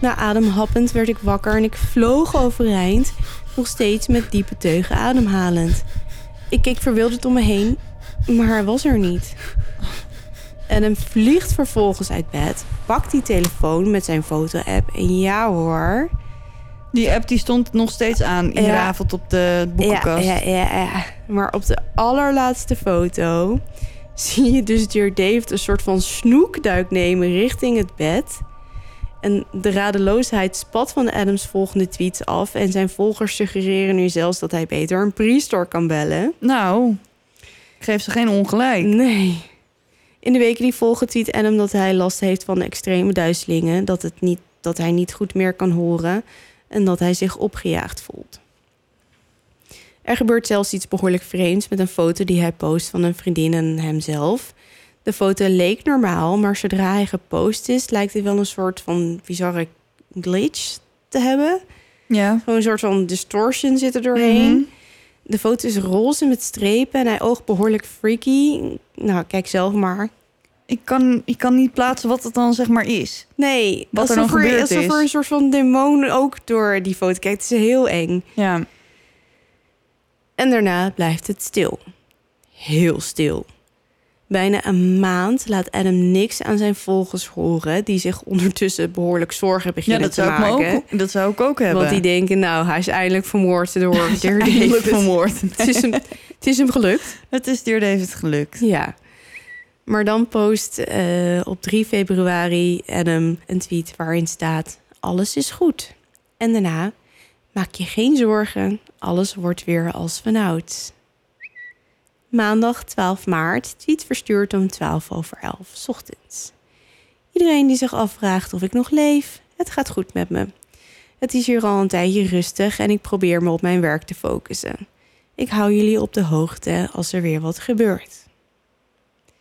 Na ademhappend werd ik wakker en ik vloog overeind, nog steeds met diepe teugen ademhalend. Ik keek verwilderd om me heen, maar hij was er niet. En hem vliegt vervolgens uit bed, pakt die telefoon met zijn foto-app en ja hoor. Die app die stond nog steeds aan iedere Ja. avond op de boekenkast. Ja, ja, ja, ja. Maar op de allerlaatste foto zie je dus Dear David een soort van snoekduik nemen richting het bed. En de radeloosheid spat van Adams volgende tweets af. En zijn volgers suggereren nu zelfs dat hij beter een priester kan bellen. Nou, geef ze geen ongelijk. Nee. In de weken die volgen tweet Adam dat hij last heeft van extreme duizelingen. Dat, het niet, dat hij niet goed meer kan horen. En dat hij zich opgejaagd voelt. Er gebeurt zelfs iets behoorlijk vreemds met een foto die hij post van een vriendin en hemzelf. De foto leek normaal, maar zodra hij gepost is, lijkt hij wel een soort van bizarre glitch te hebben. Ja. Gewoon een soort van distortion zit er doorheen. Mhm. De foto is roze met strepen en hij oogt behoorlijk freaky. Nou, kijk zelf maar. Ik, kan, ik kan niet plaatsen wat het dan zeg maar is. Nee, Wat er alsof dan gebeurd alsof is. er een soort van demon ook door die foto kijkt. Het is heel eng. Ja. En daarna blijft het stil. Heel stil. Bijna een maand laat Adam niks aan zijn volgers horen... die zich ondertussen behoorlijk zorgen Ja, beginnen dat te zou, ik maken. ook, dat zou ik ook hebben. Want die denken, nou, hij is eindelijk vermoord door Dear David. vermoord. Het is, hem, het is hem gelukt. Het is Dear David gelukt. Ja. Maar dan post eh, op 3 februari Adam een tweet waarin staat... Alles is goed. En daarna, maak je geen zorgen, alles wordt weer als vanouds. Maandag 12 maart, tweet verstuurd om 12 over 11 's ochtends. Iedereen die zich afvraagt of ik nog leef, het gaat goed met me. Het is hier al een tijdje rustig en ik probeer me op mijn werk te focussen. Ik hou jullie op de hoogte als er weer wat gebeurt.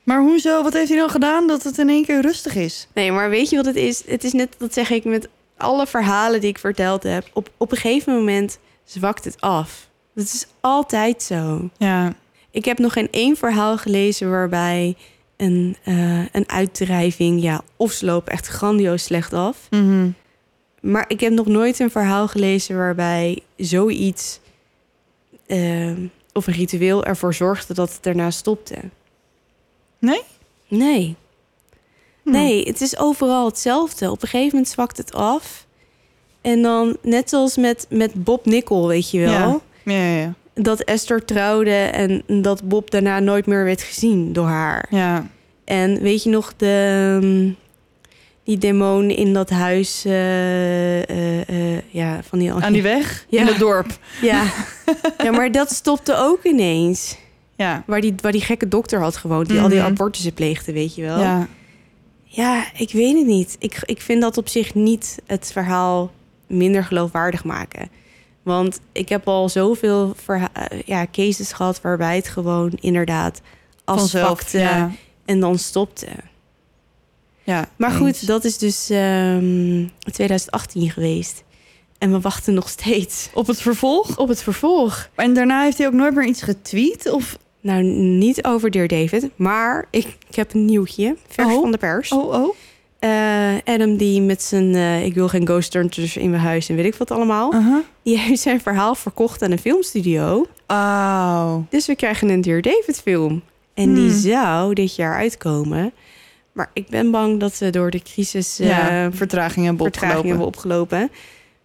Maar hoezo? Wat heeft hij dan gedaan dat het in één keer rustig is? Nee, maar weet je wat het is? Het is net, dat zeg ik met alle verhalen die ik verteld heb. Op, op een gegeven moment zwakt het af. Dat is altijd zo. Ja, Ik heb nog geen één verhaal gelezen waarbij een, eh, een uitdrijving, ja, of ze lopen echt grandioos slecht af. mhm. Maar ik heb nog nooit een verhaal gelezen waarbij zoiets eh, of een ritueel ervoor zorgde dat het daarna stopte. Nee? Nee. Nee, het is overal hetzelfde. Op een gegeven moment zwakt het af. En dan, net zoals met, met Bob Nickel, weet je wel. Ja. Ja. Dat Esther trouwde en dat Bob daarna nooit meer werd gezien door haar. ja. En weet je nog, de, mm, die demon in dat huis eh, eh, eh, ja, van die... Aan die weg Ja. in het dorp. Ja. ja, maar dat stopte ook ineens. Ja. Waar die, waar die gekke dokter had gewoond, die al die Mhm. abortussen pleegde, weet je wel. Ja. Ja, ik weet het niet. Ik, ik vind dat op zich niet het verhaal minder geloofwaardig maken. Want ik heb al zoveel eh, ja, cases gehad waarbij het gewoon inderdaad afzwakte Ja. en dan stopte. ja. Maar eens. goed, dat is dus ehm 2018 geweest. En we wachten nog steeds Op het vervolg? op het vervolg. En daarna heeft hij ook nooit meer iets getweet? Of... Nou, niet over Dear David, maar ik, ik heb een nieuwtje. Vers Oh. van de pers. Oh, oh. Eh, Adam die met zijn eh, ik wil geen ghost hunters in mijn huis en weet ik wat allemaal. Aha. Die heeft zijn verhaal verkocht aan een filmstudio. Oh. Dus we krijgen een Dear David film. En die Hmm. zou dit jaar uitkomen. Maar ik ben bang dat ze door de crisis eh, ja, vertraging hebben vertraging opgelopen. hebben opgelopen.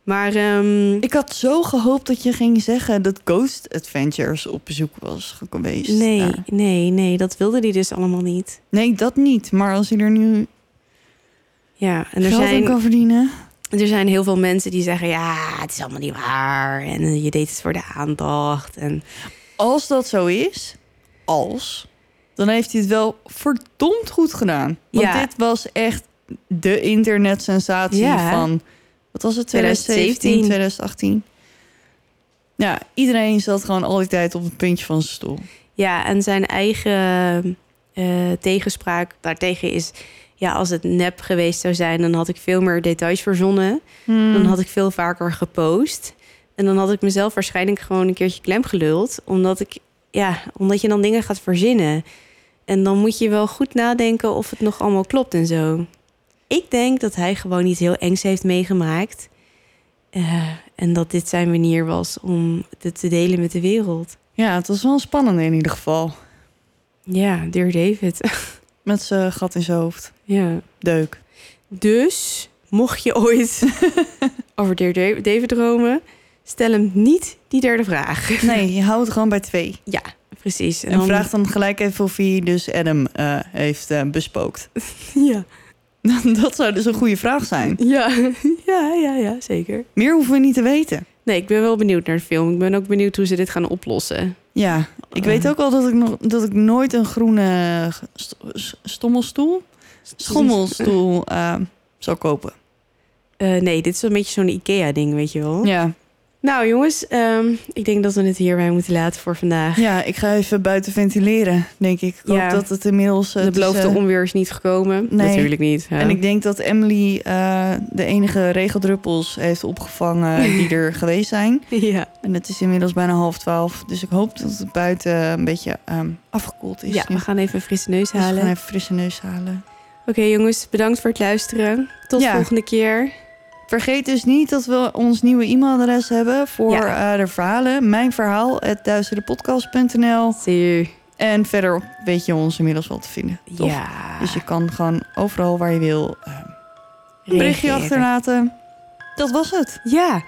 Maar ehm, Ik had zo gehoopt dat je ging zeggen dat Ghost Adventures op bezoek was geweest. nee, Ja. nee, nee, dat wilde die dus allemaal niet. Nee, dat niet. Maar als hij er nu Ja, en er geld zijn, kan verdienen. er zijn heel veel mensen die zeggen... ja, het is allemaal niet waar. En eh, je deed het voor de aandacht. En Als dat zo is, als, dan heeft hij het wel verdomd goed gedaan. Want Ja. dit was echt de internetsensatie Ja. van, wat was het, 2017, 2017. 2018? Ja, iedereen zat gewoon al die tijd op het puntje van zijn stoel. Ja, en zijn eigen eh, tegenspraak daartegen is... ja, als het nep geweest zou zijn... dan had ik veel meer details verzonnen. Hmm. Dan had ik veel vaker gepost. En dan had ik mezelf waarschijnlijk gewoon een keertje klem geluld. Omdat, ik, ja, omdat je dan dingen gaat verzinnen. En dan moet je wel goed nadenken of het nog allemaal klopt en zo. Ik denk dat hij gewoon iets heel engs heeft meegemaakt. Eh, en dat dit zijn manier was om het te delen met de wereld. Ja, het was wel spannend in ieder geval. Ja, Dear David. Met zijn gat in zijn hoofd. ja. Deuk. Dus, mocht je ooit over Dear Da- David dromen... stel hem niet die derde vraag. Nee, je houdt gewoon bij twee. Ja, precies. En, vraag dan gelijk even of hij dus Adam eh, heeft eh, bespookt. Ja. dat zou dus een goede vraag zijn. Ja. ja, ja, ja, zeker. Meer hoeven we niet te weten. Nee, ik ben wel benieuwd naar de film. Ik ben ook benieuwd hoe ze dit gaan oplossen. Ja, ik Eh. weet ook al dat ik, nog, dat ik nooit een groene st- s- stommelstoel, schommelstoel eh, zal kopen. Eh, nee, dit is een beetje zo'n IKEA-ding, weet je wel. Ja. Nou, jongens, ehm, ik denk dat we het hierbij moeten laten voor vandaag. ja, ik ga even buiten ventileren, denk ik. Ik Ja. hoop dat het inmiddels... eh, de is, beloofde eh, onweer is niet gekomen. nee. Natuurlijk niet. ja. En ik denk dat Emily eh, de enige regeldruppels heeft opgevangen die er geweest zijn. Ja, En het is inmiddels bijna half twaalf. Dus ik hoop dat het buiten een beetje ehm, afgekoeld is. ja nu. we gaan even een frisse neus Dus we halen. gaan even frisse neus halen. Oké, jongens, bedankt voor het luisteren. Tot Ja. volgende keer. Vergeet dus niet dat we ons nieuwe e-mailadres hebben voor Ja. eh, de verhalen. Mijn verhaal, duizendepodcast.nl. See you. En verder weet je ons inmiddels wel te vinden. Ja. Dus je kan gewoon overal waar je wil eh, een berichtje achterlaten. Dat was het. Ja.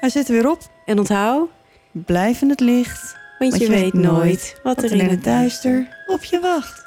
Hij zit er weer op. En onthoud, Blijf in het licht. want, je, weet nooit wat er in het duister op je wacht.